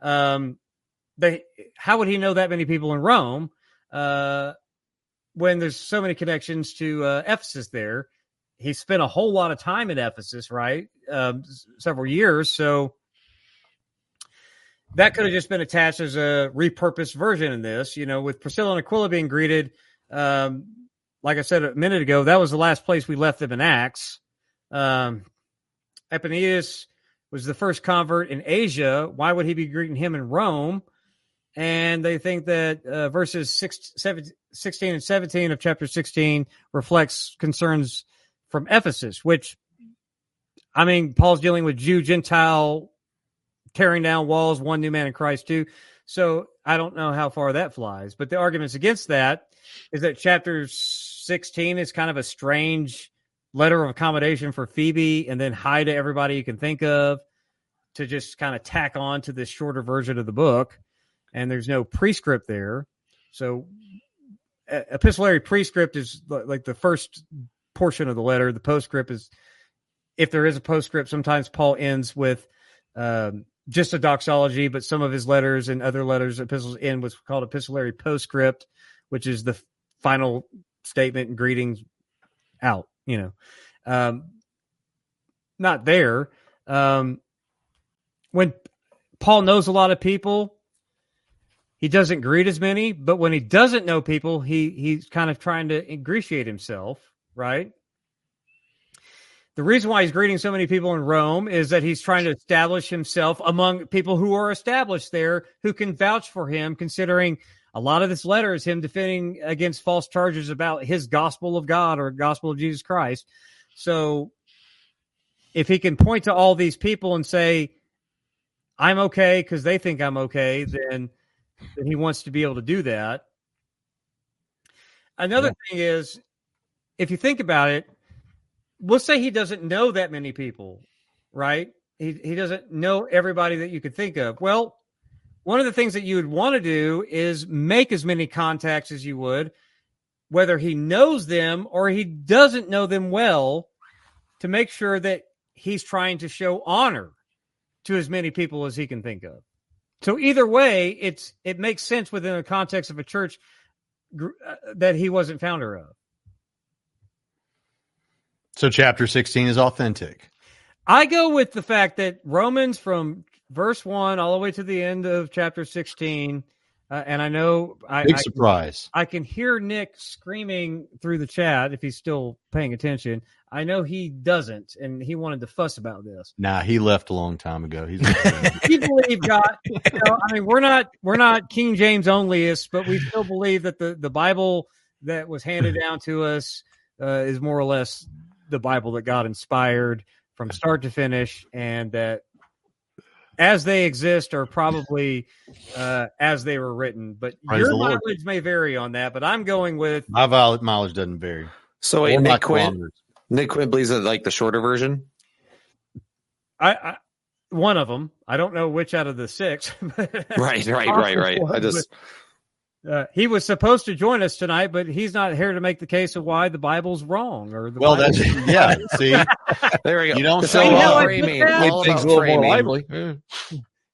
Um, they, how would he know that many people in Rome uh, when there's so many connections to uh, Ephesus there? He spent a whole lot of time in Ephesus, right? Um, several years. So that could have just been attached as a repurposed version in this, you know, with Priscilla and Aquila being greeted. Um, like I said a minute ago, that was the last place we left them in Acts. Um, Epaenetus was the first convert in Asia. Why would he be greeting him in Rome? And they think that uh, verses six, seven, 16 and 17 of chapter 16 reflects concerns from Ephesus, which, I mean, Paul's dealing with Jew, Gentile, tearing down walls, one new man in Christ too. So I don't know how far that flies. But the arguments against that is that chapter 16 is kind of a strange letter of accommodation for Phoebe and then hi to everybody you can think of to just kind of tack on to this shorter version of the book. And there's no prescript there. So epistolary prescript is like the first portion of the letter. The postscript is, if there is a postscript, sometimes Paul ends with um, just a doxology, but some of his letters and other letters, epistles end what's called epistolary postscript, which is the final statement and greetings out, you know. Um, not there. Um, when Paul knows a lot of people, he doesn't greet as many, but when he doesn't know people, he he's kind of trying to ingratiate himself, right? The reason why he's greeting so many people in Rome is that he's trying to establish himself among people who are established there who can vouch for him, considering a lot of this letter is him defending against false charges about his gospel of God or gospel of Jesus Christ. So if he can point to all these people and say, I'm okay because they think I'm okay, then, then he wants to be able to do that. Another yeah. thing is, if you think about it, we'll say he doesn't know that many people, right? He he doesn't know everybody that you could think of. Well, one of the things that you would want to do is make as many contacts as you would, whether he knows them or he doesn't know them well, to make sure that he's trying to show honor to as many people as he can think of. So either way, it's it makes sense within the context of a church uh, that he wasn't founder of. So chapter 16 is authentic. I go with the fact that Romans from verse 1 all the way to the end of chapter 16 uh, and I know I, big I surprise. Can, I can hear Nick screaming through the chat if he's still paying attention. I know he doesn't, and he wanted to fuss about this. Nah, he left a long time ago. He's we [LAUGHS] believe God. You know, I mean, we're not we're not King James onlyists, but we still believe that the the Bible that was handed [LAUGHS] down to us uh, is more or less the Bible that God inspired from start to finish, and that as they exist are probably uh, as they were written. But Praise your mileage Lord. may vary on that. But I'm going with my mileage doesn't vary. So wait, Nick Quint, Nick Quint believes it like the shorter version. I, I, one of them. I don't know which out of the six. [LAUGHS] right, right, right, right. I just. Uh, he was supposed to join us tonight, but he's not here to make the case of why the Bible's wrong or the well. Bible's That's [LAUGHS] yeah. See, [LAUGHS] there we go. You don't show up. Framing, things a little more lively.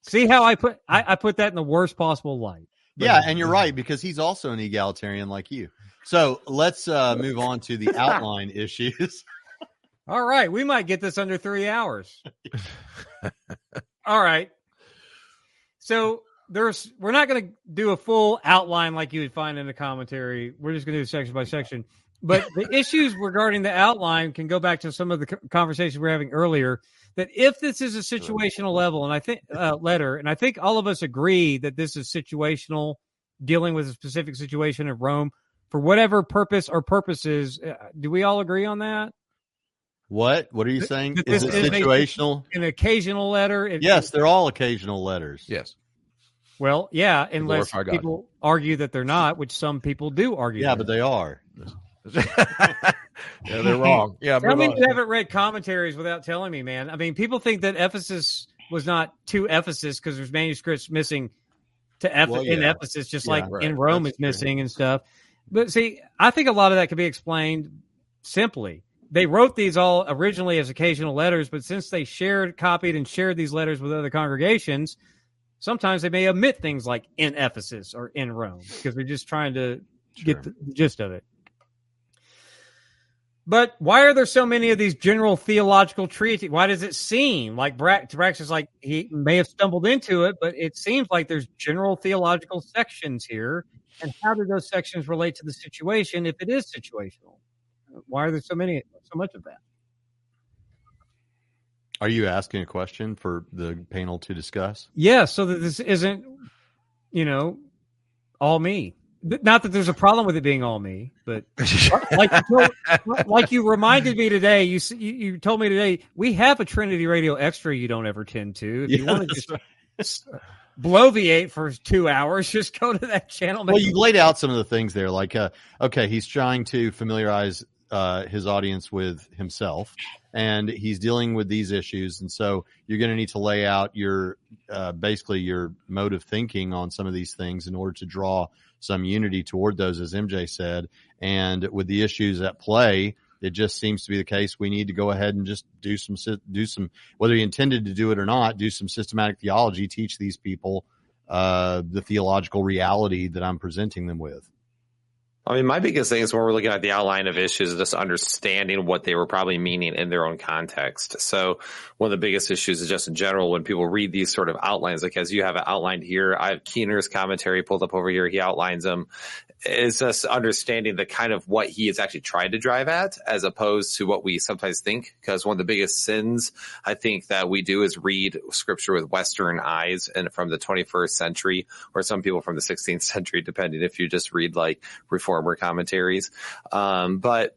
See how I put I, I, put that in the worst possible light. But, yeah, and you're right because he's also an egalitarian like you. So let's uh, move on to the outline issues. [LAUGHS] All right, we might get this under three hours. All right. So there's we're not going to do a full outline like you would find in a commentary. We're just going to do section by section. But the [LAUGHS] issues regarding the outline can go back to some of the conversations we are having earlier. That if this is a situational level, and I think uh, letter, and I think all of us agree that this is situational, dealing with a specific situation of Rome for whatever purpose or purposes. Uh, do we all agree on that? What? What are you saying? Is it situational? An occasional letter. It, yes, they're all occasional letters. Yes. Well, yeah, unless people argue that they're not, which some people do argue. Yeah, but they are. [LAUGHS] yeah, they're wrong. Yeah, tell me you uh, haven't read commentaries without telling me, man. I mean, people think that Ephesus was not to Ephesus because there's manuscripts missing to Eph- well, yeah. in Ephesus, just yeah, like right. in Rome That's is missing true. and stuff. But see, I think a lot of that could be explained simply. They wrote these all originally as occasional letters, but since they shared, copied, and shared these letters with other congregations, sometimes they may omit things like in Ephesus or in Rome because we're just trying to sure. get the gist of it. But why are there so many of these general theological treatises? Why does it seem like Brax, Brax is like he may have stumbled into it, but it seems like there's general theological sections here. and how do those sections relate to the situation if it is situational? Why are there so many, so much of that? Are you asking a question for the panel to discuss? Yeah, so that this isn't, you know, all me. Not that there's a problem with it being all me, but [LAUGHS] like you, told, like you reminded me today, you, you you told me today we have a Trinity Radio Extra you don't ever tend to. If Yeah, you want to just bloviate for two hours, [LAUGHS] just go to that channel. Well, you laid out some of the things there, like, uh, okay, he's trying to familiarize uh, his audience with himself, and he's dealing with these issues, and so you're going to need to lay out your uh, basically your mode of thinking on some of these things in order to draw some unity toward those, as MJ said, and with the issues at play. It just seems to be the case. We need to go ahead and just do some, do some, whether he intended to do it or not, do some systematic theology, teach these people uh, the theological reality that I'm presenting them with. I mean, my biggest thing is when we're looking at the outline of issues, just understanding what they were probably meaning in their own context. So one of the biggest issues is just in general, when people read these sort of outlines, like as you have it outlined here, I have Keener's commentary pulled up over here. He outlines them. Is just understanding the kind of what he is actually trying to drive at as opposed to what we sometimes think. Because one of the biggest sins I think that we do is read scripture with Western eyes and from the 21st century or some people from the 16th century, depending if you just read like reformer commentaries. Um, but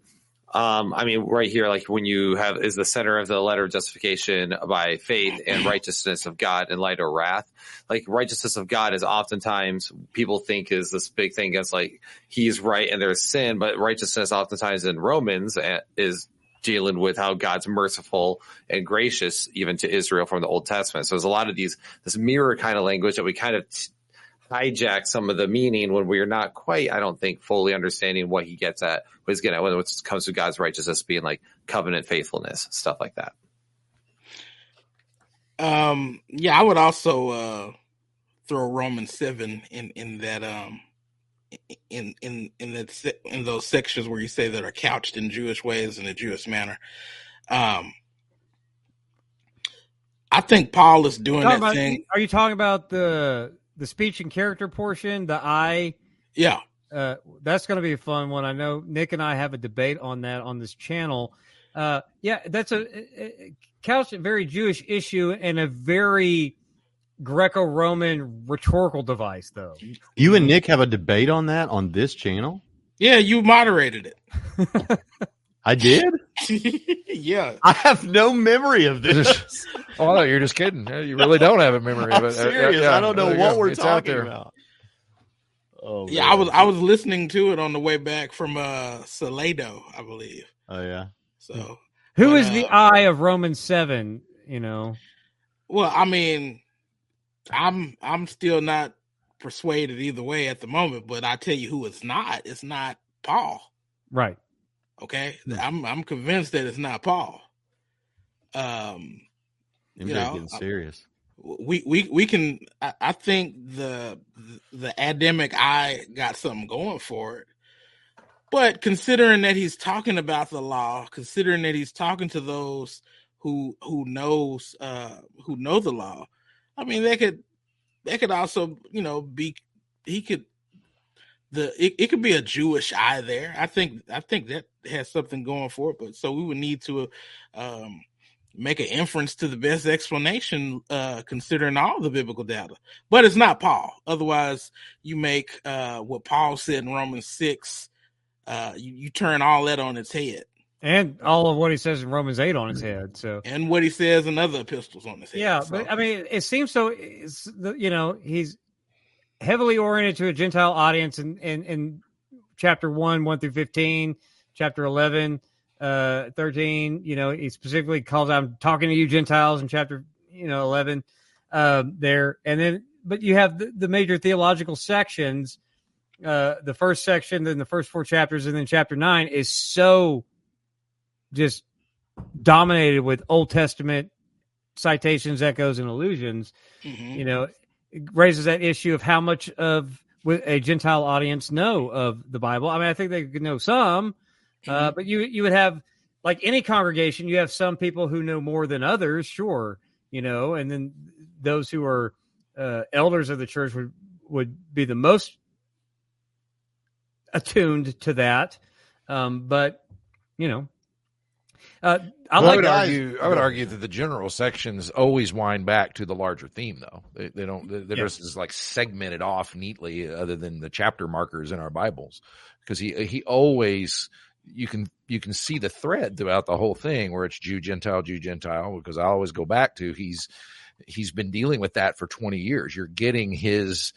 um, I mean, right here, like when you have is the center of the letter of justification by faith and [CLEARS THROAT] righteousness of God in light of wrath. Like righteousness of God is oftentimes people think is this big thing against like he's right and there's sin, but righteousness oftentimes in Romans uh, is dealing with how God's merciful and gracious even to Israel from the Old Testament. So there's a lot of these this mirror kind of language that we kind of t- hijack some of the meaning when we're not quite, I don't think, fully understanding what he gets at, what he's getting at when it comes to God's righteousness being like covenant faithfulness, stuff like that. Um, yeah, I would also uh, throw Romans seven in in that um in in in that in those sections where you say that are couched in Jewish ways in a Jewish manner. Um, I think Paul is doing that about- thing. are you talking about the the speech and character portion, the I? Yeah, Uh, that's going to be a fun one. I know Nick and I have a debate on that on this channel. Uh, yeah, that's a, a, a couched a very Jewish issue and a very Greco-Roman rhetorical device, though. You and Nick have a debate on that on this channel? yeah, you moderated it. [LAUGHS] I did? [LAUGHS] yeah, I have no memory of this. [LAUGHS] Oh, I thought you're just kidding. Uh, You really don't have a memory I'm it. Uh, serious. yeah, I don't know what go. we're It's out talking there. about. Oh, yeah. I was I was listening to it on the way back from uh Salado, I believe. Oh yeah. So, Who But, is the I of Romans seven? You know, well, I mean, I'm I'm still not persuaded either way at the moment, but I tell you who it's not. It's not Paul. right? Okay, I'm I'm convinced that it's not Paul. Um, You know, getting serious. we we we can. I, I think the the Adamic I got something going for it. But considering that he's talking about the law, considering that he's talking to those who who knows uh who know the law, I mean they could they could also you know be he could the it, it could be a Jewish I there. I think I think that has something going for it. But so we would need to um make an inference to the best explanation uh considering all the biblical data. But it's not Paul. Otherwise you make uh what Paul said in Romans six uh you, you turn all that on its head. And all of what he says in Romans eight on his head. So And what he says in other epistles on his head. Yeah, So- but I mean, it seems so. You know, he's heavily oriented to a Gentile audience in in, in chapter one, one through fifteen, chapter eleven, uh, thirteen. You know, he specifically calls out "I'm talking to you Gentiles in chapter you know eleven um, there, and then but you have the, the major theological sections. Uh, the first section, then the first four chapters, and then chapter nine is so just dominated with Old Testament citations, echoes, and allusions. Mhm. You know, it raises that issue of how much of with a Gentile audience know of the Bible. I mean, I think they could know some, uh, but you you would have like any congregation, you have some people who know more than others, sure, you know, and then those who are uh, elders of the church would would be the most attuned to that. Um, but you know, uh, I Well, I like would guys- argue. I would argue that the general sections always wind back to the larger theme, though. They, they don't. They're Yeah. just like segmented off neatly, other than the chapter markers in our Bibles, because he he always you can you can see the thread throughout the whole thing where it's Jew Gentile Jew Gentile because I always go back to he's he's been dealing with that for 20 years. You're getting his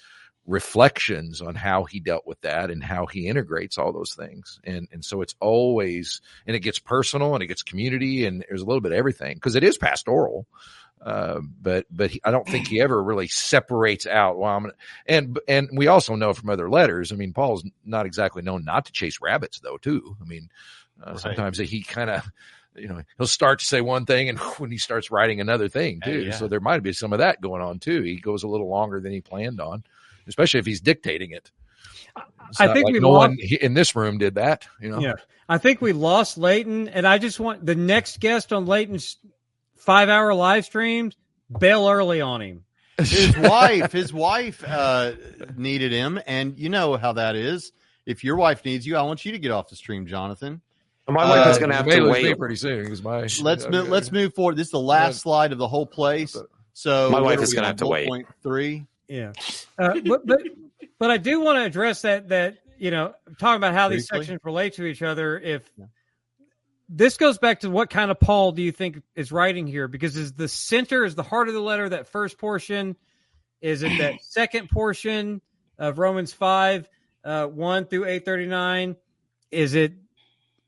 reflections on how he dealt with that and how he integrates all those things. And and so it's always and it gets personal and it gets community and there's a little bit of everything because it is pastoral. Uh, but but he, I don't think he ever really separates out. Well, I'm gonna, and and we also know from other letters. I mean, Paul's not exactly known not to chase rabbits, though. Too. I mean, uh, Right. sometimes he kind of you know he'll start to say one thing and [LAUGHS] when he starts writing another thing Uh, too. yeah. So there might be some of that going on too. He goes a little longer than he planned on, especially if he's dictating it. It's I think like we no lost- one in this room did that. You know. Yeah. I think we lost Leighton, and I just want the next guest on Leighton's five hour live streams bail early on him. his [LAUGHS] wife, his wife uh, needed him, and you know how that is. If your wife needs you, I want you to get off the stream, Jonathan. My wife is Uh, going to have to wait. pretty soon because my Let's move, let's move forward. This is the last slide of the whole place. So My wife is gonna have to bullet wait. Point three. Yeah. Uh, but, but but I do want to address that that you know talking about how these sections relate to each other. If Yeah. This goes back to what kind of Paul do you think is writing here? Because is the center is the heart of the letter that first portion? Is it that [CLEARS THROAT] second portion of Romans five uh, one through eight thirty nine? Is it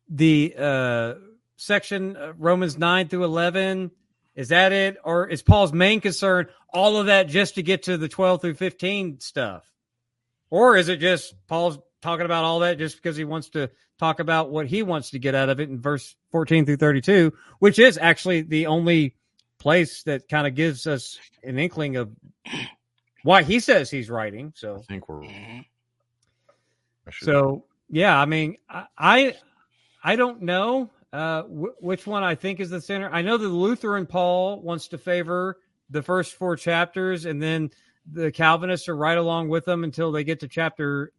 the uh, section uh, Romans nine through eleven? Is that it, or is Paul's main concern all of that just to get to the twelve through fifteen stuff, or is it just Paul's talking about all that just because he wants to talk about what he wants to get out of it in verse fourteen through thirty-two, which is actually the only place that kind of gives us an inkling of why he says he's writing. So I think we're so yeah, I mean, I I, I don't know uh, wh- which one I think is the center. I know the Lutheran Paul wants to favor the first four chapters, and then the Calvinists are right along with them until they get to chapter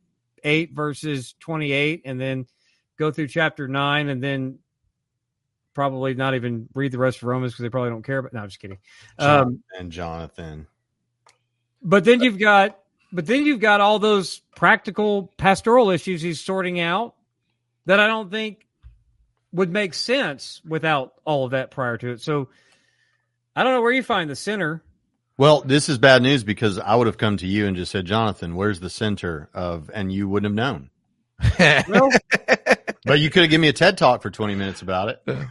eight, verses twenty-eight, and then go through chapter nine, and then probably not even read the rest of Romans because they probably don't care. But no, I'm just kidding. Um, and Jonathan. but then you've got but then you've got all those practical pastoral issues he's sorting out that I don't think would make sense without all of that prior to it. So I don't know where you find the center. Well, this is bad news because I would have come to you and just said, Jonathan, where's the center of, and you wouldn't have known. Well, [LAUGHS] But you could have given me a TED talk for 20 minutes about it.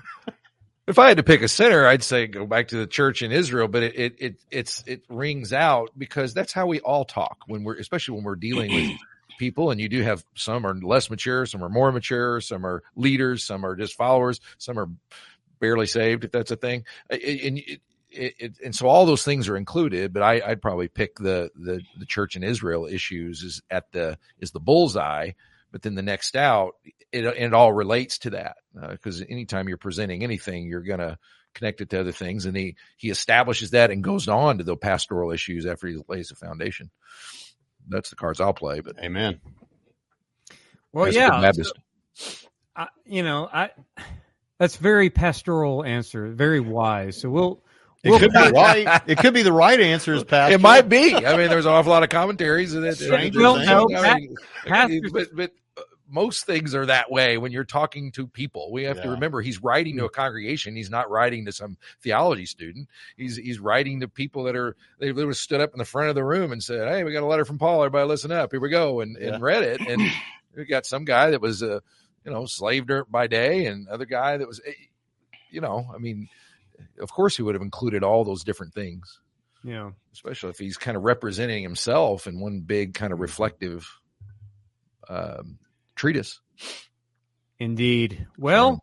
if I had to pick a center, I'd say go back to the church in Israel, but it, it, it, it's, it rings out because that's how we all talk when we're, especially when we're dealing with [CLEARS THROAT] people and you do have some are less mature, some are more mature, some are leaders, some are just followers, some are barely saved, if that's a thing. And, and so all those things are included, but I, I'd probably pick the, the, the church in Israel issues is at the, is the bullseye. But then the next out, it, it all relates to that uh, because anytime you're presenting anything, you're going to connect it to other things. And he, he establishes that and goes on to the pastoral issues after he lays the foundation. That's the cards I'll play, but Amen. well, as a good yeah, Baptist. I, you know, I that's very pastoral answer, very wise. So we'll It we'll could be [LAUGHS] right. It could be the right answer is pastor. It might be. I mean, there's an awful lot of commentaries that, Stranger Well, things. no, I mean, pastors- but, but uh, most things are that way when you're talking to people. We have to remember he's writing to a congregation. He's not writing to some theology student. He's he's writing to people that are they literally stood up in the front of the room and said, "Hey, we got a letter from Paul. Everybody, listen up. Here we go," and, Yeah. and read it. And [CLEARS THROAT] we got some guy that was a you know slave dirt by day, and other guy that was, eh, you know, I mean, of course he would have included all those different things Yeah. especially if he's kind of representing himself in one big kind of reflective um, treatise. indeed. Well,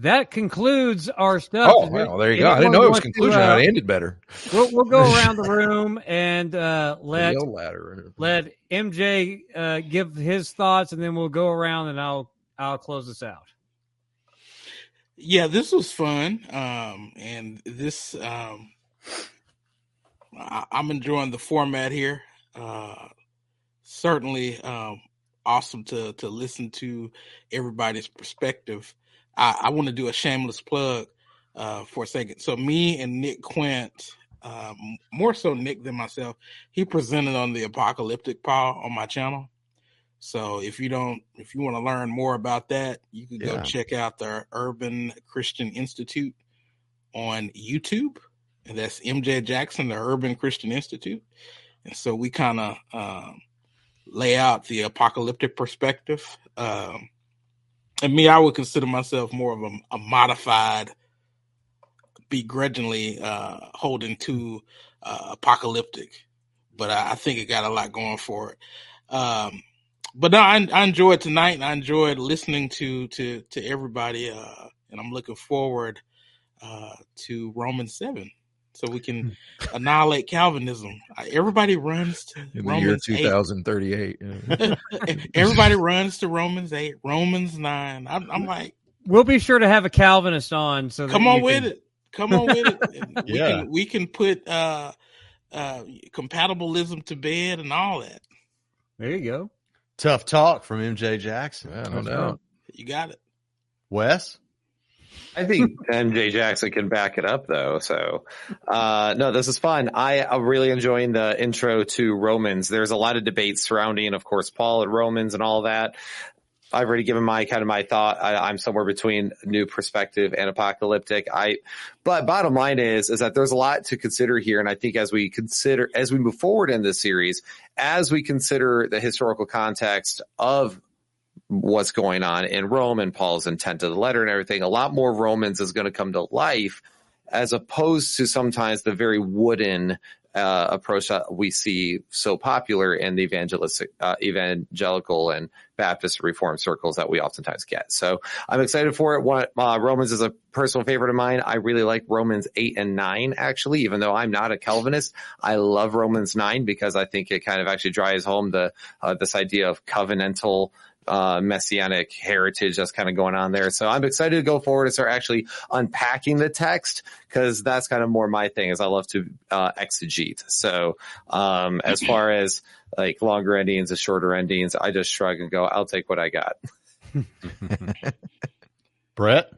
that concludes our stuff. Oh, there well, there you go. I didn't know it was want to, conclusion. uh, I ended better. We'll, we'll go [LAUGHS] around the room and uh, let ladder. let MJ uh, give his thoughts, and then we'll go around and I'll I'll close this out. Yeah, this was fun. Um, and this, um, I, I'm enjoying the format here. Uh, certainly, um, awesome to to listen to everybody's perspective. I, I want to do a shameless plug uh, for a second. So me and Nick Quint, um, more so Nick than myself, he presented on the Apocalyptic Paul on my channel. So if you don't, if you want to learn more about that, you can go Yeah. check out the Urban Christian Institute on YouTube, and that's MJ Jackson, the Urban Christian Institute. And so we kind of um, lay out the apocalyptic perspective. Um, and me, I would consider myself more of a, a modified, begrudgingly uh, holding to uh, apocalyptic, but I, I think it got a lot going for it. Um, but no, I, I enjoyed tonight, and I enjoyed listening to to to everybody, uh, and I'm looking forward uh, to Romans seven, so we can annihilate Calvinism. Everybody runs to In the year Romans 2038. yeah. [LAUGHS] Everybody runs to Romans eight, Romans nine. I'm, I'm like, We'll be sure to have a Calvinist on. So come you on can- with it. Come on with it. [LAUGHS] We Yeah. can, we can put uh, uh, compatibilism to bed and all that. There you go. Tough talk from MJ Jackson. Yeah, no doubt. You got it. Wes? I think [LAUGHS] MJ Jackson can back it up though. So, uh, no, this is fun. I am really enjoying the intro to Romans. There's a lot of debate surrounding, of course, Paul and Romans and all that. I've already given my kind of my thought. I, I'm somewhere between new perspective and apocalyptic. I, but bottom line is, is that there's a lot to consider here. And I think as we consider, as we move forward in this series, as we consider the historical context of what's going on in Rome and Paul's intent of the letter and everything, a lot more Romans is going to come to life as opposed to sometimes the very wooden uh, approach that we see so popular in the evangelistic, uh, evangelical and Baptist reform circles that we oftentimes get. So I'm excited for it. What, uh, Romans is a personal favorite of mine. I really like Romans 8 and 9, actually, even though I'm not a Calvinist. I love Romans 9 because I think it kind of actually drives home the, uh, this idea of covenantal uh, messianic heritage that's kind of going on there. So I'm excited to go forward and start actually unpacking the text because that's kind of more my thing is I love to uh, exegete. So um, as far [CLEARS THROAT] as like longer endings and shorter endings, I just shrug and go, I'll take what I got. [LAUGHS] Brett?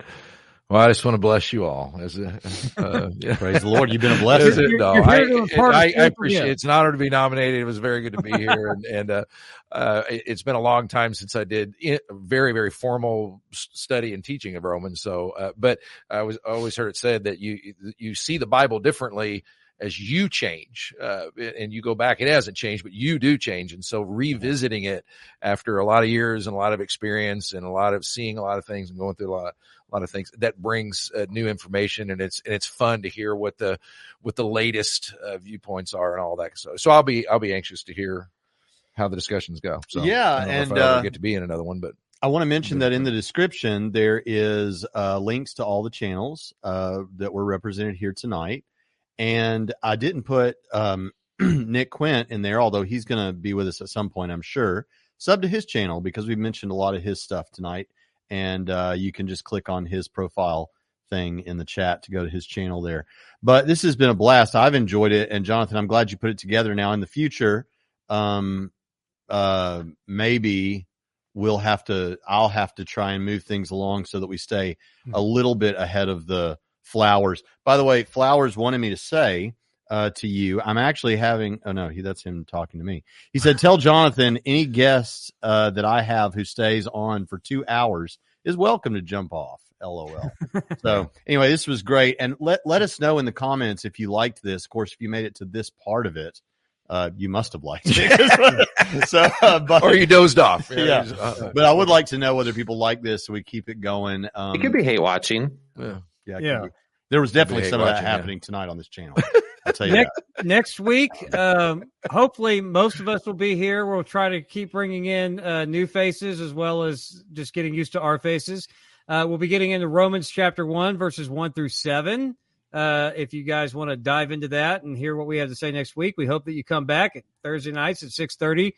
Well, I just want to bless you all. As a, uh, [LAUGHS] yeah. Praise the Lord. You've been a Is blessing. it? No, You're I, here I, I appreciate yeah. It's an honor to be nominated. It was very good to be here. and and uh, uh, it- it's been a long time since I did i- very, very formal study and teaching of Romans. So, uh, but I was I always heard it said that you you see the Bible differently as you change uh, and you go back. It hasn't changed, but you do change. And so revisiting it after a lot of years and a lot of experience and a lot of seeing a lot of things and going through a lot a lot of things that brings uh, new information and it's and it's fun to hear what the what the latest uh, viewpoints are and all that. So so i'll be i'll be anxious to hear how the discussions go. So Yeah, I don't know if and, uh, get to be in another one but I want to mention that in the description there is uh, links to all the channels uh, that were represented here tonight, and I didn't put um, [CLEARS THROAT] Nick Quint in there, although he's going to be with us at some point, I'm sure. Sub to his channel because we mentioned a lot of his stuff tonight, and uh, you can just click on his profile thing in the chat to go to his channel there. But this has been a blast. I've enjoyed it, and Jonathan, I'm glad you put it together. Now in the future, um, uh, maybe we'll have to I'll have to try and move things along so that we stay a little bit ahead of the flowers. By the way, flowers wanted me to say uh, to you, I'm actually having oh no, he that's him talking to me. He said, Tell Jonathan any guest uh, that I have who stays on for two hours is welcome to jump off. LOL. [LAUGHS] so anyway, this was great. And let let us know in the comments if you liked this. Of course, if you made it to this part of it, uh, you must have liked it. [LAUGHS] [LAUGHS] so, uh, but, or you dozed off Yeah. Uh, but I would like to know whether people like this so we keep it going. Um, it could be hate watching. yeah. yeah, Yeah. There was definitely hate some of that watching, yeah. happening tonight on this channel. I'll tell you Next, next week, um, hopefully, most of us will be here. We'll try to keep bringing in uh, new faces as well as just getting used to our faces. Uh, we'll be getting into Romans chapter one, verses one through seven. Uh, if you guys want to dive into that and hear what we have to say next week, we hope that you come back at Thursday nights at six thirty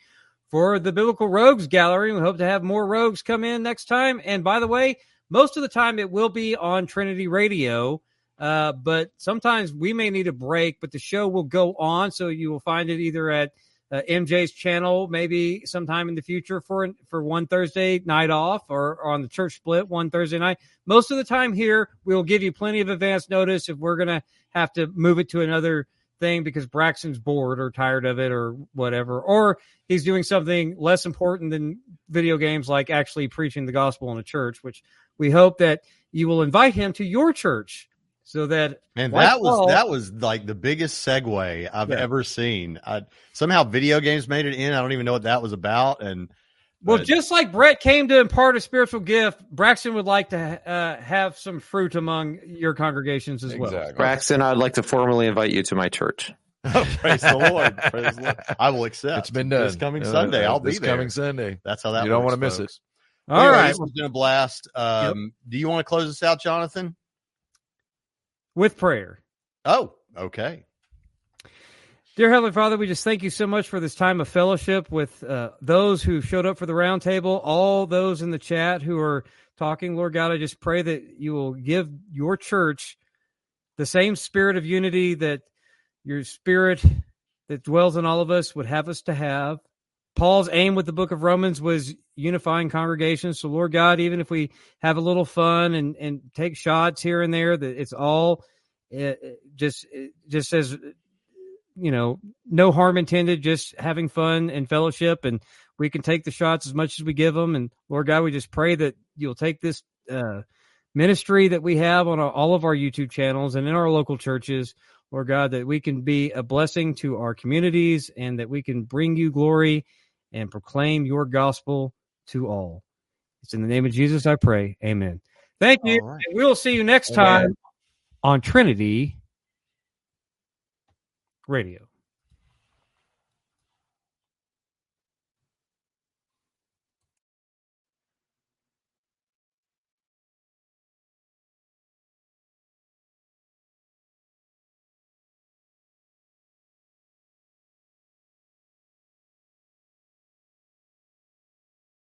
for the Biblical Rogues Gallery. We hope to have more rogues come in next time. And by the way, most of the time it will be on Trinity Radio. Uh, but sometimes we may need a break, but the show will go on. So you will find it either at uh, MJ's channel maybe sometime in the future for for one Thursday night off or, or on the church split one Thursday night. Most of the time here, we will give you plenty of advance notice if we're going to have to move it to another thing because Braxton's bored or tired of it or whatever, or he's doing something less important than video games like actually preaching the gospel in a church, which we hope that you will invite him to your church so that and like that was Paul- that was like the biggest segue I've Yeah. ever seen. I, somehow video games made it in. I don't even know what that was about. And Well, but- just like Brett came to impart a spiritual gift, Braxton would like to uh, have some fruit among your congregations as well. Braxton, I'd like to formally invite you to my church. [LAUGHS] praise the Lord, praise the Lord. I will accept. It's been done this coming Uh, Sunday. uh, I'll be there. coming Sunday. That's how that. You don't want wanna miss it. All Anyway, right. this has been a blast. Um, Do you want to close this out, Jonathan? With prayer. Oh, okay. Dear Heavenly Father, we just thank you so much for this time of fellowship with uh, those who showed up for the roundtable, all those in the chat who are talking. Lord God, I just pray that you will give your church the same spirit of unity that your spirit that dwells in all of us would have us to have. Paul's aim with the book of Romans was unifying congregations. So, Lord God, even if we have a little fun and, and take shots here and there, that it's all uh, just just as you know, no harm intended, just having fun and fellowship. And we can take the shots as much as we give them. And Lord God, we just pray that you'll take this uh, ministry that we have on all of our YouTube channels and in our local churches, Lord God, that we can be a blessing to our communities and that we can bring you glory and proclaim your gospel to all. It's in the name of Jesus I pray. Amen. Thank you. Right. And we'll see you next Amen. time on Trinity Radio.